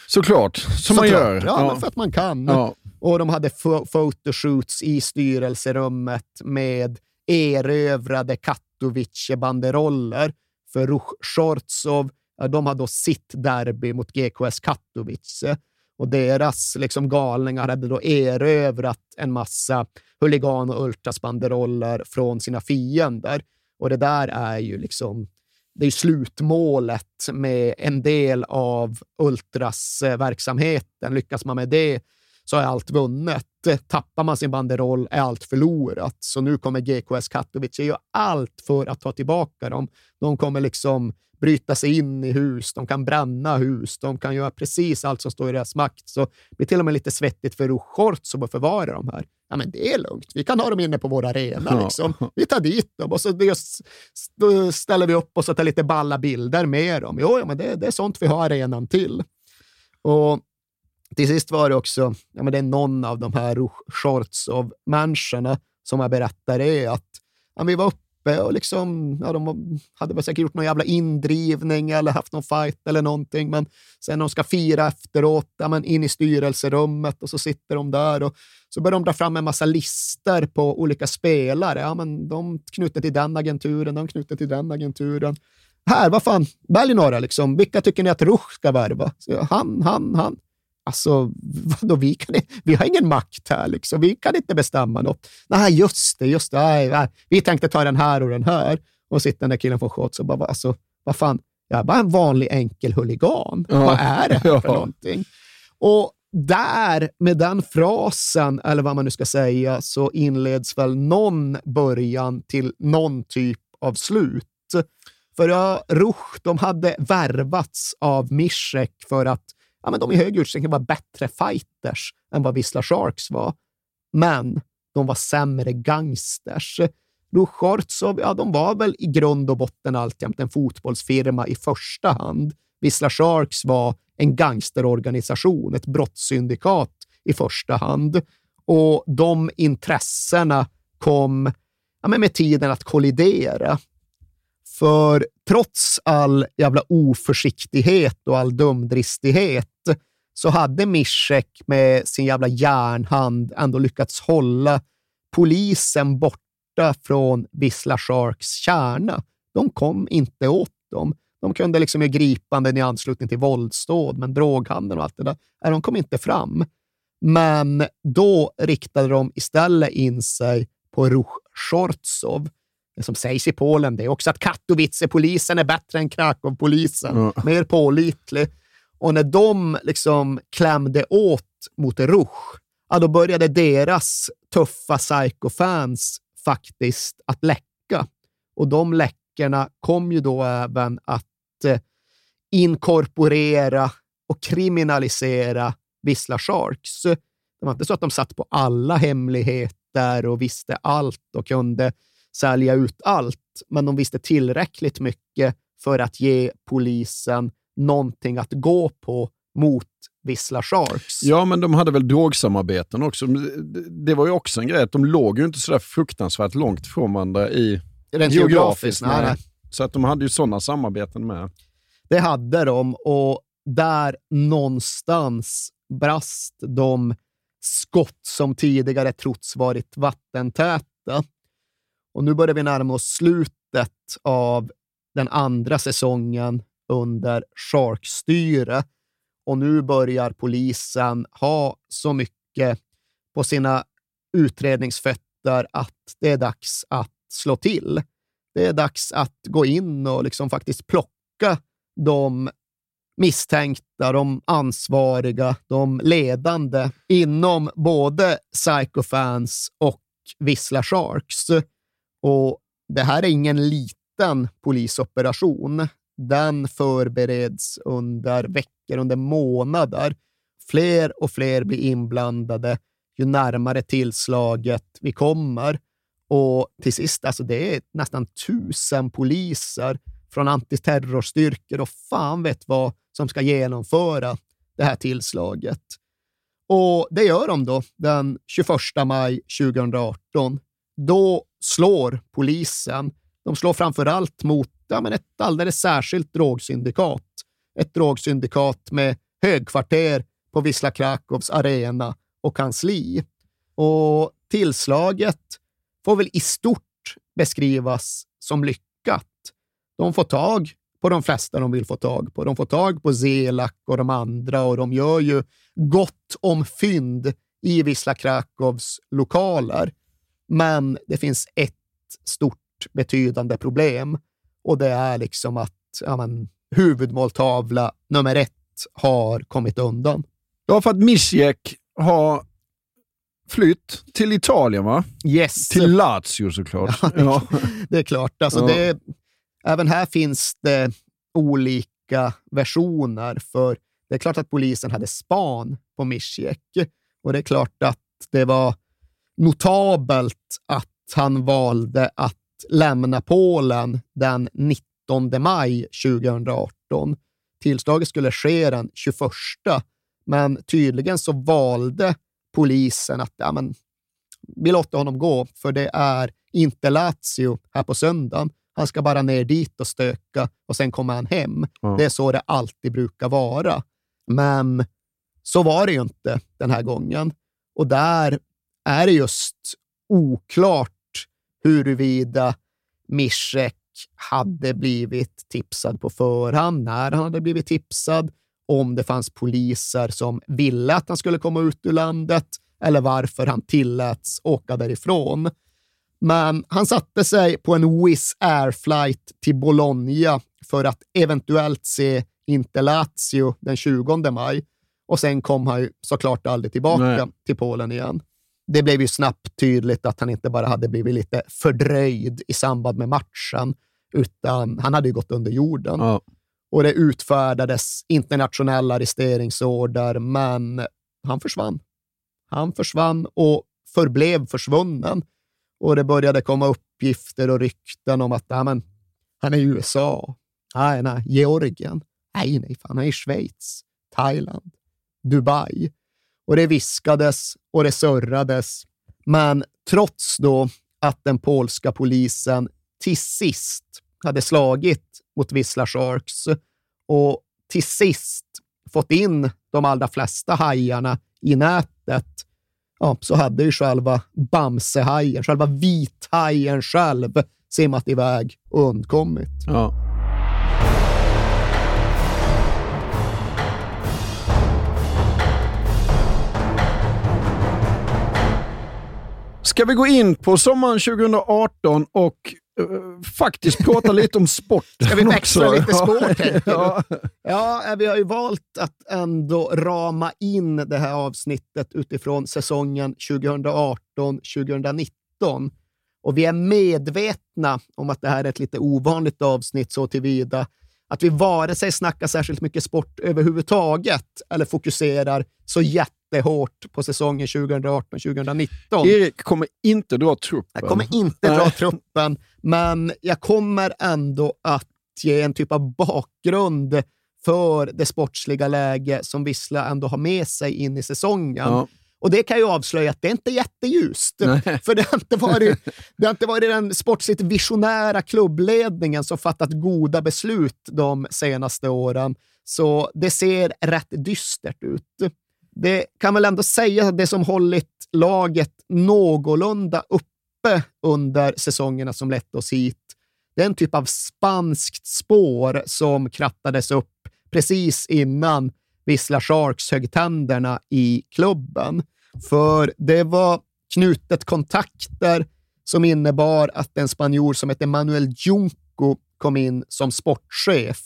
Såklart, som man Såklart. gör. Ja, Men för att man kan. Ja. Och de hade photoshoots i styrelserummet med erövrade Katowice-banderoller. För Ruch Shortsov, de hade då sitt derby mot GKS Katowice. Och deras liksom, galningar hade då erövrat en massa huligan och ultrasbanderoller från sina fiender. Och det där är ju liksom det är ju slutmålet med en del av ultrasverksamheten. Eh, Lyckas man med det så är allt vunnet. Tappar man sin banderoll är allt förlorat. Så nu kommer GKS Katowice göra allt för att ta tillbaka dem. De kommer liksom bryta sig in i hus, de kan bränna hus, de kan göra precis allt som står i deras makt. Så det blir till och med lite svettigt för Ruchort att förvara de här. Ja, men det är lugnt. Vi kan ha dem inne på vår arena. Ja. Liksom. Vi tar dit dem och så ställer vi upp och tar lite balla bilder med dem. Jo, ja, men det, det är sånt vi har arenan till. Och till sist var det också, ja, men det är någon av de här shorts av människorna som jag berättade att ja, vi var uppe och liksom, ja, de hade väl säkert gjort någon jävla indrivning eller haft någon fight eller någonting, men sen när de ska fira efteråt, ja, men in i styrelserummet och så sitter de där och så börjar de dra fram en massa listor på olika spelare. Ja, men de knutet till den agenturen, de knutet till den agenturen. Här, vad fan, välj några liksom. Vilka tycker ni att Ruch ska värva? Så, han, han, han. Alltså, vadå, vi, kan, vi har ingen makt här, liksom. vi kan inte bestämma något. Nej, just det, just det. Nej, nej. Vi tänkte ta den här och den här. Och sitter den där killen från Shots och bara, alltså, vad fan, jag är bara en vanlig enkel huligan. Ja. Vad är det här för Ja. någonting? Och där, med den frasen, eller vad man nu ska säga, så inleds väl någon början till någon typ av slut. För ja, Ruch, de hade värvats av Mischek för att ja, men de i hög utsträckning var bättre fighters än vad Wisla Sharks var. Men de var sämre gangsters. Ruchortsov, ja, de var väl i grund och botten alltjämt en fotbollsfirma i första hand. Wisla Sharks var en gangsterorganisation, ett brottssyndikat i första hand. Och de intressena kom ja, men med tiden att kollidera. För trots all jävla oförsiktighet och all dumdristighet så hade Mischek med sin jävla järnhand ändå lyckats hålla polisen borta från Vissla Sharks kärna. De kom inte åt dem. De kunde liksom göra gripanden i anslutning till våldsdåd, men droghandeln och allt det där, de kom inte fram. Men då riktade de istället in sig på Ruch Shortsov. Det som sägs i Polen det är också att Katowice-polisen är bättre än Krakow-polisen. Mm. Mer pålitlig. Och när de liksom klämde åt mot Ruch, ja, då började deras tuffa psycho-fans faktiskt att läcka. Och de läckorna kom ju då även att eh, inkorporera och kriminalisera Vissla Sharks. Det var inte så att de satt på alla hemligheter och visste allt och kunde sälja ut allt, men de visste tillräckligt mycket för att ge polisen någonting att gå på mot Vissla Sharks. Ja, men de hade väl drogsamarbeten också. Det var ju också en grej att de låg ju inte så där fruktansvärt långt från varandra i Rent geografiskt. Nej, nej. Så att de hade ju sådana samarbeten med. Det hade de och där någonstans brast de skott som tidigare trots varit vattentäta. Och nu börjar vi närma oss slutet av den andra säsongen under Shark-styre. Och nu börjar polisen ha så mycket på sina utredningsfötter att det är dags att slå till. Det är dags att gå in och liksom faktiskt plocka de misstänkta, de ansvariga, de ledande inom både Psychofans och Vissla Sharks. Och det här är ingen liten polisoperation. Den förbereds under veckor, under månader. Fler och fler blir inblandade ju närmare tillslaget vi kommer. Och till sist, alltså det är nästan tusen poliser från antiterrorstyrkor och fan vet vad som ska genomföra det här tillslaget. Och det gör de då den 21 maj 2018. Då slår polisen. De slår framför allt mot ja, men ett alldeles särskilt drogsyndikat. Ett drogsyndikat med högkvarter på Wisla Krakows arena och kansli. Och tillslaget får väl i stort beskrivas som lyckat. De får tag på de flesta de vill få tag på. De får tag på Zelak och de andra och de gör ju gott om fynd i Wisla Krakows lokaler. Men det finns ett stort betydande problem och det är liksom att ja, men, huvudmåltavla nummer ett har kommit undan. Ja, för att Misjek har flytt till Italien, va? Yes. Till Lazio såklart. Ja, det, ja. det är klart. Alltså, ja. det, även här finns det olika versioner, för det är klart att polisen hade span på Misjek och det är klart att det var notabelt att han valde att lämna Polen den 19 maj 2018. Tillslaget skulle ske den 21, men tydligen så valde polisen att ja, men, vi låter honom gå, för det är inte Lazio här på söndagen. Han ska bara ner dit och stöka och sen kommer han hem. Mm. Det är så det alltid brukar vara. Men så var det ju inte den här gången. Och där är det just oklart huruvida Mischek hade blivit tipsad på förhand, när han hade blivit tipsad, om det fanns poliser som ville att han skulle komma ut ur landet eller varför han tilläts åka därifrån. Men han satte sig på en Wizz Air flight till Bologna för att eventuellt se Inter Lazio den 20 maj och sen kom han ju såklart aldrig tillbaka Nej. till Polen igen. Det blev ju snabbt tydligt att han inte bara hade blivit lite fördröjd i samband med matchen, utan han hade gått under jorden. Ja. Och det utfärdades internationella arresteringsorder, men han försvann. Han försvann och förblev försvunnen. Och det började komma uppgifter och rykten om att men, han är i USA. Nej, nej, Georgien. Nej, nej, fan, han är i Schweiz, Thailand, Dubai och det viskades och det surrades. Men trots då att den polska polisen till sist hade slagit mot Vissla Sharks och till sist fått in de allra flesta hajarna i nätet, ja, så hade ju själva Bamsehajen, själva vithajen själv simmat iväg och undkommit. Ja. Ska vi gå in på sommaren 2018 och uh, faktiskt prata lite om sport? Ska vi växla lite spår, tänker ja. Ja, vi har ju valt att ändå rama in det här avsnittet utifrån säsongen 2018-2019. Och vi är medvetna om att det här är ett lite ovanligt avsnitt så tillvida att vi vare sig snackar särskilt mycket sport överhuvudtaget eller fokuserar så jättehårt på säsongen 2018-2019. Erik kommer inte dra truppen. Jag kommer inte dra truppen, men jag kommer ändå att ge en typ av bakgrund för det sportsliga läge som Vissla ändå har med sig in i säsongen. Ja. Och det kan ju avslöja att det inte är jätteljust. Nej. För det har, inte varit, det har inte varit den sportsligt visionära klubbledningen som fattat goda beslut de senaste åren. Så det ser rätt dystert ut. Det kan väl ändå sägas att det som hållit laget någorlunda uppe under säsongerna som lett oss hit, det är en typ av spanskt spår som krattades upp precis innan Vissla Sharks högg tänderna i klubben. För det var knutet kontakter som innebar att en spanjor som hette Manuel Junco kom in som sportchef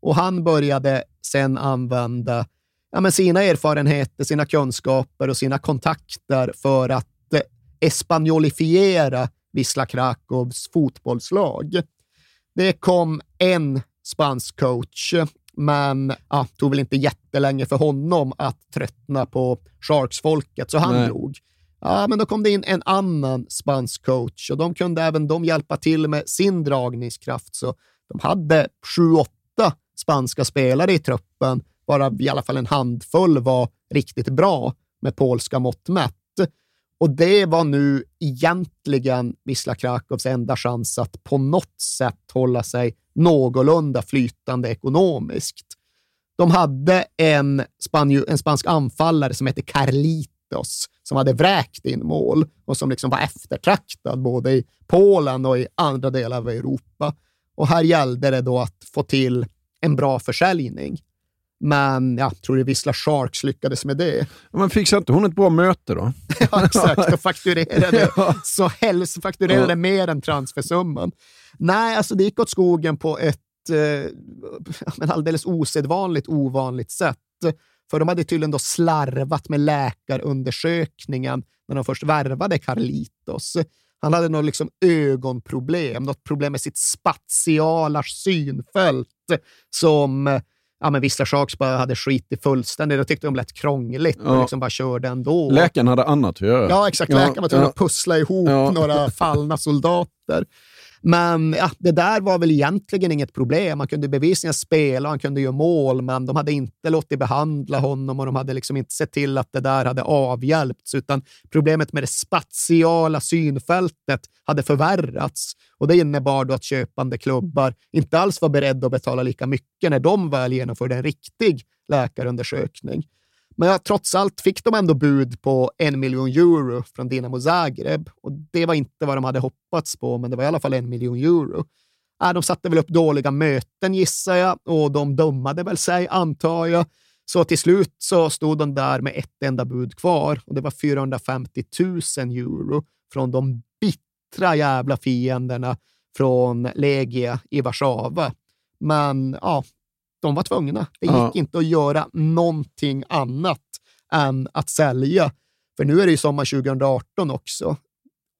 och han började sedan använda ja, men sina erfarenheter, sina kunskaper och sina kontakter för att eh, espanjolifiera Wisla Krakows fotbollslag. Det kom en spansk coach, men ja, tog väl inte jättelänge för honom att tröttna på Sharks-folket, så han Nej. drog. Ja, men då kom det in en annan spansk coach och de kunde även de hjälpa till med sin dragningskraft. Så de hade sju, åtta spanska spelare i truppen, bara i alla fall en handfull var riktigt bra med polska mått mätt. Och det var nu egentligen Wisla Krakows enda chans att på något sätt hålla sig någorlunda flytande ekonomiskt. De hade en, spanj- en spansk anfallare som hette Carlitos som hade vräkt in mål och som liksom var eftertraktad både i Polen och i andra delar av Europa. Och här gällde det då att få till en bra försäljning. Men jag tror det Vissla Sharks lyckades med det. Men fixade inte hon ett bra möte då? Ja, exakt. Och fakturerade, Ja. så helst fakturerade Ja. mer än transfersumman. Nej, alltså det gick åt skogen på ett eh, men alldeles osedvanligt ovanligt sätt. För de hade tydligen då slarvat med läkarundersökningen när de först värvade Carlitos. Han hade något liksom ögonproblem, något problem med sitt spatiala synfält som ja, men Vissla Sharks bara hade skit i fullständigt. De tyckte de lät krångligt och Ja. liksom bara körde ändå. Läkaren hade annat att göra. Ja, exakt. Läkaren var tvungen att pussla ihop Ja. några fallna soldater. Men ja, det där var väl egentligen inget problem. Han kunde bevisligen spela han kunde göra mål, men de hade inte låtit behandla honom och de hade liksom inte sett till att det där hade avhjälpts, utan problemet med det spatiala synfältet hade förvärrats. Och det innebar då att köpande klubbar inte alls var beredda att betala lika mycket när de väl genomförde en riktig läkarundersökning. Men ja, trots allt fick de ändå bud på en miljon euro från Dinamo Zagreb. Och det var inte vad de hade hoppats på, men det var i alla fall en miljon euro. Äh, de satte väl upp dåliga möten gissar jag och de dummade väl sig antar jag. Så till slut så stod de där med ett enda bud kvar och det var 450 000 euro från de bittra jävla fienderna från Legia i Warszawa. Men ja, de var tvungna. Det gick Ja. inte att göra någonting annat än att sälja. För nu är det ju sommar 2018 också.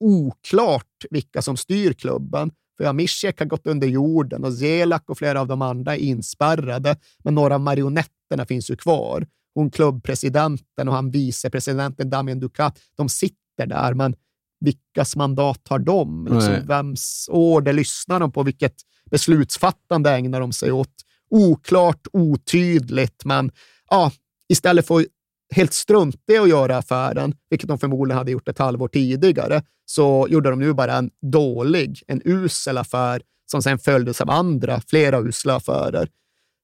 Oklart vilka som styr klubben. För ja, Mischek har gått under jorden och Zelak och flera av de andra är inspärrade, men några av marionetterna finns ju kvar. Hon klubbpresidenten och han vicepresidenten Damien Ducat, de sitter där, men vilkas mandat har de? Liksom, vems order lyssnar de på? Vilket beslutsfattande ägnar de sig åt? Oklart, otydligt, men ja, istället för att helt struntiga att göra affären, vilket de förmodligen hade gjort ett halvår tidigare, så gjorde de nu bara en dålig, en usel affär som sen följdes av andra, flera usla affärer.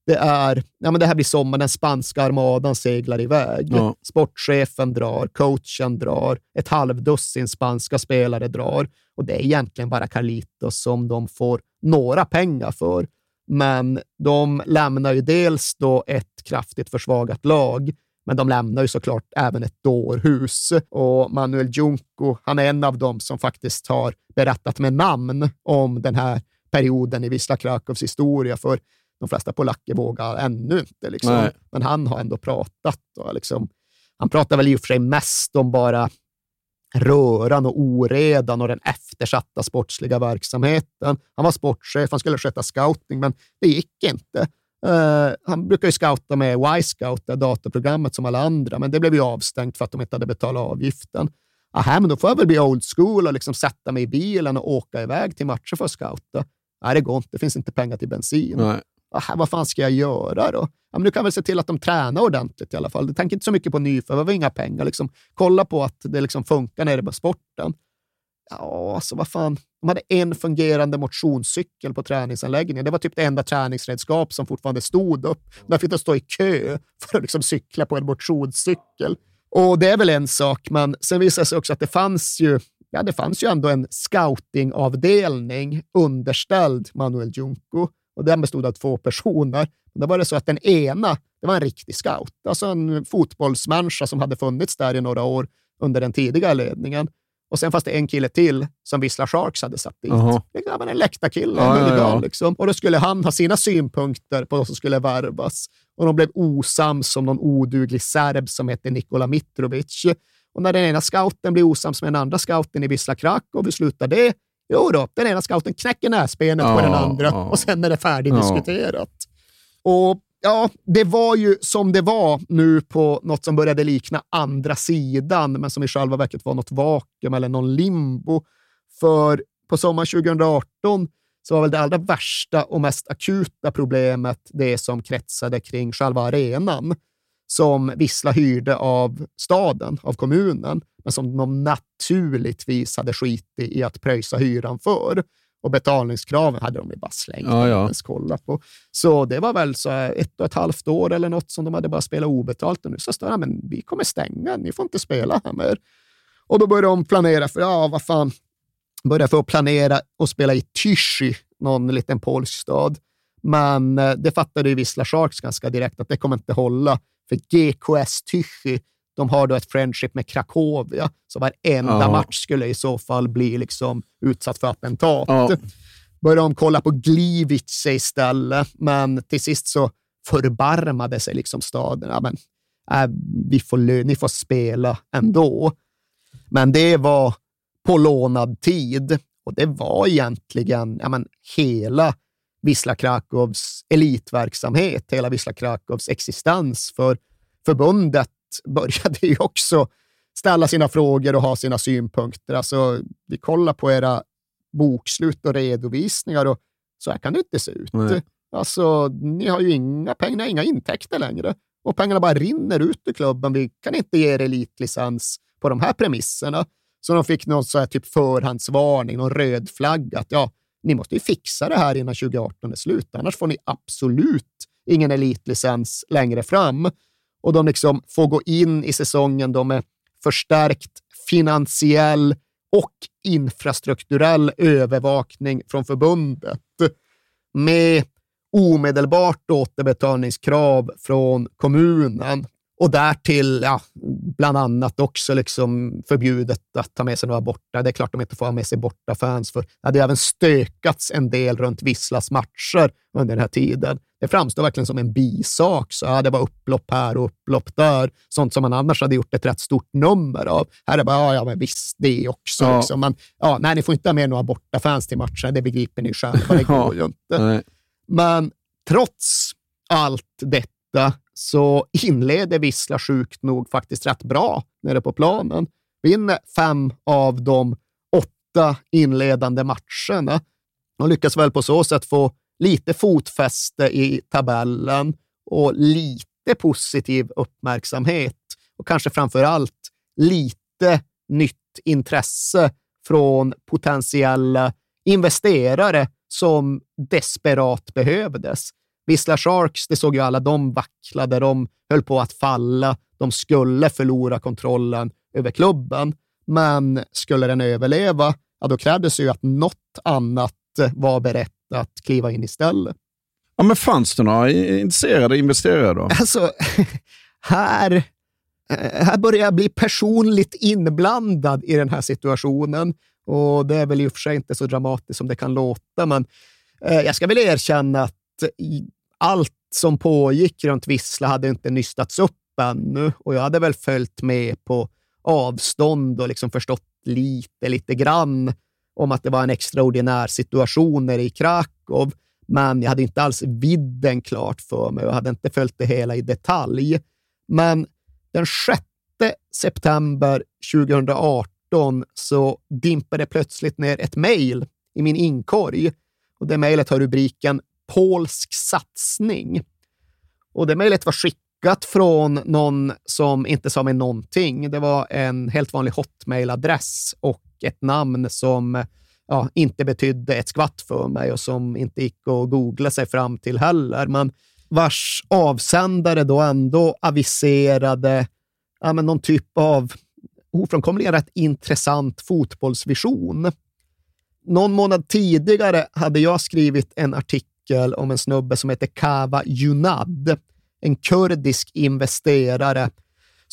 Det, är, ja, men det här blir sommar, den spanska armadan seglar iväg. Ja. Sportchefen drar, coachen drar, ett halvdussin spanska spelare drar och det är egentligen bara Carlitos som de får några pengar för. Men de lämnar ju dels då ett kraftigt försvagat lag, men de lämnar ju såklart även ett dårhus. Och Manuel Junco, han är en av dem som faktiskt har berättat med namn om den här perioden i Wisla Krakows historia, för de flesta polacker vågar ännu inte. Liksom. Men han har ändå pratat. Och liksom, han pratar väl i och för sig mest om bara röran och oredan och den eftersatta sportsliga verksamheten. Han var sportchef, han skulle sköta scouting, men det gick inte. Uh, han brukar ju scouta med Y-scout, det datorprogrammet som alla andra, men det blev ju avstängt för att de inte hade betalat avgiften. Aha, men då får jag väl bli old school och liksom sätta mig i bilen och åka iväg till matcher för att scouta. Nej, det går inte. Det finns inte pengar till bensin. Nej. Vad fan ska jag göra då? Ja, men du kan väl se till att de tränar ordentligt i alla fall. Tänk inte så mycket på nyförvärv, inga pengar. Liksom, kolla på att det liksom funkar nere på sporten. Ja, alltså vad fan. De hade en fungerande motionscykel på träningsanläggningen. Det var typ det enda träningsredskap som fortfarande stod upp. Där fick de stå i kö för att liksom cykla på en motionscykel. Och det är väl en sak, men sen visade det sig också att det fanns ju Ja, det fanns ju ändå en scoutingavdelning underställd Manuel Junco och den bestod av två personer. Då var det så att den ena, det var en riktig scout, alltså en fotbollsmänniska som hade funnits där i några år under den tidiga ledningen. Och sen fanns det en kille till som Vissla Sharks hade satt dit. Jaha. Liksom, men en läktarkille, Ja, en ja, huligan, ja. liksom. Och då skulle han ha sina synpunkter på vad som skulle värvas. Och de blev osams om någon oduglig serb som hette Nikola Mitrovic. Och när den ena scouten blir osams med den andra scouten i Wisla Krakow, hur slutar det? Jo då, den ena scouten knäcker näsbenet på Ja, den andra ja. och sen är det färdigdiskuterat. Och ja, det var ju som det var nu på något som började likna andra sidan, men som i själva verket var något vakuum eller någon limbo. För på sommaren 2018 så var väl det allra värsta och mest akuta problemet det som kretsade kring själva arenan som Vissla hyrde av staden, av kommunen, men som de naturligtvis hade skitit i att pröjsa hyran för. Och betalningskraven hade de ju bara slängt Ja, ja. ens kolla på. Så det var väl så ett och ett halvt år eller något som de hade bara spelat obetalt. Och nu sa staden, men vi kommer stänga, ni får inte spela här mer. Och då började de planera för, ja vad fan, började få planera och spela i Tychy, någon liten polsk stad. Men eh, det fattade ju Wisla Sharks ganska direkt att det kommer inte hålla. För GKS Tychy, de har då ett friendship med Krakowia, så varenda Ja. match skulle i så fall bli liksom utsatt för attentat. Ja. Började de kolla på Gliwice istället, men till sist så förbarmade sig liksom staden. Ja, men, äh, vi får, ni får spela ändå. Men det var på lånad tid och det var egentligen ja, men, hela Wisla Krakows elitverksamhet, hela Wisla Krakows existens. För förbundet började ju också ställa sina frågor och ha sina synpunkter. Alltså, vi kollar på era bokslut och redovisningar och så här kan det inte se ut. Nej. Alltså, ni har ju inga pengar, inga intäkter längre och pengarna bara rinner ut ur klubben. Vi kan inte ge er elitlicens på de här premisserna. Så de fick någon så här typ förhandsvarning, någon röd flagg att ja, ni måste ju fixa det här innan 2018 är slut, annars får ni absolut ingen elitlicens längre fram. Och de liksom får gå in i säsongen då med förstärkt finansiell och infrastrukturell övervakning från förbundet med omedelbart återbetalningskrav från kommunen och därtill ja, bland annat också liksom förbjudet att ta med sig några borta. Det är klart de inte får ha med sig borta fans för det hade även stökats en del runt Visslas matcher under den här tiden. Det framstår verkligen som en bisak. Så, ja, det var upplopp här och upplopp där. Sånt som man annars hade gjort ett rätt stort nummer av. Här är det bara, ja, ja men visst, det också. Ja. Liksom. Men, ja, nej, ni får inte ha med några borta fans till matchen. Det begriper ni själva. Det går ju inte. Nej. Men trots allt detta så inleder Vissla sjukt nog faktiskt rätt bra nere på planen. Vinner fem av de åtta inledande matcherna och lyckas väl på så sätt få lite fotfäste i tabellen och lite positiv uppmärksamhet. och kanske framför allt lite nytt intresse från potentiella investerare som desperat behövdes. Vissla Sharks, det såg ju alla, de vacklade, de höll på att falla, de skulle förlora kontrollen över klubben. Men skulle den överleva, ja, då krävdes ju att något annat var berett att kliva in istället. Ja, men fanns det några intresserade investerare då? Alltså, här, här börjar jag bli personligt inblandad i den här situationen. Och det är väl i och för sig inte så dramatiskt som det kan låta, men eh, jag ska väl erkänna att allt som pågick runt Vissla hade inte nystats upp ännu och jag hade väl följt med på avstånd och liksom förstått lite, lite grann om att det var en extraordinär situation nere i Krakow. Men jag hade inte alls vidden klart för mig och hade inte följt det hela i detalj. Men den 6 september 2018 så dimper det plötsligt ner ett mejl i min inkorg. Och det mejlet har rubriken Polsk satsning. Och det mejlet var skickat från någon som inte sa mig någonting. Det var en helt vanlig hotmail-adress och ett namn som ja, inte betydde ett skvatt för mig och som inte gick att googla sig fram till heller, men vars avsändare då ändå aviserade ja, men någon typ av ofrånkomligen rätt intressant fotbollsvision. Någon månad tidigare hade jag skrivit en artikel om en snubbe som heter Kava Junad, en kurdisk investerare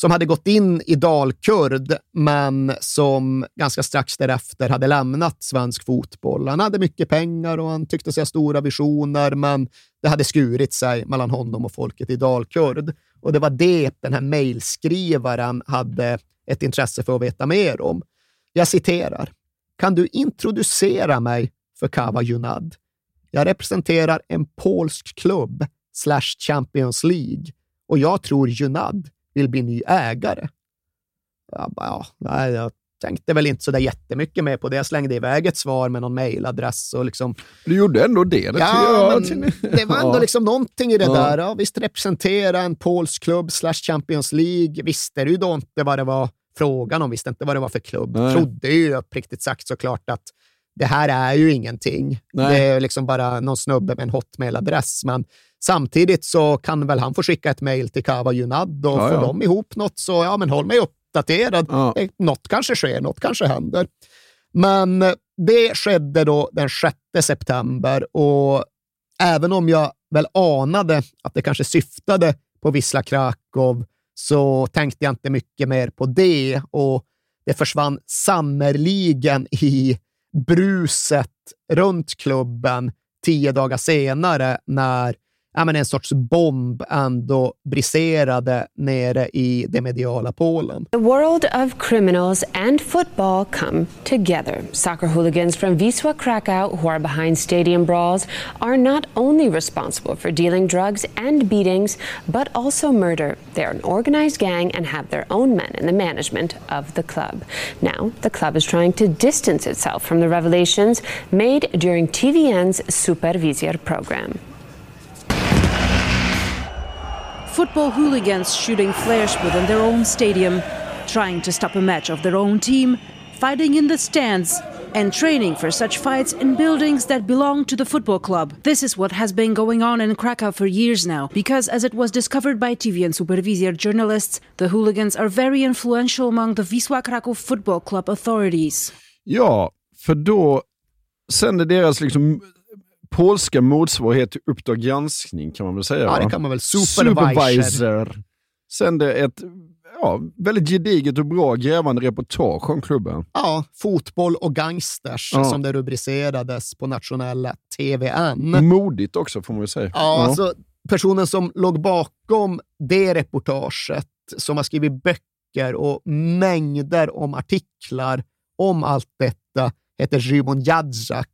som hade gått in i Dalkurd, men som ganska strax därefter hade lämnat svensk fotboll. Han hade mycket pengar och han tyckte sig ha stora visioner, men det hade skurit sig mellan honom och folket i Dalkurd. Och det var det den här mejlskrivaren hade ett intresse för att veta mer om. Jag citerar. Kan du introducera mig för Kava Junad? Jag representerar en polsk klubb slash Champions League och jag tror Junad vill bli ny ägare. Jag, bara, ja, nej, jag tänkte väl inte så där jättemycket mer på det. Jag slängde iväg ett svar med någon mejladress. liksom... Du gjorde ändå det. det ja, men det var ändå liksom någonting i det ja. där. Ja, visst, representera en polsk klubb slash Champions League. Visste du då inte vad det var frågan om, visste inte vad det var för klubb. Nej. Trodde ju uppriktigt sagt såklart att det här är ju ingenting. Nej. Det är liksom bara någon snubbe med en hotmail-adress. Men Samtidigt så kan väl han få skicka ett mejl till Kava Junad och ja, får ja. de ihop något så ja, men håll mig uppdaterad. Ja. Eh, något kanske sker, något kanske händer. Men det skedde då den 6 september och även om jag väl anade att det kanske syftade på Wisla Krakow så tänkte jag inte mycket mer på det och det försvann sannerligen i bruset runt klubben tio dagar senare när ja, men en sorts bomb ändå briserade nere i det mediala Polen. The world of criminals and football come together. Soccer hooligans from Wisła Krakow who are behind stadium brawls are not only responsible for dealing drugs and beatings, but also murder. They are an organized gang and have their own men in the management of the club. Now, the club is trying to distance itself from the revelations made during TVN's Supervisor program. Football hooligans shooting flares within their own stadium, trying to stop a match of their own team, fighting in the stands, and training for such fights in buildings that belong to the football club. This is what has been going on in Krakow for years now, because as it was discovered by TV and Supervisor journalists, the hooligans are very influential among the Wisła Krakow Football Club authorities. Ja, för då sänder deras liksom polska motsvarighet till Uppdrag granskning kan man väl säga? Ja, det kan man väl. Supervisor. Supervisor. Sände ett ja, väldigt gediget och bra grävande reportage om klubben. Ja, fotboll och gangsters ja. som det rubricerades på nationella TVN. Modigt också får man väl säga. Ja, ja. Alltså, personen som låg bakom det reportaget, som har skrivit böcker och mängder om artiklar om allt detta, heter Szymon Jadzak.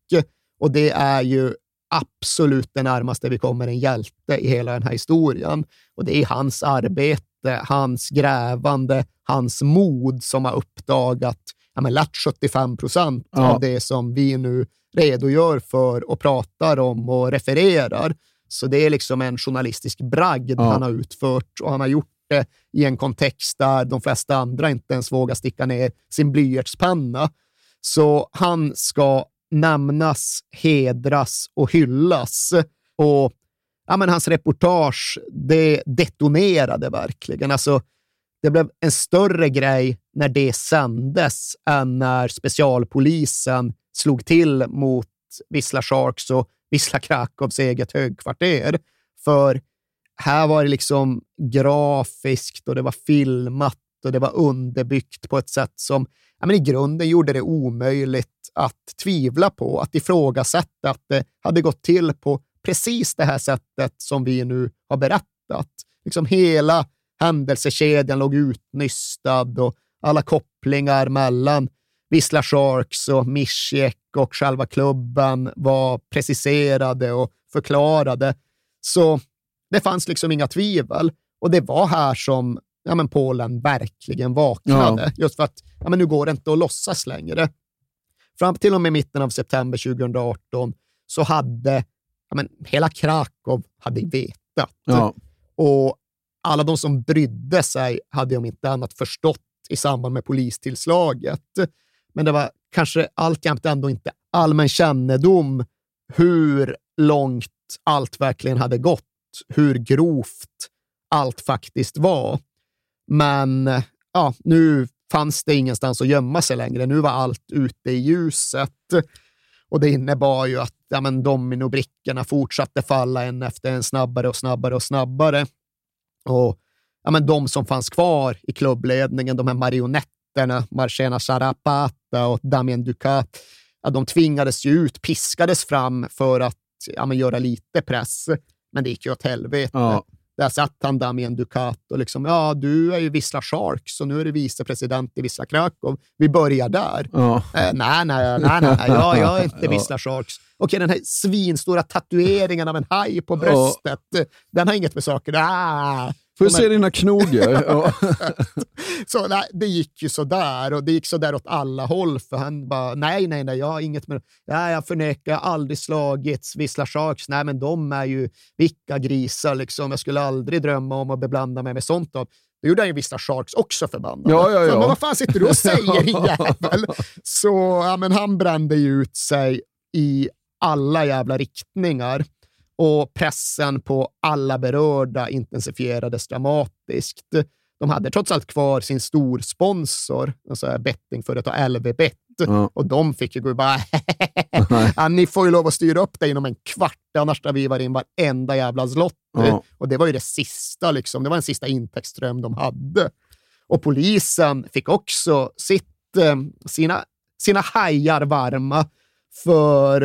Och det är ju absolut det närmaste vi kommer en hjälte i hela den här historien. Och det är hans arbete, hans grävande, hans mod som har uppdagat ja, men lätt 75 procent ja. av det som vi nu redogör för och pratar om och refererar. Så det är liksom en journalistisk bragd ja. han har utfört och han har gjort det i en kontext där de flesta andra inte ens vågar sticka ner sin blyertspenna. Så han ska nämnas, hedras och hyllas. Och ja, men hans reportage, det detonerade verkligen. Alltså, det blev en större grej när det sändes än när specialpolisen slog till mot Wisla Sharks och Wisla Krakows eget högkvarter. För här var det liksom grafiskt och det var filmat och det var underbyggt på ett sätt som ja, men i grunden gjorde det omöjligt att tvivla på, att ifrågasätta att det hade gått till på precis det här sättet som vi nu har berättat. Liksom hela händelsekedjan låg utnystad och alla kopplingar mellan Wisla Sharks och Mischiek och själva klubben var preciserade och förklarade. Så det fanns liksom inga tvivel. Och det var här som ja, men Polen verkligen vaknade. Ja. Just för att ja, men nu går det inte att låtsas längre. Fram till och med mitten av september 2018 så hade ja, men hela Krakow hade vetat. Ja. Och alla de som brydde sig hade om inte annat förstått i samband med polistillslaget. Men det var kanske alltjämt ändå inte allmän kännedom hur långt allt verkligen hade gått, hur grovt allt faktiskt var. Men ja, nu fanns det ingenstans att gömma sig längre. Nu var allt ute i ljuset. Och det innebar ju att ja, men dominobrickorna fortsatte falla en efter en snabbare och snabbare och snabbare. Och ja, men de som fanns kvar i klubbledningen, de här marionetterna, Marcena Sarapata och Damien Ducat, ja, de tvingades ju ut, piskades fram för att ja, men göra lite press. Men det gick ju åt helvete. Ja. Där satt han Damien Ducat och liksom, ja, du är ju Vissla Sharks och nu är du vicepresident i Vissla Krakow. Vi börjar där. Ja. Eh, nej, nej, nej, nej, jag, jag är inte Vissla Sharks. Okej, den här svinstora tatueringen av en haj på bröstet, ja. den har inget med saker... Ah, Får jag se dina knogar? så nej, det gick ju sådär och det gick sådär åt alla håll för han bara, nej, nej, nej, jag har inget med ja, Jag förnekar, jag har aldrig slagits. Vissla Sharks, nej, men de är ju vilka grisar liksom. Jag skulle aldrig drömma om att beblanda mig med sånt. Då. Det gjorde han ju Vissla Sharks också förbannade. Ja, ja, ja. men vad fan sitter du och säger, din jävel? Så ja, men han brände ju ut sig i alla jävla riktningar och pressen på alla berörda intensifierades dramatiskt. De hade trots allt kvar sin storsponsor, alltså bettingföretag LV-bet, och de fick ju gå bara ja, ni får ju lov att styra upp det inom en kvart, annars drar vi in varenda jävla slott. Ja. Och det var ju det sista, liksom. det var en sista intäktsström de hade. Och polisen fick också sitt, eh, sina, sina hajar varma för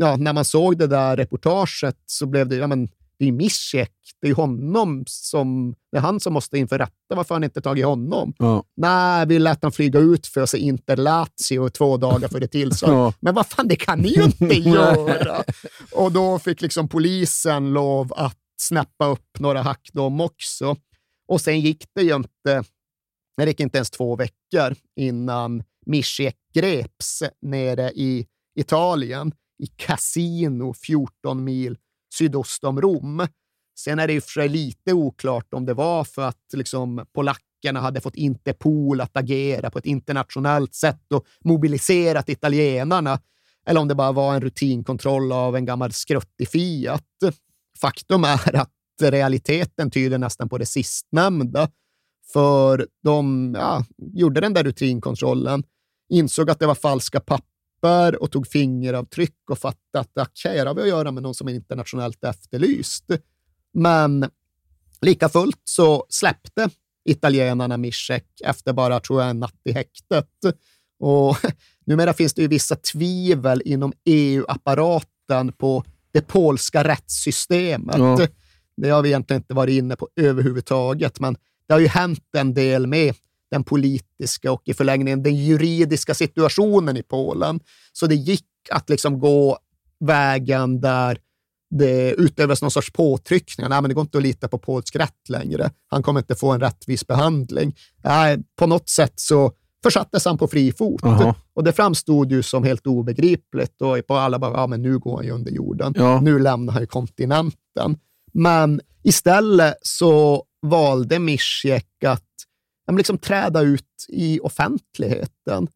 ja, när man såg det där reportaget så blev det, ja men det är Mischek, det är honom som, det är han som måste inför rätta. Varför har han inte tagit honom? Ja. Nej, vi lät han flyga ut för se Inter Lazio två dagar före tillstånd. Ja. Men vad fan, det kan ni ju inte göra! Och då fick liksom polisen lov att snäppa upp några hack de också. Och sen gick det ju inte, det gick inte ens två veckor innan Mischek greps nere i Italien, i Casino, 14 mil sydost om Rom. Sen är det ju för sig lite oklart om det var för att liksom, polackerna hade fått Interpol att agera på ett internationellt sätt och mobiliserat italienarna, eller om det bara var en rutinkontroll av en gammal skruttig Fiat. Faktum är att realiteten tyder nästan på det sistnämnda, för de ja, gjorde den där rutinkontrollen, insåg att det var falska papper papper och tog fingeravtryck och fattade att okay, här har vi att göra med någon som är internationellt efterlyst. Men lika fullt så släppte italienarna Mischek efter bara, tror jag, en natt i häktet. Och numera finns det ju vissa tvivel inom EU-apparaten på det polska rättssystemet. Ja. Det har vi egentligen inte varit inne på överhuvudtaget, men det har ju hänt en del med den politiska och i förlängningen den juridiska situationen i Polen. Så det gick att liksom gå vägen där det utövas någon sorts påtryckningar. Nej, men det går inte att lita på polsk rätt längre. Han kommer inte få en rättvis behandling. Nej, på något sätt så försattes han på fri fot. Aha. Och det framstod ju som helt obegripligt och på alla bara, ja men nu går han ju under jorden. Ja. Nu lämnar han ju kontinenten. Men istället så valde Mischek att liksom träda ut i offentligheten.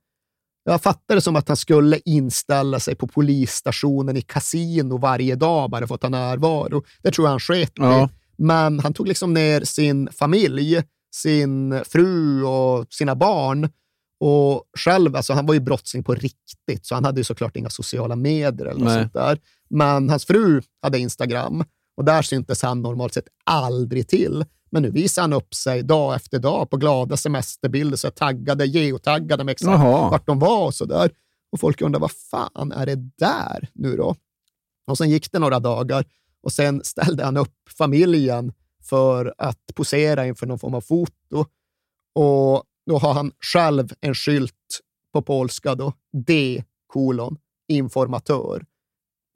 Jag fattade det som att han skulle inställa sig på polisstationen i kasino varje dag bara för att ha närvaro. Det tror jag han sket ja. Men han tog liksom ner sin familj, sin fru och sina barn. Och själv, alltså han var ju brottsling på riktigt, så han hade ju såklart inga sociala medier eller något sånt där. Men hans fru hade Instagram och där syntes han normalt sett aldrig till. Men nu visar han upp sig dag efter dag på glada semesterbilder, så taggade, geotaggade med exakt Jaha. vart de var och så där. Och folk undrar, vad fan är det där nu då? Och sen gick det några dagar och sen ställde han upp familjen för att posera inför någon form av foto. Och då har han själv en skylt på polska, då, D kolon informatör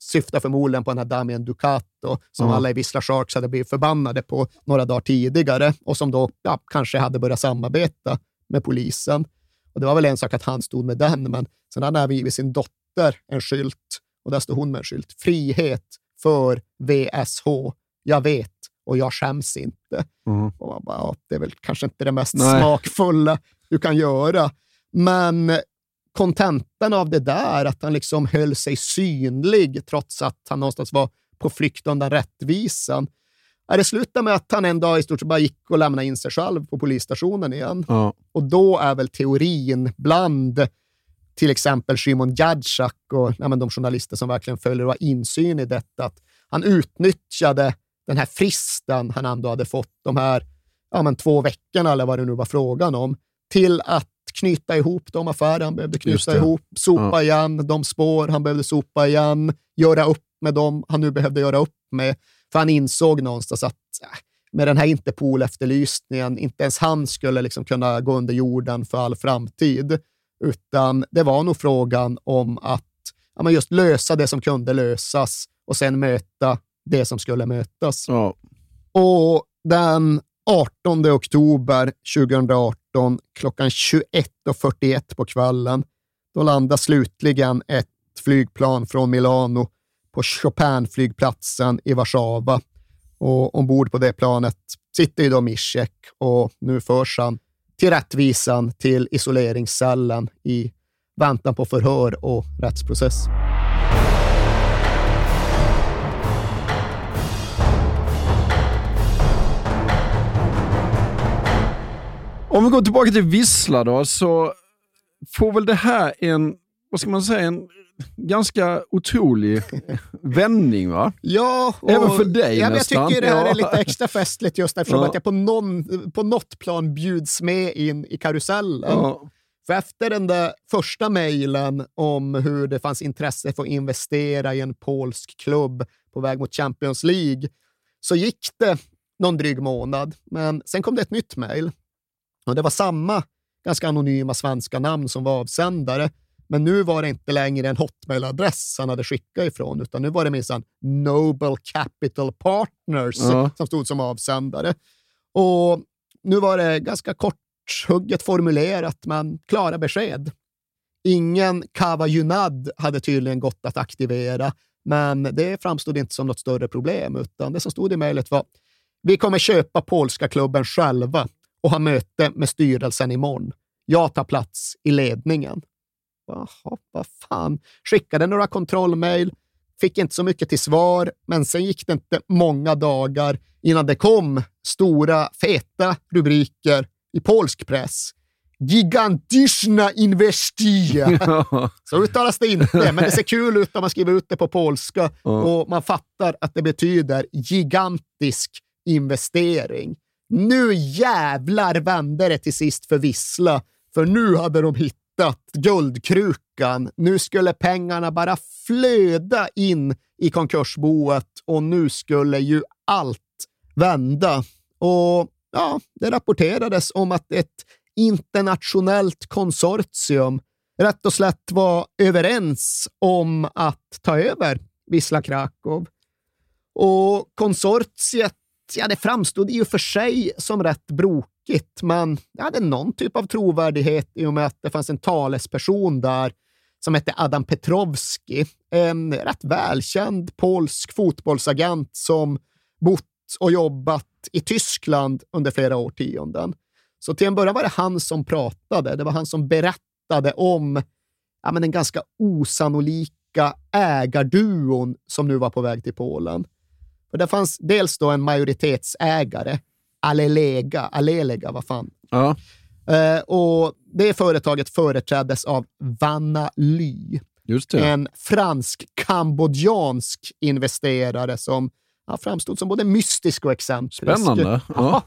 syftar förmodligen på den här Damien Ducato som mm. alla i Vissla Sharks hade blivit förbannade på några dagar tidigare och som då ja, kanske hade börjat samarbeta med polisen. Och Det var väl en sak att han stod med den, men sen hade han givit sin dotter en skylt och där stod hon med en skylt. Frihet för VSH. Jag vet och jag skäms inte. Mm. Och man bara, ja, det är väl kanske inte det mest Nej. smakfulla du kan göra. Men kontentan av det där, att han liksom höll sig synlig trots att han någonstans var på flykt undan rättvisan. Det slutade med att han en dag i stort sett bara gick och lämnade in sig själv på polisstationen igen. Ja. Och då är väl teorin bland till exempel Szymon Jadczak och ja, de journalister som verkligen följer och har insyn i detta, att han utnyttjade den här fristen han ändå hade fått, de här ja, men två veckorna eller vad det nu var frågan om, till att knyta ihop de affärer han behövde knyta ihop, sopa ja. igen de spår han behövde sopa igen, göra upp med dem han nu behövde göra upp med. För han insåg någonstans att äh, med den här Interpol-efterlysningen, inte ens han skulle liksom kunna gå under jorden för all framtid, utan det var nog frågan om att ja, just lösa det som kunde lösas och sen möta det som skulle mötas. Ja. Och den 18 oktober 2018 klockan 21.41 på kvällen. Då landar slutligen ett flygplan från Milano på Chopin-flygplatsen i Warszawa. Och ombord på det planet sitter ju då Mischek och nu förs han till rättvisan, till isoleringscellen i väntan på förhör och rättsprocess. Om vi går tillbaka till Vissla då, så får väl det här en, vad ska man säga, en ganska otrolig vändning va? Ja, och, Även för dig ja, nästan. Jag tycker det här är lite extra festligt just eftersom ja. att jag på, någon, på något plan bjuds med in i karusellen. Ja. För efter den där första mejlen om hur det fanns intresse för att investera i en polsk klubb på väg mot Champions League så gick det någon dryg månad, men sen kom det ett nytt mejl och det var samma ganska anonyma svenska namn som var avsändare, men nu var det inte längre en hotmail-adress han hade skickat ifrån, utan nu var det minsann Noble Capital Partners ja. som stod som avsändare. Och nu var det ganska korthugget formulerat, men klara besked. Ingen Kava Junad hade tydligen gått att aktivera, men det framstod inte som något större problem, utan det som stod i mejlet var vi kommer köpa polska klubben själva och ha möte med styrelsen imorgon. Jag tar plats i ledningen. Jaha, vad fan. Skickade några kontrollmail, fick inte så mycket till svar, men sen gick det inte många dagar innan det kom stora, feta rubriker i polsk press. Gigantyschna investia. Så uttalas det inte, men det ser kul ut när man skriver ut det på polska och man fattar att det betyder gigantisk investering. Nu jävlar vände det till sist för Vissla, för nu hade de hittat guldkrukan. Nu skulle pengarna bara flöda in i konkursboet och nu skulle ju allt vända. Och ja, det rapporterades om att ett internationellt konsortium rätt och slätt var överens om att ta över Wisla Krakow. Och konsortiet ja, det framstod i och för sig som rätt brokigt, men det hade någon typ av trovärdighet i och med att det fanns en talesperson där som hette Adam Petrovski, en rätt välkänd polsk fotbollsagent som bott och jobbat i Tyskland under flera årtionden. Så till en början var det han som pratade. Det var han som berättade om ja, men den ganska osannolika ägarduon som nu var på väg till Polen. För det fanns dels då en majoritetsägare, Alelega, Alelega, vad fan. Ja. Eh, och det företaget företräddes av Vanna Ly, en fransk-kambodjansk investerare som ja, framstod som både mystisk och excentrisk. Spännande. Ja.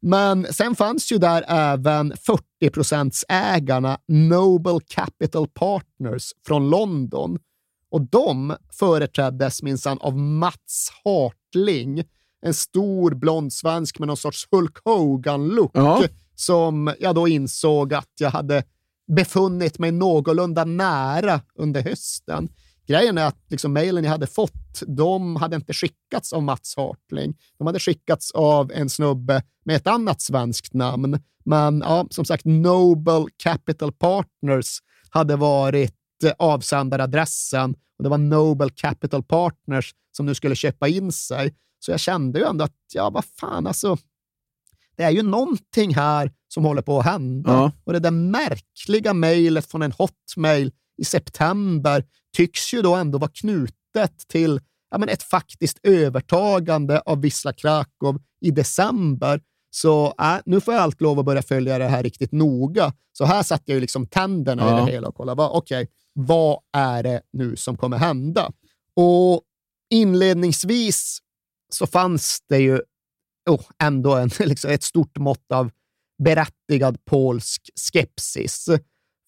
Men sen fanns ju där även 40 ägarna Noble Capital Partners från London. Och de företräddes minsann av Mats Hartling, en stor blond svensk med någon sorts Hulk Hogan-look, Ja. som jag då insåg att jag hade befunnit mig någorlunda nära under hösten. Grejen är att liksom, mejlen jag hade fått, de hade inte skickats av Mats Hartling. De hade skickats av en snubbe med ett annat svenskt namn. Men ja, som sagt, Noble Capital Partners hade varit avsändaradressen och det var Noble Capital Partners som nu skulle köpa in sig. Så jag kände ju ändå att, ja, vad fan alltså, det är ju någonting här som håller på att hända. Ja. Och det där märkliga mejlet från en hotmail i september tycks ju då ändå vara knutet till ja, men ett faktiskt övertagande av Wisla Krakow i december. Så äh, nu får jag allt lov att börja följa det här riktigt noga. Så här satte jag ju liksom tänderna i Ja. det hela och kollade, okej, vad är det nu som kommer hända? Och inledningsvis så fanns det ju oh, ändå en, liksom ett stort mått av berättigad polsk skepsis.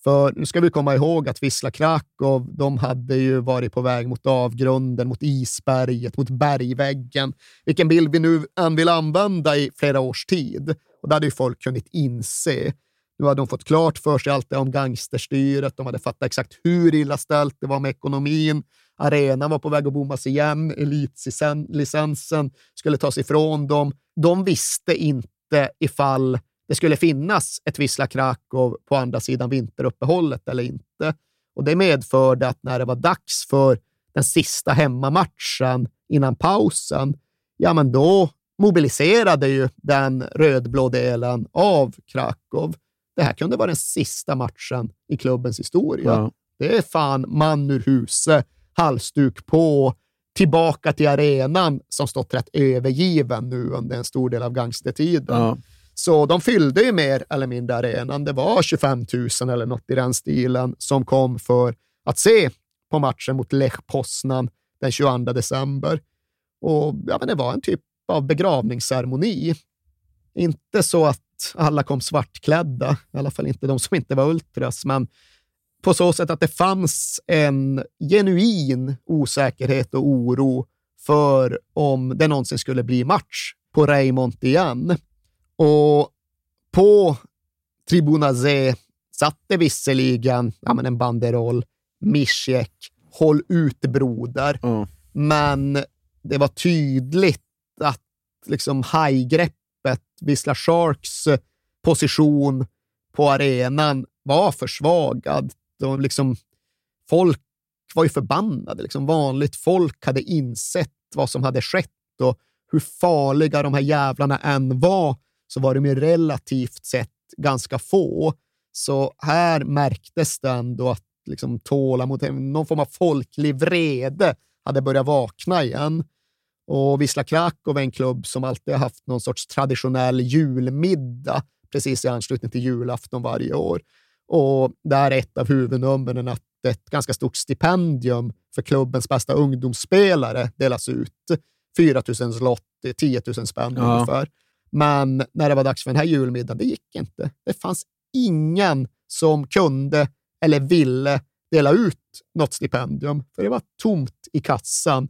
För nu ska vi komma ihåg att Wisla Krakow, de hade ju varit på väg mot avgrunden, mot isberget, mot bergväggen. Vilken bild vi nu än vill använda i flera års tid. Och det hade ju folk kunnat inse. Nu hade de fått klart för sig allt det om gangsterstyret. De hade fattat exakt hur illa ställt det var med ekonomin. Arenan var på väg att bommas igen. Elitlicensen skulle tas ifrån dem. De visste inte ifall det skulle finnas ett Wisla Krakow på andra sidan vinteruppehållet eller inte. Och Det medförde att när det var dags för den sista hemmamatchen innan pausen, ja men då mobiliserade ju den rödblå delen av Krakow. Det här kunde vara den sista matchen i klubbens historia. Ja. Det är fan man ur huset, halsduk på, tillbaka till arenan som stått rätt övergiven nu under en stor del av gangstertiden. Ja. Så de fyllde ju mer eller mindre arenan. Det var 25 000 eller något i den stilen som kom för att se på matchen mot Lech Poznan den 22 december. Och ja, men Det var en typ av begravningsceremoni. Inte så att alla kom svartklädda, i alla fall inte de som inte var ultras, men på så sätt att det fanns en genuin osäkerhet och oro för om det någonsin skulle bli match på Raymond igen. Och på Tribuna Z satt det visserligen ja, men en banderoll, Mischek, håll ut broder. Men det var tydligt att liksom loppet. Wisla Sharks eh, position på arenan var försvagad. De liksom, folk var ju förbannade. Liksom vanligt folk hade insett vad som hade skett och hur farliga de här jävlarna än var så var de ju relativt sett ganska få. Så här märktes det ändå att liksom tålamod, någon form av folklig vrede hade börjat vakna igen. Och Wisla Krakow är en klubb som alltid har haft någon sorts traditionell julmiddag precis i anslutning till julafton varje år. Och där är ett av huvudnumren att ett ganska stort stipendium för klubbens bästa ungdomsspelare delas ut. 4 000 slott, 10 000 spänn Ja. ungefär. Men när det var dags för den här julmiddagen, det gick inte. Det fanns ingen som kunde eller ville dela ut något stipendium, för det var tomt i kassan.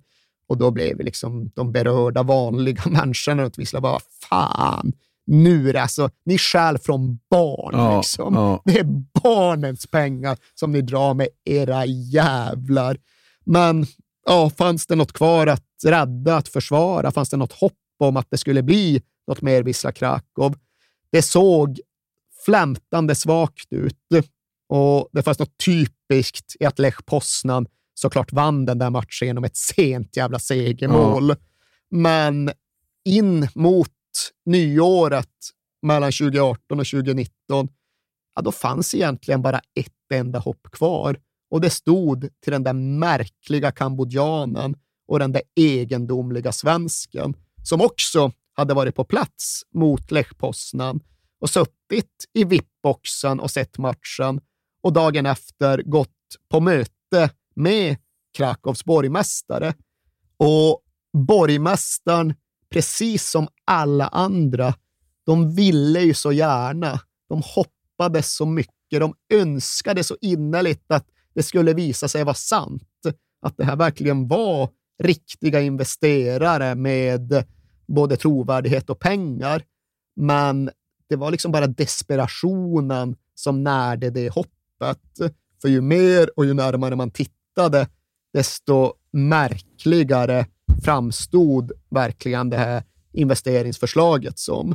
Och då blev vi liksom de berörda vanliga människorna runt Vissla bara, fan, nu är det alltså, ni stjäl från barn. Ja, liksom. ja. Det är barnens pengar som ni drar med era jävlar. Men ja, fanns det något kvar att rädda, att försvara? Fanns det något hopp om att det skulle bli något mer Wisla Krakow? Det såg flämtande svagt ut och det fanns något typiskt i att Lech Poznan såklart vann den där matchen genom ett sent jävla segermål. Men in mot nyåret mellan 2018 och 2019, ja, då fanns egentligen bara ett enda hopp kvar. Och det stod till den där märkliga kambodjanen och den där egendomliga svensken som också hade varit på plats mot Lech Poznan och suttit i VIP-boxen och sett matchen och dagen efter gått på möte med Krakows borgmästare. Och borgmästaren, precis som alla andra, de ville ju så gärna. De hoppades så mycket. De önskade så innerligt att det skulle visa sig vara sant. Att det här verkligen var riktiga investerare med både trovärdighet och pengar. Men det var liksom bara desperationen som närde det hoppet. För ju mer och ju närmare man tittade, desto märkligare framstod verkligen det här investeringsförslaget som.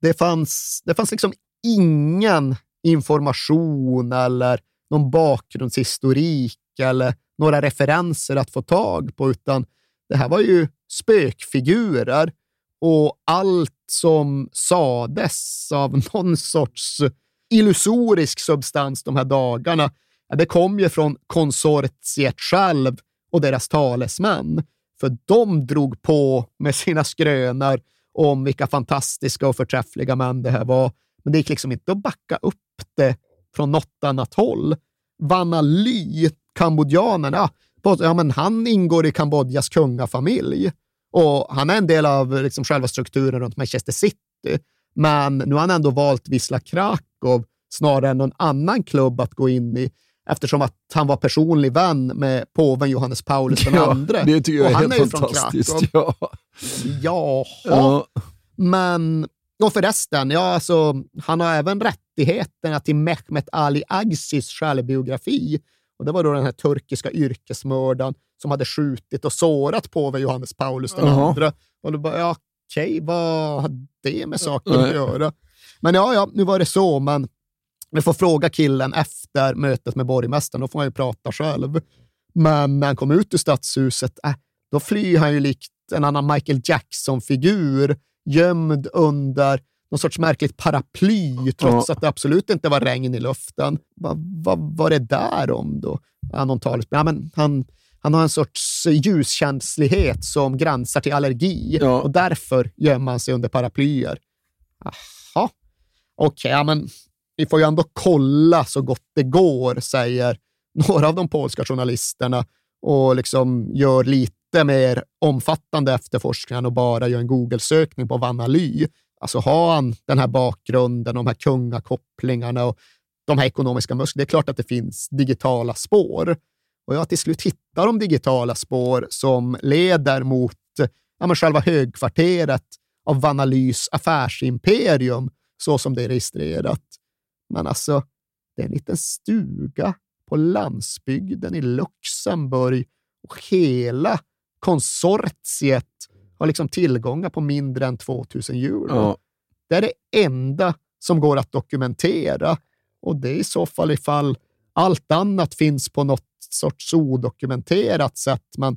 Det fanns, det fanns liksom ingen information eller någon bakgrundshistorik eller några referenser att få tag på, utan det här var ju spökfigurer och allt som sades av någon sorts illusorisk substans de här dagarna, det kom ju från konsortiet själv och deras talesmän. För de drog på med sina skrönor om vilka fantastiska och förträffliga män det här var. Men det gick liksom inte att backa upp det från något annat håll. Vanna Ly, kambodjanerna, ja, men han ingår i Kambodjas kungafamilj och han är en del av liksom själva strukturen runt Manchester City. Men nu har han ändå valt Wisla Krakow snarare än någon annan klubb att gå in i eftersom att han var personlig vän med påven Johannes Paulus II. Ja, det tycker jag och är han helt är ju fantastiskt. Från Krakow. Ja. Jaha. Ja. Men, och förresten, ja, alltså, han har även rättigheterna till Mehmet Ali Agsis självbiografi. Och det var då den här turkiska yrkesmördaren som hade skjutit och sårat påve Johannes Paulus den Jaha. andra. Och då bara, ja, okej, vad har det med saken att göra? Men ja, ja, nu var det så, men vi får fråga killen efter mötet med borgmästaren, då får han ju prata själv. Men när han kom ut ur stadshuset, äh, då flyr han ju likt en annan Michael Jackson-figur, gömd under någon sorts märkligt paraply, trots Ja. att det absolut inte var regn i luften. Vad vad var det där om då? Ja, någon talesman. Ja, men han, han har en sorts ljuskänslighet som gränsar till allergi och därför gömmer han sig under paraplyer. Jaha, okej, ja, men vi får ju ändå kolla så gott det går, säger några av de polska journalisterna och liksom gör lite mer omfattande efterforskningar och bara gör en Google-sökning på Vanna Ly. Alltså har han den här bakgrunden, de här kungakopplingarna och de här ekonomiska musklerna, det är klart att det finns digitala spår. Och jag till slut hittar de digitala spår som leder mot ja, men själva högkvarteret av Vanna Lys affärsimperium, så som det är registrerat. Men alltså, det är en liten stuga på landsbygden i Luxemburg och hela konsortiet har liksom tillgångar på mindre än 2000 euro. Ja. Det är det enda som går att dokumentera och det är i så fall ifall allt annat finns på något sorts odokumenterat sätt. Men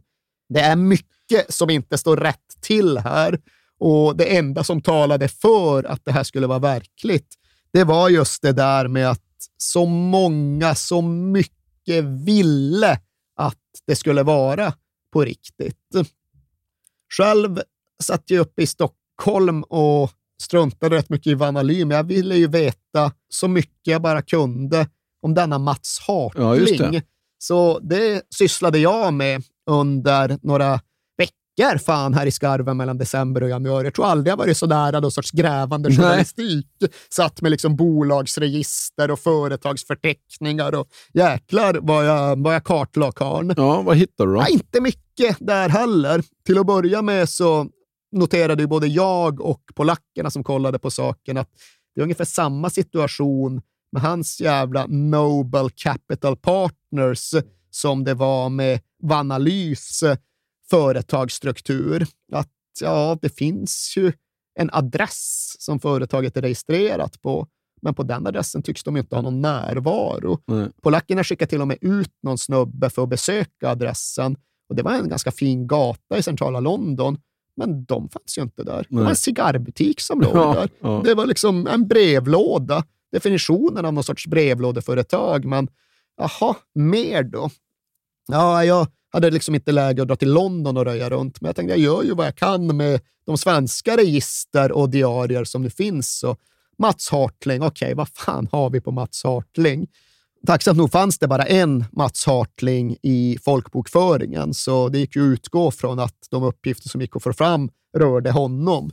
det är mycket som inte står rätt till här och det enda som talade för att det här skulle vara verkligt, det var just det där med att så många, så mycket ville att det skulle vara på riktigt. Själv satt jag uppe i Stockholm och struntade rätt mycket i Vanna men jag ville ju veta så mycket jag bara kunde om denna Mats Ja, just det. Hartling. Så det sysslade jag med under några veckor fan här i skarven mellan december och januari. Jag tror aldrig jag varit så nära någon sorts grävande Nej. journalistik. Satt med liksom bolagsregister och företagsförteckningar och jäklar vad jag, vad jag kartlade karln. Ja, vad hittar du då? Ja, inte mycket där heller. Till att börja med så noterade ju både jag och polackerna som kollade på saken att det är ungefär samma situation med hans jävla Noble Capital Partners som det var med Vanalys företagsstruktur. Att ja, det finns ju en adress som företaget är registrerat på, men på den adressen tycks de inte ha någon närvaro. Nej. Polackerna skickade till och med ut någon snubbe för att besöka adressen och det var en ganska fin gata i centrala London. Men de fanns ju inte där. Det var en cigarrbutik som låg Ja, där. ja. Det var liksom en brevlåda. Definitionen av någon sorts brevlådeföretag. Men jaha, mer då? Ja, jag hade liksom inte läge att dra till London och röja runt, men jag tänkte jag gör ju vad jag kan med de svenska register och diarier som nu finns. Och Mats Hartling, okej, vad fan har vi på Mats Hartling? Tacksamt nog fanns det bara en Mats Hartling i folkbokföringen, så det gick ju att utgå från att de uppgifter som gick att få fram rörde honom.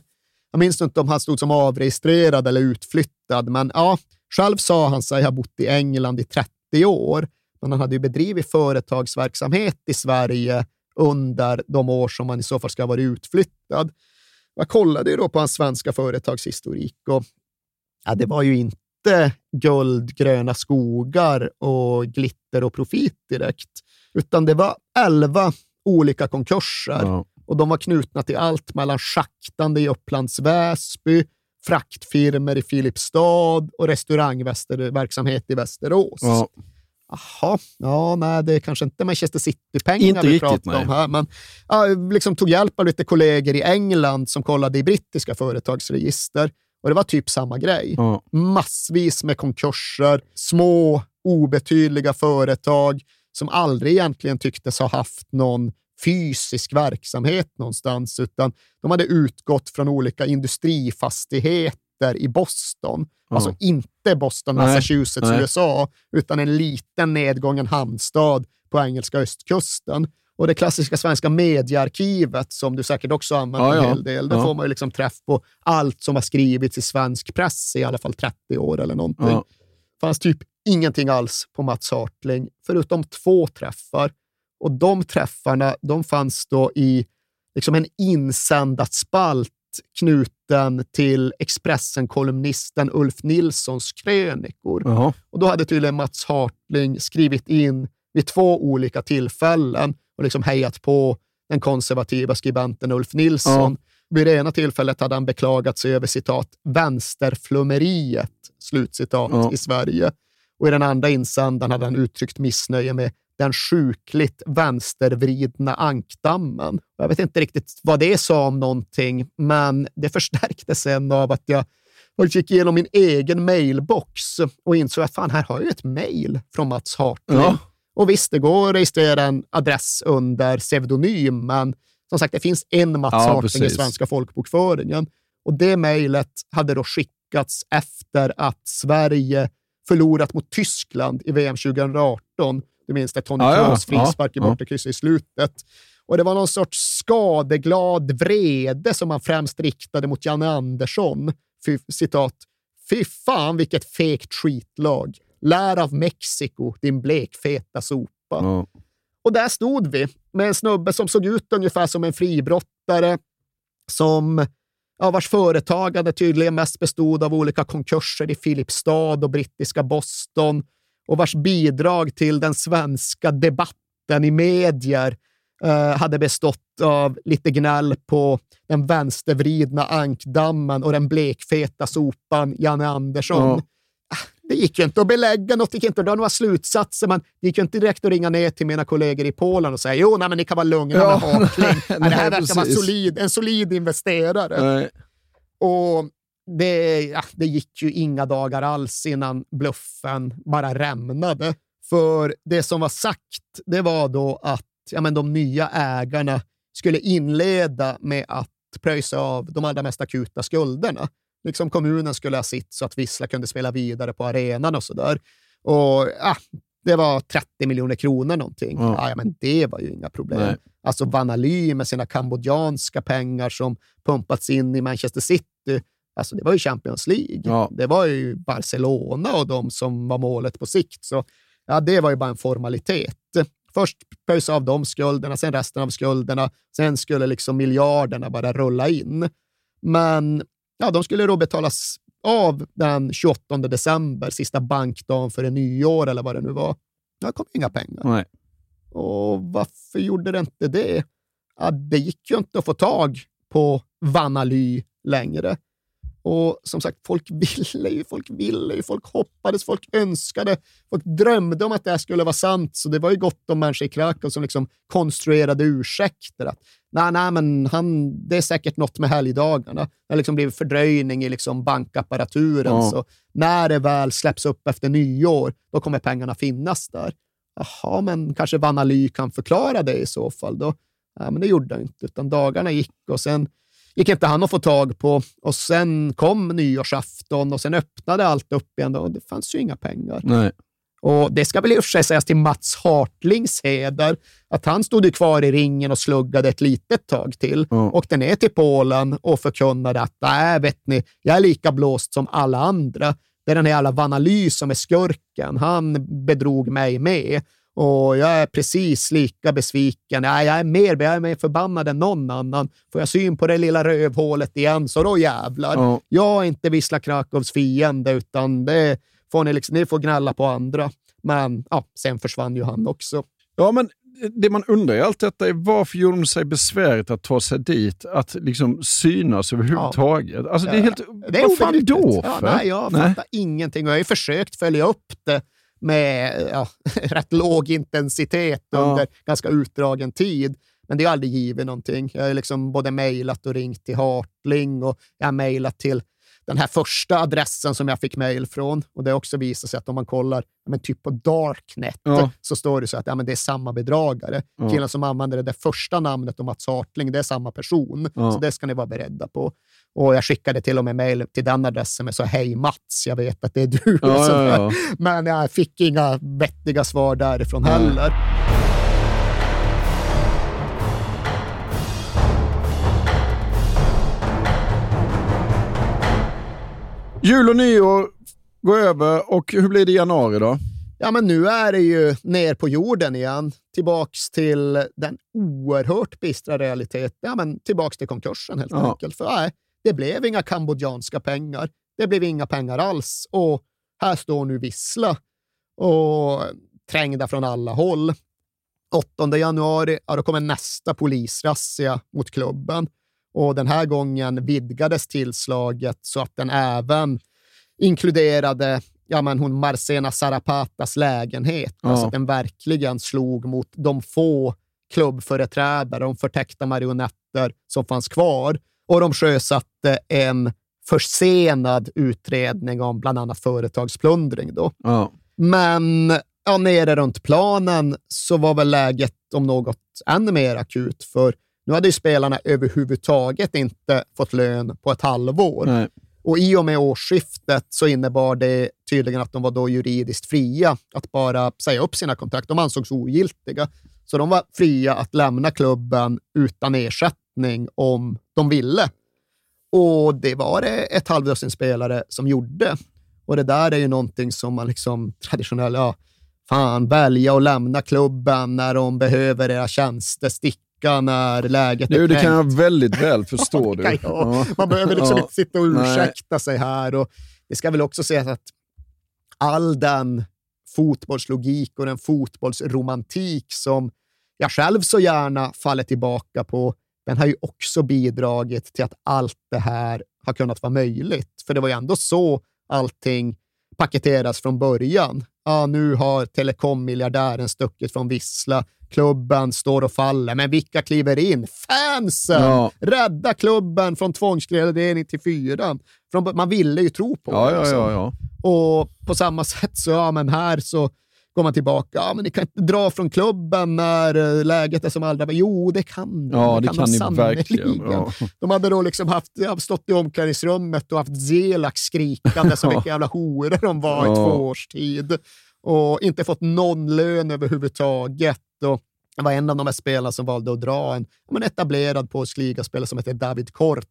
Jag minns inte om han stod som avregistrerad eller utflyttad, men ja, själv sa han sig ha bott i England i 30 år, men han hade ju bedrivit företagsverksamhet i Sverige under de år som han i så fall ska ha varit utflyttad. Jag kollade ju då på hans svenska företagshistorik och ja, det var ju inte guld, gröna skogar och glitter och profit direkt, utan det var elva olika konkurser Ja. och de var knutna till allt mellan schaktande i Upplands Väsby, fraktfirmor i Filipstad och restaurangverksamhet i Västerås. Ja. Jaha, ja, nej, det är kanske inte Manchester City-pengar Inte vi riktigt, pratar om här, men ja, liksom tog hjälp av lite kollegor i England som kollade i brittiska företagsregister och det var typ samma grej. Ja. Massvis med konkurser, små obetydliga företag som aldrig egentligen tycktes ha haft någon fysisk verksamhet någonstans, utan de hade utgått från olika industrifastigheter i Boston. Ja. Alltså inte Boston, Nej, Massachusetts, nej. USA, utan en liten nedgången hamnstad på engelska östkusten. Och det klassiska svenska mediearkivet, som du säkert också använder Ja, en hel del, där får man ju liksom träff på allt som har skrivits i svensk press i alla fall 30 år eller någonting. Ja. fanns typ ingenting alls på Mats Hartling, förutom två träffar. Och de träffarna de fanns då i liksom en insändarspalt knuten till Expressen-kolumnisten Ulf Nilssons krönikor. Jaha. Och då hade tydligen Mats Hartling skrivit in vid två olika tillfällen och liksom hejat på den konservativa skribenten Ulf Nilsson. Vid det ena tillfället hade han beklagat sig över citat vänsterflummeriet, slutcitat, Ja. i Sverige. Och i den andra insändaren hade han uttryckt missnöje med den sjukligt vänstervridna ankdammen. Jag vet inte riktigt vad det sa om någonting, men det förstärktes sen av att jag och gick igenom min egen mailbox och insåg att fan, här har jag ju ett mail från Mats Hartling. Ja. Och visst, det går att registrera en adress under pseudonym, men som sagt, det finns en Mats Ja, Hartling i precis. svenska folkbokföringen. Och det mejlet hade då skickats efter att Sverige förlorat mot Tyskland i VM 2018. Du minns det, Tony Ja, ja. Kroos frispark i Ja, bortakrysset i slutet. Och det var någon sorts skadeglad vrede som man främst riktade mot Janne Andersson. Fy, citat. Fy fan vilket fegt skitlag. Lär av Mexiko, din blekfeta sopa. Och där stod vi med en snubbe som såg ut ungefär som en fribrottare, som ja, vars företagande tydligen mest bestod av olika konkurser i Filipstad och brittiska Boston och vars bidrag till den svenska debatten i medier eh, hade bestått av lite gnäll på den vänstervridna ankdammen och den blekfeta sopan Janne Andersson. Ja. Det gick ju inte att belägga något, det gick inte att dra några slutsatser, men det gick ju inte direkt att ringa ner till mina kollegor i Polen och säga jo, nej, men ni kan vara lugna Ja, med Nej, det här verkar vara solid, en solid investerare. Nej. Och det, ja, det gick ju inga dagar alls innan bluffen bara rämnade. För det som var sagt, det var då att ja, men de nya ägarna skulle inleda med att pröjsa av de allra mest akuta skulderna. Liksom kommunen skulle ha sitt så att Vissla kunde spela vidare på arenan och sådär. Och ja, det var 30 miljoner kronor någonting. Ja. Ja. Men det var ju inga problem. Nej. Alltså Vanaly med sina kambodjanska pengar som pumpats in i Manchester City. Alltså det var ju Champions League. Ja. Det var ju Barcelona och de som var målet på sikt. Så ja, det var ju bara en formalitet. Först pröjsa av de skulderna, sen resten av skulderna. Sen skulle liksom miljarderna bara rulla in. Men ja, de skulle då betalas av den 28 december, sista bankdagen före nyår eller vad det nu var. Det kom inga pengar. Nej. Och varför gjorde det inte det? Ja, det gick ju inte att få tag på Vanaly längre. Och som sagt, folk ville ju, folk ville ju, folk hoppades, folk önskade, folk drömde om att det här skulle vara sant. Så det var ju gott om människor i Krakow som liksom konstruerade ursäkter. Att nej, nej, men han, det är säkert något med helgdagarna. Det har liksom blivit fördröjning i liksom bankapparaturen. Ja. Så när det väl släpps upp efter nyår, då kommer pengarna finnas där. Jaha, men kanske Vanaly kan förklara det i så fall. Då. Ja, men det gjorde han inte, utan dagarna gick och sen gick inte han att få tag på. Och sen kom nyårsafton och sen öppnade allt upp igen och det fanns ju inga pengar. Nej. Och det ska väl i och för sig sägas till Mats Hartlings heder, att han stod kvar i ringen och sluggade ett litet tag till. Åkte ner till Polen och förkunnade att, nej, vet ni, jag är lika blåst som alla andra. Det är den här jävla Vanaly som är skurken. Han bedrog mig med. Och jag är precis lika besviken. Nej, jag är mer, jag är mer förbannad än någon annan. Får jag syn på det lilla rövhålet igen, så då jävlar. Ja. Jag är inte Wisla Krakows fiende, utan det får ni, liksom, ni får gnälla på andra. Men ja, sen försvann ju han också. Ja, men det man undrar i allt detta är varför gjorde de sig besväret att ta sig dit, att liksom synas överhuvudtaget? Alltså, det är helt... Det är vad fan då för? Ja, nej, jag fattar ingenting och jag har ju försökt följa upp det med ja, rätt låg intensitet Ja. under ganska utdragen tid. Men det har aldrig givit någonting. Jag har liksom både mejlat och ringt till Hartling och jag har mejlat till den här första adressen som jag fick mejl från. Och det har också visat sig att om man kollar men typ på Darknet Ja. så står det så att ja, men det är samma bedragare. Ja. Killen som använder det där första namnet och Mats Hartling, det är samma person. Ja. Så det ska ni vara beredda på. Och jag skickade till och med mejl till den adressen med så hej Mats, jag vet att det är du. Ja, ja, ja. Men jag fick inga vettiga svar därifrån Nej. heller. Jul och nyår går över och hur blir det i januari då? Ja, men nu är det ju ner på jorden igen. Tillbaks till den oerhört bistra realiteten. Ja, men tillbaks till konkursen helt Ja. enkelt. För nej, det blev inga kambodjanska pengar. Det blev inga pengar alls. Och här står nu Vissla och trängda från alla håll. 8 januari ja, då kommer nästa polisrazzia mot klubben. Och den här gången vidgades tillslaget så att den även inkluderade ja, men hon Marcena Sarapatas lägenhet. Ja. Alltså att den verkligen slog mot de få klubbföreträdare, de förtäckta marionetter som fanns kvar. Och de sjösatte en försenad utredning om bland annat företagsplundring. Då. Ja. Men ja, nere runt planen så var väl läget om något ännu mer akut, för nu hade ju spelarna överhuvudtaget inte fått lön på ett halvår. Nej. Och i och med årsskiftet så innebar det tydligen att de var då juridiskt fria att bara säga upp sina kontrakt. De ansågs ogiltiga. Så de var fria att lämna klubben utan ersättning om de ville. Och det var det ett halvdussin spelare som gjorde. Och det där är ju någonting som man liksom traditionellt, ja, fan, välja att lämna klubben när de behöver era tjänster, sticka när läget är Du, det kan jag väldigt väl förstå. du. Ja. Man behöver liksom Ja. inte sitta och Nej. ursäkta sig här. Och det ska väl också sägas att all den fotbollslogik och den fotbollsromantik som jag själv så gärna faller tillbaka på, den har ju också bidragit till att allt det här har kunnat vara möjligt. För det var ju ändå så allting paketeras från början. Ja, nu har telekommiljardären stuckit från Vissla. Klubben står och faller, men vilka kliver in? Fansen! Ja. Rädda klubben från tvångsgradering till fyran. Från, man ville ju tro på Ja, det. ja, också. ja, ja. Och på samma sätt så, ja men här så man tillbaka. Ja, men ni kan inte dra från klubben när eh, läget är som allra bäst. Jo, det kan de. Ja, det de kan ni sannerligen. verkligen. Ja. De hade då liksom haft, stått i omklädningsrummet och haft Zelak skrikande som vilka jävla horor de var i Ja. två års tid. Och inte fått någon lön överhuvudtaget. Och det var en av de här spelarna som valde att dra en men etablerad polsk ligaspelare som heter David Kort.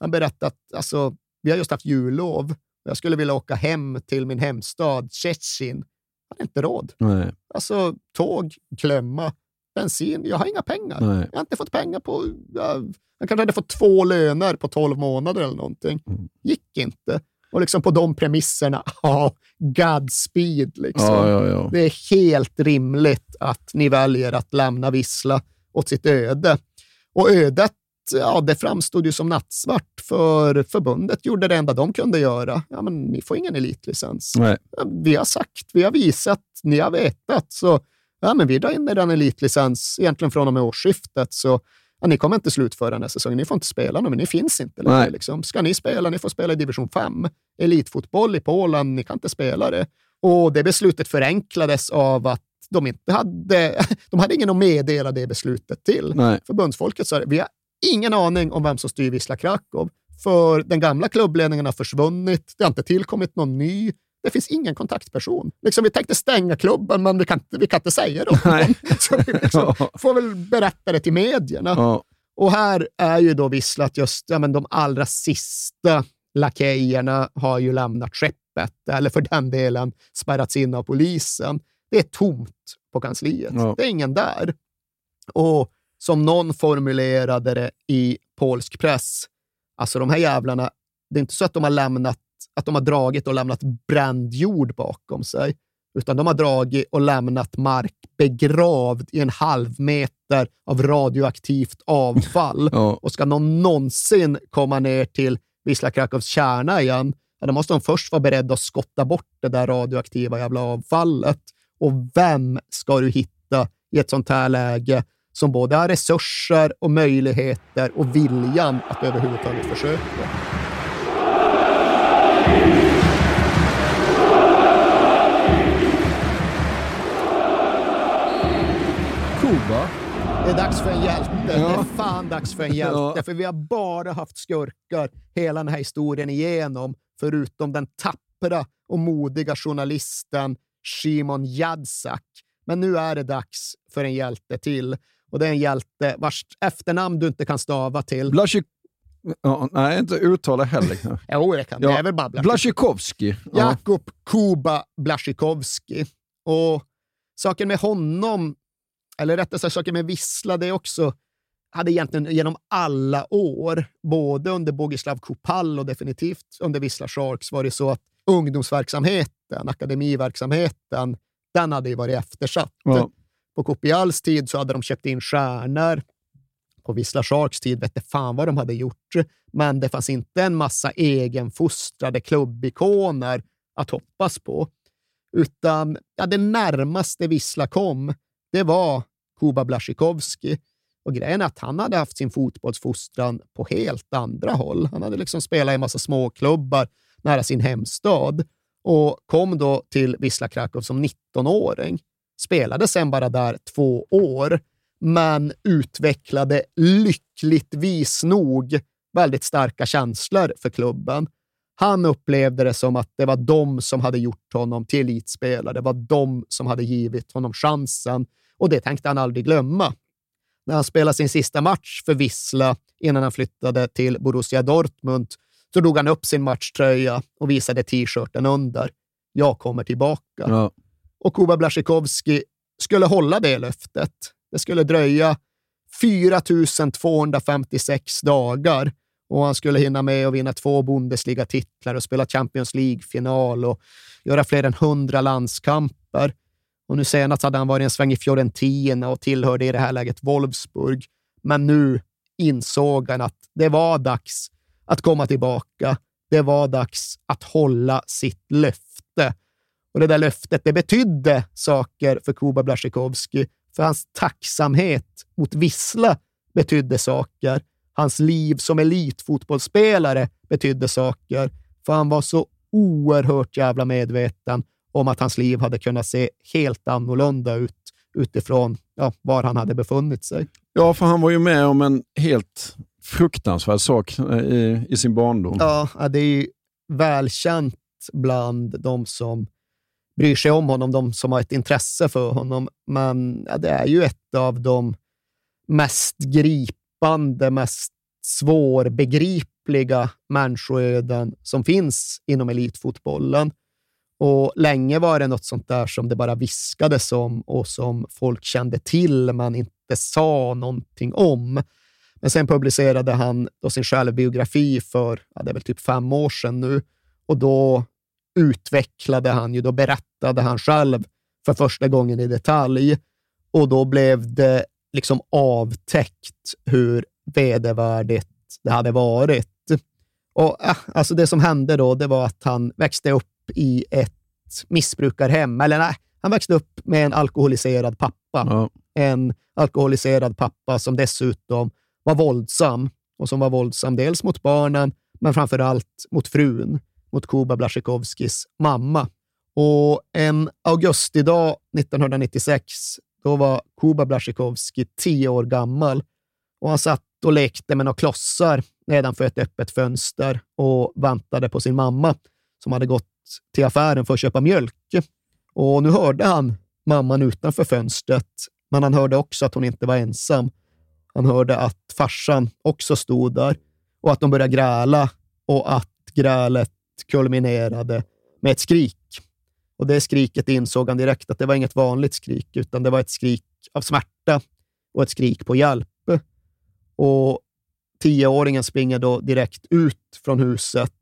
Han berättade att alltså, vi har just haft jullov jag skulle vilja åka hem till min hemstad Tjetjin. Jag hade inte råd. Nej. Alltså tåg, klämma, bensin. Jag har inga pengar. Nej. Jag har inte fått pengar på... Jag, jag kanske hade fått två löner på 12 månader eller någonting. Mm. Gick inte. Och liksom på de premisserna, ja, Godspeed. Liksom. Ja, ja, ja. Det är helt rimligt att ni väljer att lämna Vissla åt sitt öde. Och ödet, ja, det framstod ju som nattsvart, för förbundet gjorde det enda de kunde göra. Ja, men ni får ingen elitlicens. Nej. Vi har sagt, vi har visat, ni har vetat. Så ja, men vi drar in er en elitlicens egentligen från och med årsskiftet. Så Ja, ni kommer inte slutföra den här säsongen, ni får inte spela nu, men ni finns inte längre. Liksom. Ska ni spela, ni får spela i division 5. Elitfotboll i Polen, ni kan inte spela det. Och det beslutet förenklades av att de inte hade, de hade ingen att meddela det beslutet till. Nej. Förbundsfolket sa det, vi har ingen aning om vem som styr Wisla Krakow, för den gamla klubbledningen har försvunnit, det har inte tillkommit någon ny, det finns ingen kontaktperson. Liksom, vi tänkte stänga klubben, men vi kan, vi kan inte säga det. Så vi liksom, får väl berätta det till medierna. Ja. Och här är ju då Wisla att just ja, men de allra sista lakejerna har ju lämnat skeppet, eller för den delen spärrats in av polisen. Det är tomt på kansliet. Ja. Det är ingen där. Och som någon formulerade det i polsk press, alltså de här jävlarna, det är inte så att de har lämnat att de har dragit och lämnat bränd jord bakom sig, utan de har dragit och lämnat mark begravd i en halv meter av radioaktivt avfall. Ja. Och ska någon någonsin komma ner till Wisla Krakows kärna igen, ja, då måste de först vara beredda att skotta bort det där radioaktiva jävla avfallet. Och vem ska du hitta i ett sånt här läge som både har resurser och möjligheter och viljan att överhuvudtaget försöka? Kuba. Det är dags för en hjälte. Det Ja. är fan dags för en hjälte. Ja. För vi har bara haft skurkar hela den här historien igenom, förutom den tappra och modiga journalisten Shimon Jadzak. Men nu är det dags för en hjälte till. Och det är en hjälte vars efternamn du inte kan stava till. Blasik... Ja, nej, inte uttala heller. Jo, det kan det. är väl bara Blasjikovskij. Ja. Jakub Kuba Blasjikovski. Och saken med honom, eller rättare sagt saken med Wisla, det är också hade egentligen genom alla år, både under Bogislav Kupal och definitivt under Wisla Sharks, varit så att ungdomsverksamheten, akademiverksamheten, den hade ju varit eftersatt. Ja. På Copials tid så hade de köpt in stjärnor. På Wisla Sharks tid vette fan vad de hade gjort, men det fanns inte en massa egenfostrade klubbikoner att hoppas på. Utan ja, det närmaste Wisla kom, det var Kuba Blasjikovski. Och grejen är att han hade haft sin fotbollsfostran på helt andra håll. Han hade liksom spelat i en massa småklubbar nära sin hemstad och kom då till Wisla Krakow som 19-åring. Spelade sen bara där två år, men utvecklade lyckligtvis nog väldigt starka känslor för klubben. Han upplevde det som att det var de som hade gjort honom till elitspelare. Det var de som hade givit honom chansen och det tänkte han aldrig glömma. När han spelade sin sista match för Vissla innan han flyttade till Borussia Dortmund så drog han upp sin matchtröja och visade t-shirten under. Jag kommer tillbaka. Ja. Och Kuba Blasjikovskij skulle hålla det löftet. Det skulle dröja 4 256 dagar och han skulle hinna med att vinna två Bundesliga-titlar och spela Champions League-final och göra fler än 100 landskamper. Och nu senast hade han varit en sväng i Fiorentina och tillhörde i det här läget Wolfsburg. Men nu insåg han att det var dags att komma tillbaka. Det var dags att hålla sitt löfte. Och det där löftet, det betydde saker för Kuba Blasjikovski. För hans tacksamhet mot Vissla betydde saker. Hans liv som elitfotbollsspelare betydde saker. För han var så oerhört jävla medveten om att hans liv hade kunnat se helt annorlunda ut utifrån ja, var han hade befunnit sig. Ja, för han var ju med om en helt fruktansvärd sak eh, i, i sin barndom. Ja, ja, det är ju välkänt bland de som bryr sig om honom, de som har ett intresse för honom. Men ja, det är ju ett av de mest gripande, mest svårbegripliga människoöden som finns inom elitfotbollen. Och länge var det något sånt där som det bara viskades om och som folk kände till men inte sa någonting om. Men sen publicerade han då sin självbiografi för, ja, det är väl typ fem år sedan nu, och då utvecklade han ju, då berättade han själv för första gången i detalj och då blev det liksom avtäckt hur vedervärdigt det hade varit. Och äh, alltså Det som hände då, det var att han växte upp i ett missbrukarhem. Eller nej, han växte upp med en alkoholiserad pappa. Ja. En alkoholiserad pappa som dessutom var våldsam och som var våldsam dels mot barnen, men framför allt mot frun, mot Kuba Blasjikovskis mamma. Och en augustidag 1996, då var Kuba Blasjikovski tio år gammal och han satt och lekte med några klossar nedanför ett öppet fönster och väntade på sin mamma som hade gått till affären för att köpa mjölk. Och nu hörde han mamman utanför fönstret, men han hörde också att hon inte var ensam. Han hörde att farsan också stod där och att de började gräla och att grälet kulminerade med ett skrik. Och det skriket insåg han direkt att det var inget vanligt skrik, utan det var ett skrik av smärta och ett skrik på hjälp. Och tioåringen springer då direkt ut från huset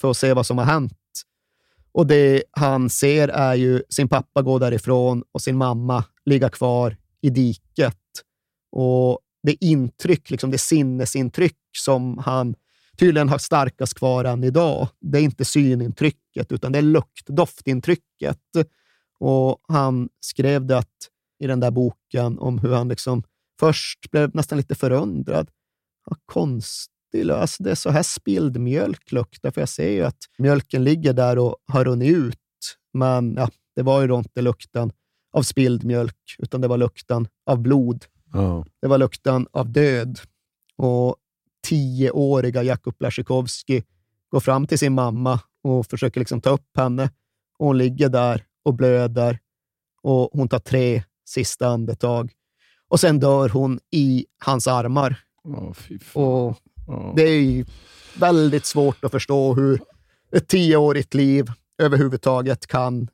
för att se vad som har hänt. Och det han ser är ju sin pappa gå därifrån och sin mamma ligga kvar i diket. Och det intryck, liksom det sinnesintryck som han tydligen har starkast kvar än idag, det är inte synintrycket, utan det är lukt-doftintrycket. Och han skrev det i den där boken om hur han liksom först blev nästan lite förundrad. Ja, konstig alltså Det är så här spilld mjölk luktar, för jag ser ju att mjölken ligger där och har runnit ut. Men ja, det var ju då inte lukten av spilld mjölk, utan det var lukten av blod. Ja. Det var lukten av död. Och tioåriga Jakub Blasjikovskij går fram till sin mamma och försöker liksom ta upp henne. Och hon ligger där och blöder och hon tar tre sista andetag. Och sen dör hon i hans armar. Oh, och Det är väldigt svårt att förstå hur ett tioårigt liv överhuvudtaget kan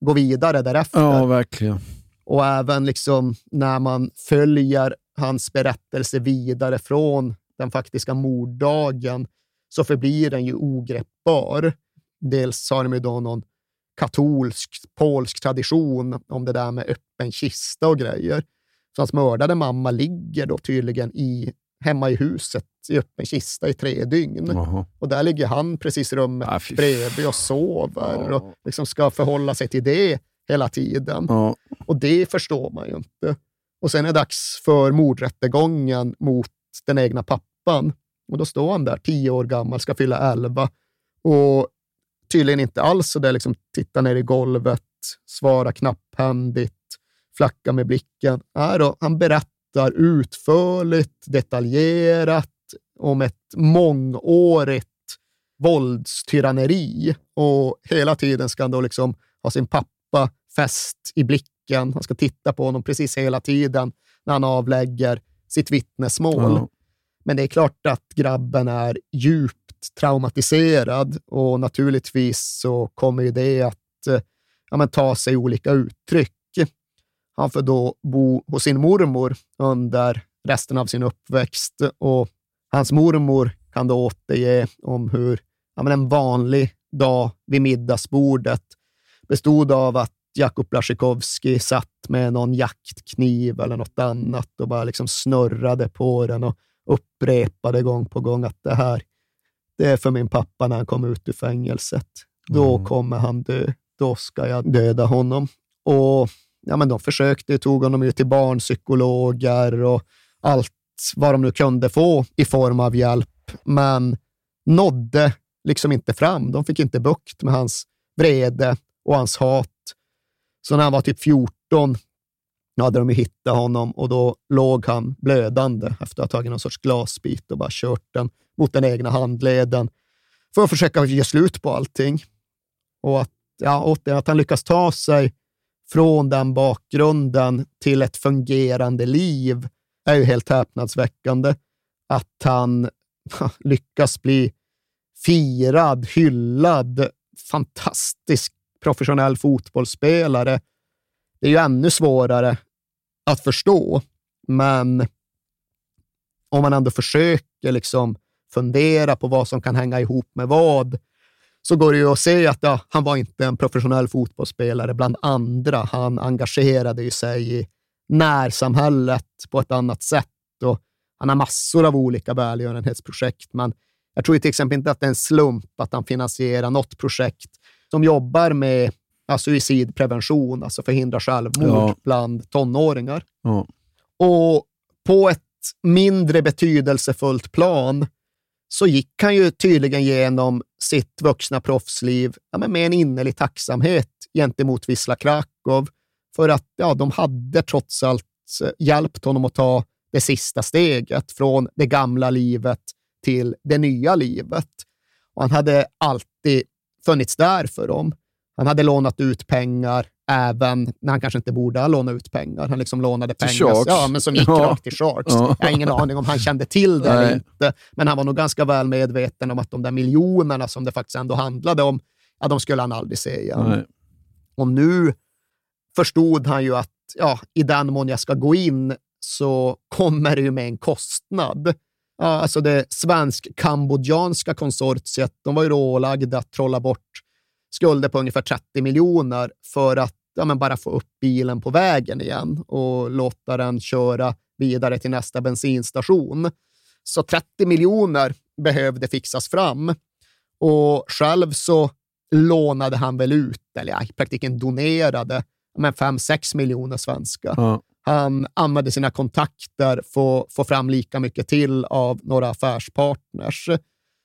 gå vidare därefter. Ja, verkligen. Och även liksom när man följer hans berättelse vidare från den faktiska morddagen så förblir den ju ogreppbar. Dels har de ju då någon katolsk, polsk tradition om det där med öppen kista och grejer. Så hans mördade mamma ligger då tydligen i, hemma i huset i öppen kista i tre dygn. Aha. Och där ligger han precis i rummet Ah, bredvid och sover och liksom ska förhålla sig till det hela tiden. Ja. Och det förstår man ju inte. Och sen är det dags för mordrättegången mot den egna pappan. Och då står han där, tio år gammal, ska fylla elva. Och tydligen inte alls så där liksom titta ner i golvet, svara knapphändigt, flacka med blicken. Nej då, han berättar utförligt, detaljerat om ett mångårigt våldstyranneri. Och hela tiden ska han då liksom ha sin pappa fäst i blicken. Han ska titta på honom precis hela tiden när han avlägger sitt vittnesmål. Ja. Men det är klart att grabben är djupt traumatiserad och naturligtvis så kommer ju det att eh, ja, men ta sig olika uttryck. Han får då bo hos sin mormor under resten av sin uppväxt och hans mormor kan då återge om hur ja, men en vanlig dag vid middagsbordet bestod av att Jakub Blasjikovskij satt med någon jaktkniv eller något annat och bara liksom snurrade på den och upprepade gång på gång att det här, det är för min pappa när han kommer ut ur fängelset. Då Mm. kommer han dö. Då ska jag döda honom. Och ja, men de försökte, tog honom ju till barnpsykologer och allt vad de nu kunde få i form av hjälp, men nådde liksom inte fram. De fick inte bukt med hans vrede och hans hat. Så när han var typ 14 hade de hittat honom och då låg han blödande efter att ha tagit någon sorts glasbit och bara kört den mot den egna handleden för att försöka ge slut på allting. Och att, ja, återigen, att han lyckas ta sig från den bakgrunden till ett fungerande liv är ju helt häpnadsväckande. Att han lyckas bli firad, hyllad, fantastisk professionell fotbollsspelare. Det är ju ännu svårare att förstå, men om man ändå försöker liksom fundera på vad som kan hänga ihop med vad, så går det ju att se att ja, han var inte en professionell fotbollsspelare bland andra. Han engagerade ju sig i närsamhället på ett annat sätt och han har massor av olika välgörenhetsprojekt, men jag tror till exempel inte att det är en slump att han finansierar något projekt som jobbar med ja, suicidprevention, alltså förhindra självmord Ja. bland tonåringar. Ja. Och på ett mindre betydelsefullt plan så gick han ju tydligen genom sitt vuxna proffsliv ja, men med en innerlig tacksamhet gentemot Wisla Krakow för att ja, de hade trots allt eh, hjälpt honom att ta det sista steget från det gamla livet till det nya livet. Och han hade alltid funnits där för dem. Han hade lånat ut pengar även när han kanske inte borde ha lånat ut pengar. Han liksom lånade Till pengar Sharks. ja, men som gick Ja. rakt till Sharks. Ja. Jag har ingen aning om han kände till det eller inte, men han var nog ganska väl medveten om att de där miljonerna som det faktiskt ändå handlade om, ja, de skulle han aldrig se igen. Nej. Och nu förstod han ju att ja, i den mån jag ska gå in så kommer det ju med en kostnad. Alltså det svensk-kambodjanska konsortiet, de var ju då ålagda att trolla bort skulder på ungefär 30 miljoner för att ja, men bara få upp bilen på vägen igen och låta den köra vidare till nästa bensinstation. Så 30 miljoner behövde fixas fram och själv så lånade han väl ut, eller ja, i praktiken donerade, 5-6 miljoner svenska. Ja. Han använde sina kontakter för att få fram lika mycket till av några affärspartners.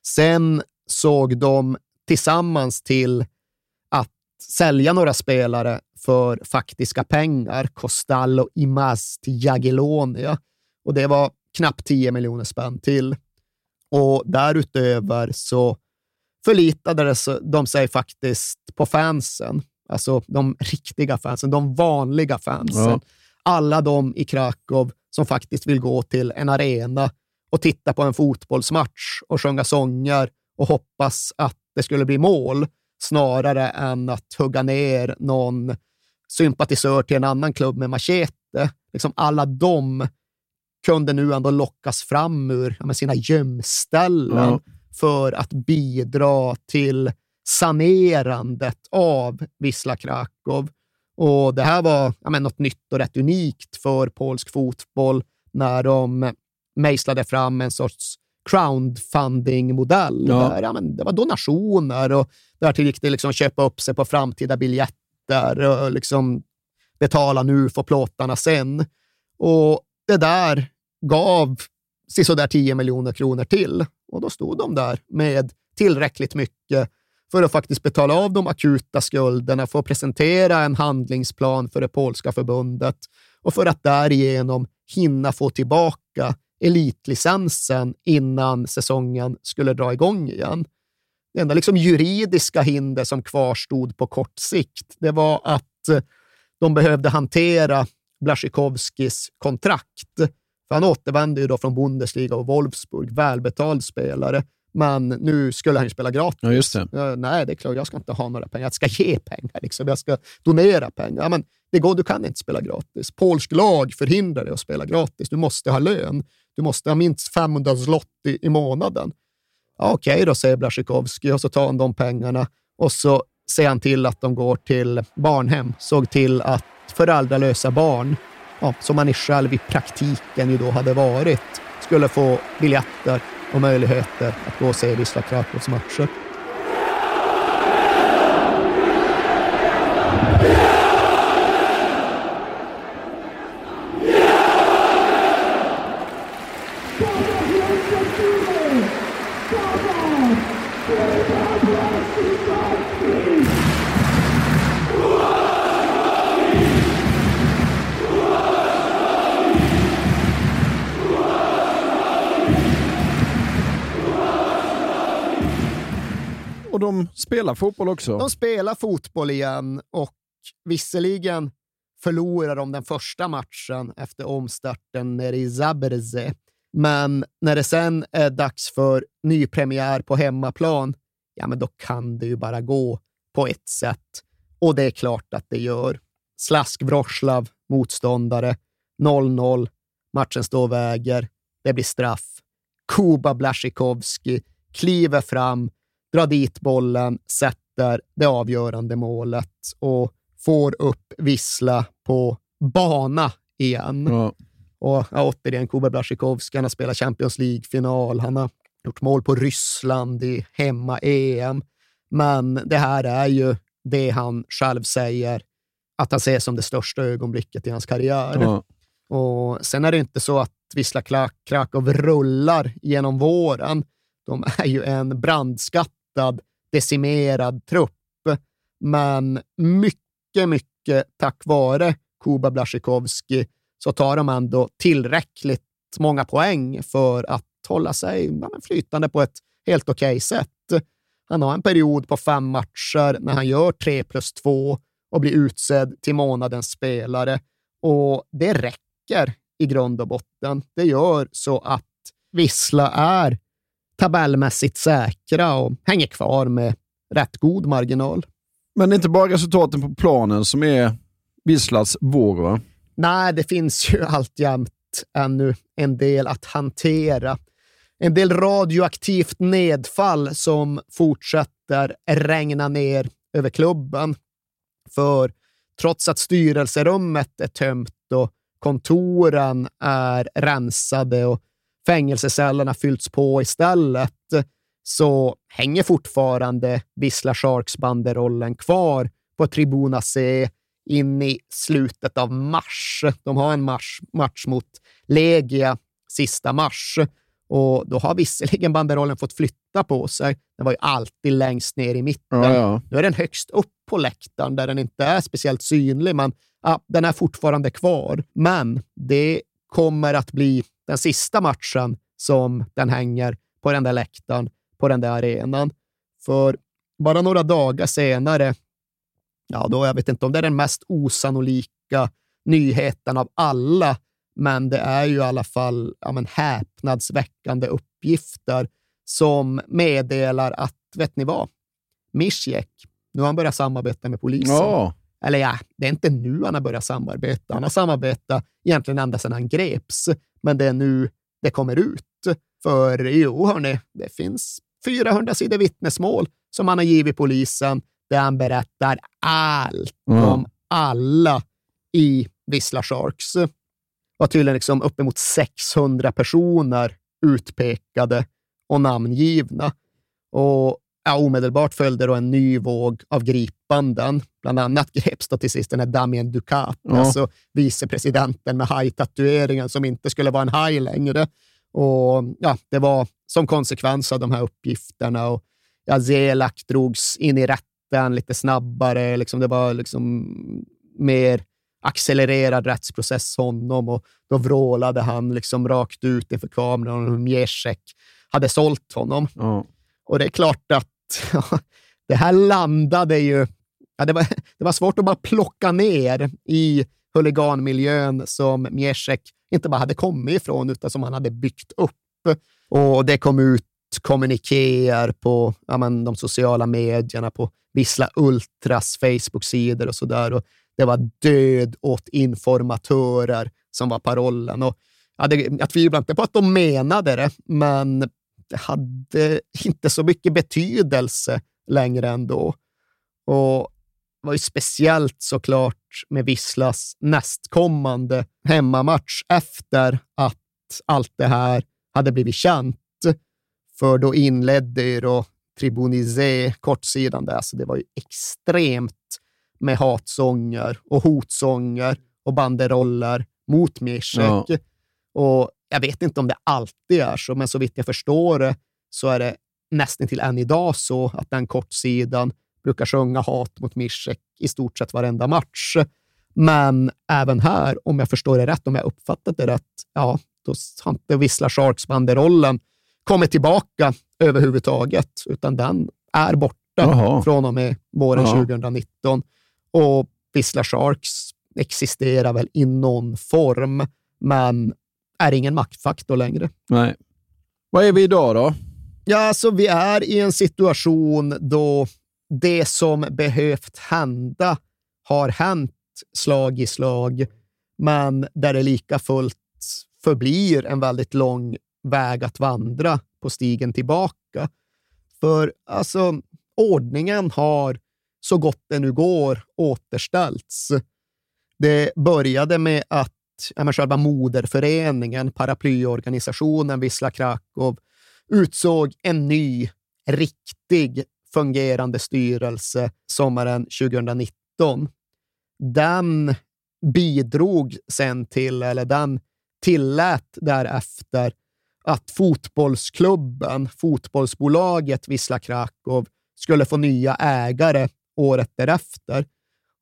Sen såg de tillsammans till att sälja några spelare för faktiska pengar, Costal och Imaz till Jagiellonia. Och det var knappt 10 miljoner spänn till. Och därutöver så förlitade de sig faktiskt på fansen, alltså de riktiga fansen, de vanliga fansen. Ja. Alla de i Krakow som faktiskt vill gå till en arena och titta på en fotbollsmatch och sjunga sånger och hoppas att det skulle bli mål snarare än att hugga ner någon sympatisör till en annan klubb med machete. Liksom alla de kunde nu ändå lockas fram ur sina gömställen Ja. för att bidra till sanerandet av Wisla Krakow. Och det här var ja, men, något nytt och rätt unikt för polsk fotboll när de mejslade fram en sorts crowdfunding-modell. Ja. Där, ja, men det var donationer och därtill gick det liksom köpa upp sig på framtida biljetter och liksom betala nu för plåtarna sen. Och det där gav sådär 10 miljoner kronor till. Och då stod de där med tillräckligt mycket för att faktiskt betala av de akuta skulderna, för att presentera en handlingsplan för det polska förbundet och för att därigenom hinna få tillbaka elitlicensen innan säsongen skulle dra igång igen. Det enda liksom juridiska hinder som kvarstod på kort sikt, det var att eh, de behövde hantera Blasjikovskis kontrakt. För han återvände ju då från Bundesliga och Wolfsburg, välbetald spelare. Men nu skulle han ju spela gratis. Ja, just det. Ja, nej, det är klart, jag ska inte ha några pengar. Jag ska ge pengar, liksom. jag ska donera pengar. Ja, men det går, du kan inte spela gratis. Polsk lag förhindrar dig att spela gratis. Du måste ha lön. Du måste ha minst 500 zloty i månaden. Ja, Okej då, säger Blasjikovskij och så tar han de pengarna och så ser han till att de går till barnhem. Såg till att föräldralösa barn, ja, som han själv i praktiken ju då hade varit, skulle få biljetter och möjligheter att gå och se vissa Krakows matcher. Och de spelar fotboll också. De spelar fotboll igen och visserligen förlorar de den första matchen efter omstarten nere i Zabrze. Men när det sen är dags för nypremiär på hemmaplan, ja men då kan det ju bara gå på ett sätt. Och det är klart att det gör. Slask Wroclaw, motståndare, 0-0. Matchen står och väger. Det blir straff. Kuba Blasjikovskij kliver fram, drar dit bollen, sätter det avgörande målet och får upp Vissla på bana igen. Ja. Och ja, återigen, Kuba Blasjikovskij, han har spelat Champions League-final, han har gjort mål på Ryssland i hemma-EM. Men det här är ju det han själv säger att han ser som det största ögonblicket i hans karriär. Ja. Och sen är det inte så att Wisla Krakow rullar genom våren. De är ju en brandskattad, decimerad trupp, men mycket, mycket tack vare Kuba Blaszczykowski så tar de ändå tillräckligt många poäng för att hålla sig flytande på ett helt okej okay sätt. Han har en period på fem matcher när han gör tre plus två och blir utsedd till månadens spelare. Och det räcker i grund och botten. Det gör så att Vissla är tabellmässigt säkra och hänger kvar med rätt god marginal. Men det är inte bara resultaten på planen som är Visslas vår, va? Nej, det finns ju alltjämt ännu en del att hantera. En del radioaktivt nedfall som fortsätter regna ner över klubben. För trots att styrelserummet är tömt och kontoren är rensade och fängelsecellerna fyllts på istället, så hänger fortfarande Vissla Sharks-banderollen kvar på Tribuna C in i slutet av mars. De har en mars, match mot Legia sista mars och då har visserligen banderollen fått flytta på sig. Den var ju alltid längst ner i mitten. Ja, ja. Nu är den högst upp på läktaren där den inte är speciellt synlig, men ja, den är fortfarande kvar. Men det kommer att bli den sista matchen som den hänger på den där läktaren, på den där arenan. För bara några dagar senare, ja, då jag vet inte om det är den mest osannolika nyheten av alla, men det är ju i alla fall ja, men, häpnadsväckande uppgifter som meddelar att, vet ni vad? Mischek, nu har han börjat samarbeta med polisen. Ja. Eller ja, det är inte nu han har börjat samarbeta. Han har samarbetat egentligen ända sedan han greps, men det är nu det kommer ut. För jo, hörni, det finns 400 sidor vittnesmål som han har givit polisen där han berättar allt Mm. om alla i Vissla Sharks. Var tydligen liksom uppemot 600 personer utpekade och namngivna. Och ja, omedelbart följde då en ny våg av gripanden. Bland annat greps då till sist den här Damien Ducat, Ja. alltså vicepresidenten med hajtatueringen som inte skulle vara en haj längre. Och ja, Det var som konsekvens av de här uppgifterna. Och ja, Zelak drogs in i rätten lite snabbare. Liksom, det var liksom mer accelererad rättsprocess honom och då vrålade han liksom rakt ut inför kameran hur Mieszek hade sålt honom. Ja. Och det är klart att det här landade ju... Ja, det, var, det var svårt att bara plocka ner i huliganmiljön som Miesek inte bara hade kommit ifrån, utan som han hade byggt upp. Och det kom ut kommunikéer på ja, men, de sociala medierna, på Vissla Ultras Facebook-sidor och sådär. Det var död åt informatörer som var parollen. Och, ja, det, jag tvivlar inte på att de menade det, men det hade inte så mycket betydelse längre ändå. Och var ju speciellt såklart med Visslas nästkommande hemmamatch efter att allt det här hade blivit känt. För då inledde ju då Tribunizé kortsidan där, så det var ju extremt med hatsånger och hotsånger och banderoller mot Mieszek. Ja. Och jag vet inte om det alltid är så, men så vitt jag förstår det så är det nästan till än idag så att den kortsidan brukar sjunga hat mot Mieszek i stort sett varenda match. Men även här, om jag förstår det rätt, om jag uppfattat det rätt, ja, då har inte Vissla Sharks-banderollen kommit tillbaka överhuvudtaget, utan den är borta Jaha. från och med våren Ja. 2019. Och Vissla Sharks existerar väl i någon form, men är ingen maktfaktor längre. Nej. Vad är vi idag då? Ja, alltså vi är i en situation då det som behövt hända har hänt slag i slag, men där det lika fullt förblir en väldigt lång väg att vandra på stigen tillbaka. För alltså, ordningen har så gott det nu går återställts. Det började med att ja, men själva moderföreningen, paraplyorganisationen Wisla Krakow, utsåg en ny, riktig, fungerande styrelse sommaren 2019. Den bidrog sen till, eller den tillät därefter att fotbollsklubben, fotbollsbolaget Wisla Krakow, skulle få nya ägare året därefter.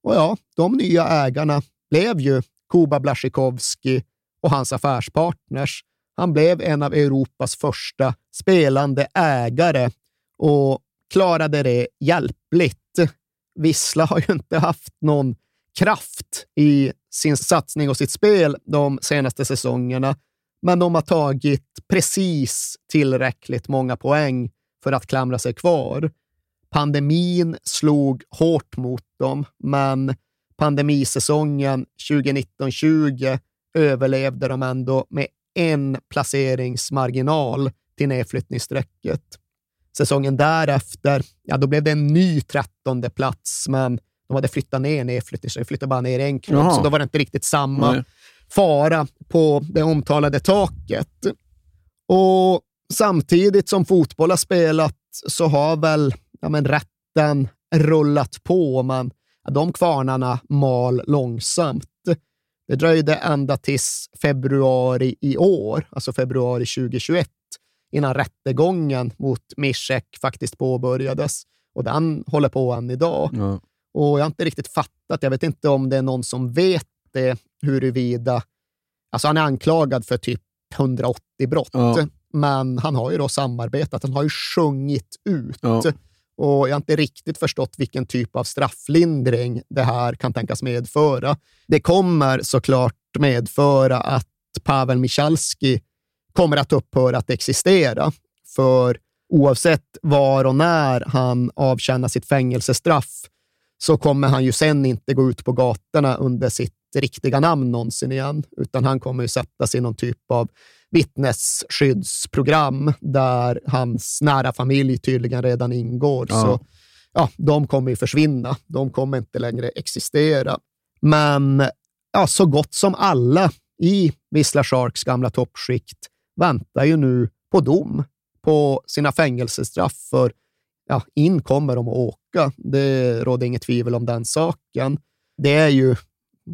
Och ja, de nya ägarna blev ju Kuba Blaszczykowski och hans affärspartners. Han blev en av Europas första spelande ägare och klarade det hjälpligt. Vissla har ju inte haft någon kraft i sin satsning och sitt spel de senaste säsongerna, men de har tagit precis tillräckligt många poäng för att klamra sig kvar. Pandemin slog hårt mot dem, men pandemisäsongen 2019-20 överlevde de ändå med en placeringsmarginal till nedflyttningsstrecket. Säsongen därefter, ja, då blev det en ny trettonde plats, men de hade flyttat ner nedflyttningsstrecket, flyttade bara ner en klubb, så då var det inte riktigt samma Nej. fara på det omtalade taket. Och samtidigt som fotboll har spelat så har väl ja, men rätten rullat på, men ja, de kvarnarna mal långsamt. Det dröjde ända tills februari i år, alltså februari 2021, innan rättegången mot Mischek faktiskt påbörjades. Och den håller på än idag. Ja. Och jag har inte riktigt fattat, jag vet inte om det är någon som vet det, huruvida... Alltså han är anklagad för typ 180 brott, ja. men han har ju då samarbetat, han har ju sjungit ut. Ja. Och jag har inte riktigt förstått vilken typ av strafflindring det här kan tänkas medföra. Det kommer såklart medföra att Pavel Michalski kommer att upphöra att existera. För oavsett var och när han avtjänar sitt fängelsestraff så kommer han ju sen inte gå ut på gatorna under sitt riktiga namn någonsin igen, utan han kommer ju sätta sig i någon typ av vittnesskyddsprogram där hans nära familj tydligen redan ingår. Ja. Så ja, de kommer ju försvinna. De kommer inte längre existera. Men ja, så gott som alla i Vissla Sharks gamla toppskikt väntar ju nu på dom på sina fängelsestraff. För ja, in kommer de att åka. Det råder inget tvivel om den saken. Det är ju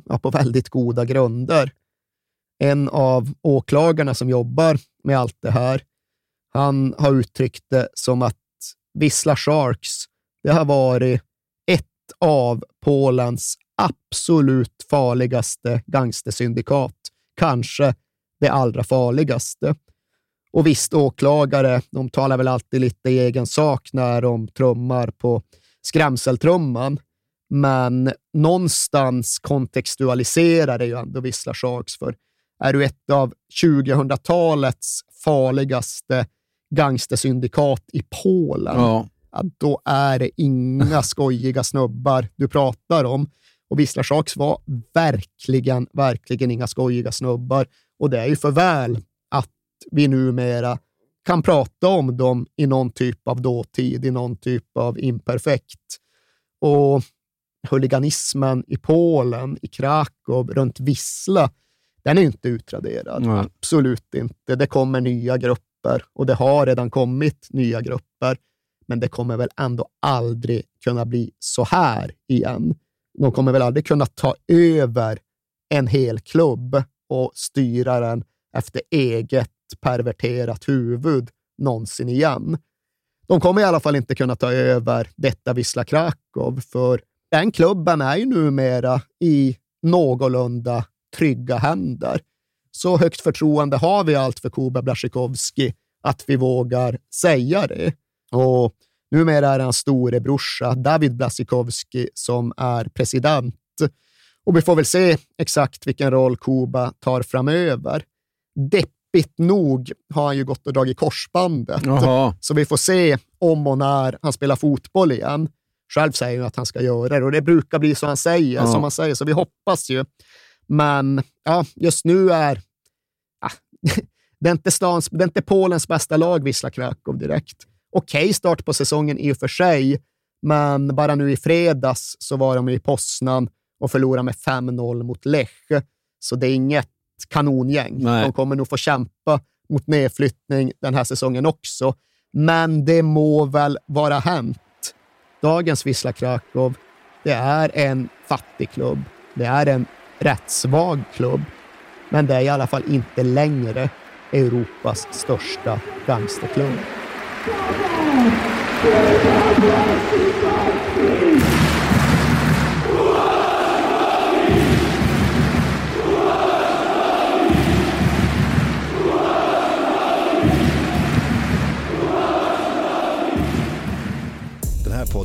ja, på väldigt goda grunder. En av åklagarna som jobbar med allt det här, han har uttryckt det som att Vissla Sharks, det har varit ett av Polens absolut farligaste gangstersyndikat. Kanske det allra farligaste. Och visst, åklagare, de talar väl alltid lite i egen sak när de trummar på skrämseltrumman. Men någonstans kontextualiserar det ju ändå Vissla Sharks, för är du ett av 2000-talets farligaste gangstersyndikat i Polen, ja. Ja, då är det inga skojiga snubbar du pratar om. Och Vissla Sharks var verkligen, verkligen inga skojiga snubbar. Och det är ju för väl att vi numera kan prata om dem i någon typ av dåtid, i någon typ av imperfekt. Och huliganismen i Polen, i Krakow, runt Vissla, den är inte utraderad. Nej. Absolut inte. Det kommer nya grupper och det har redan kommit nya grupper, men det kommer väl ändå aldrig kunna bli så här igen. De kommer väl aldrig kunna ta över en hel klubb och styra den efter eget perverterat huvud någonsin igen. De kommer i alla fall inte kunna ta över detta Wisla Krakow, för den klubben är ju numera i någorlunda trygga händer. Så högt förtroende har vi allt för Kuba Blaszczykowski att vi vågar säga det. Och numera är det hans storebrorsa David Blaszczykowski som är president. Och vi får väl se exakt vilken roll Kuba tar framöver. Deppigt nog har han ju gått och dragit korsbandet, Jaha. så vi får se om och när han spelar fotboll igen. Själv säger han att han ska göra det och det brukar bli så han säger, ja. som han säger, så vi hoppas ju. Men ja, just nu är ja, det, är inte stans, det är inte Polens bästa lag, Wisla Krakow direkt. Okej okay, start på säsongen i och för sig, men bara nu i fredags så var de i Poznan och förlorade med 5-0 mot Lech. Så det är inget kanongäng. Nej. De kommer nog få kämpa mot nedflyttning den här säsongen också. Men det må väl vara hänt. Dagens Wisla Krakow, det är en fattig klubb. Det är en rätt svag klubb. Men det är i alla fall inte längre Europas största gangsterklubb.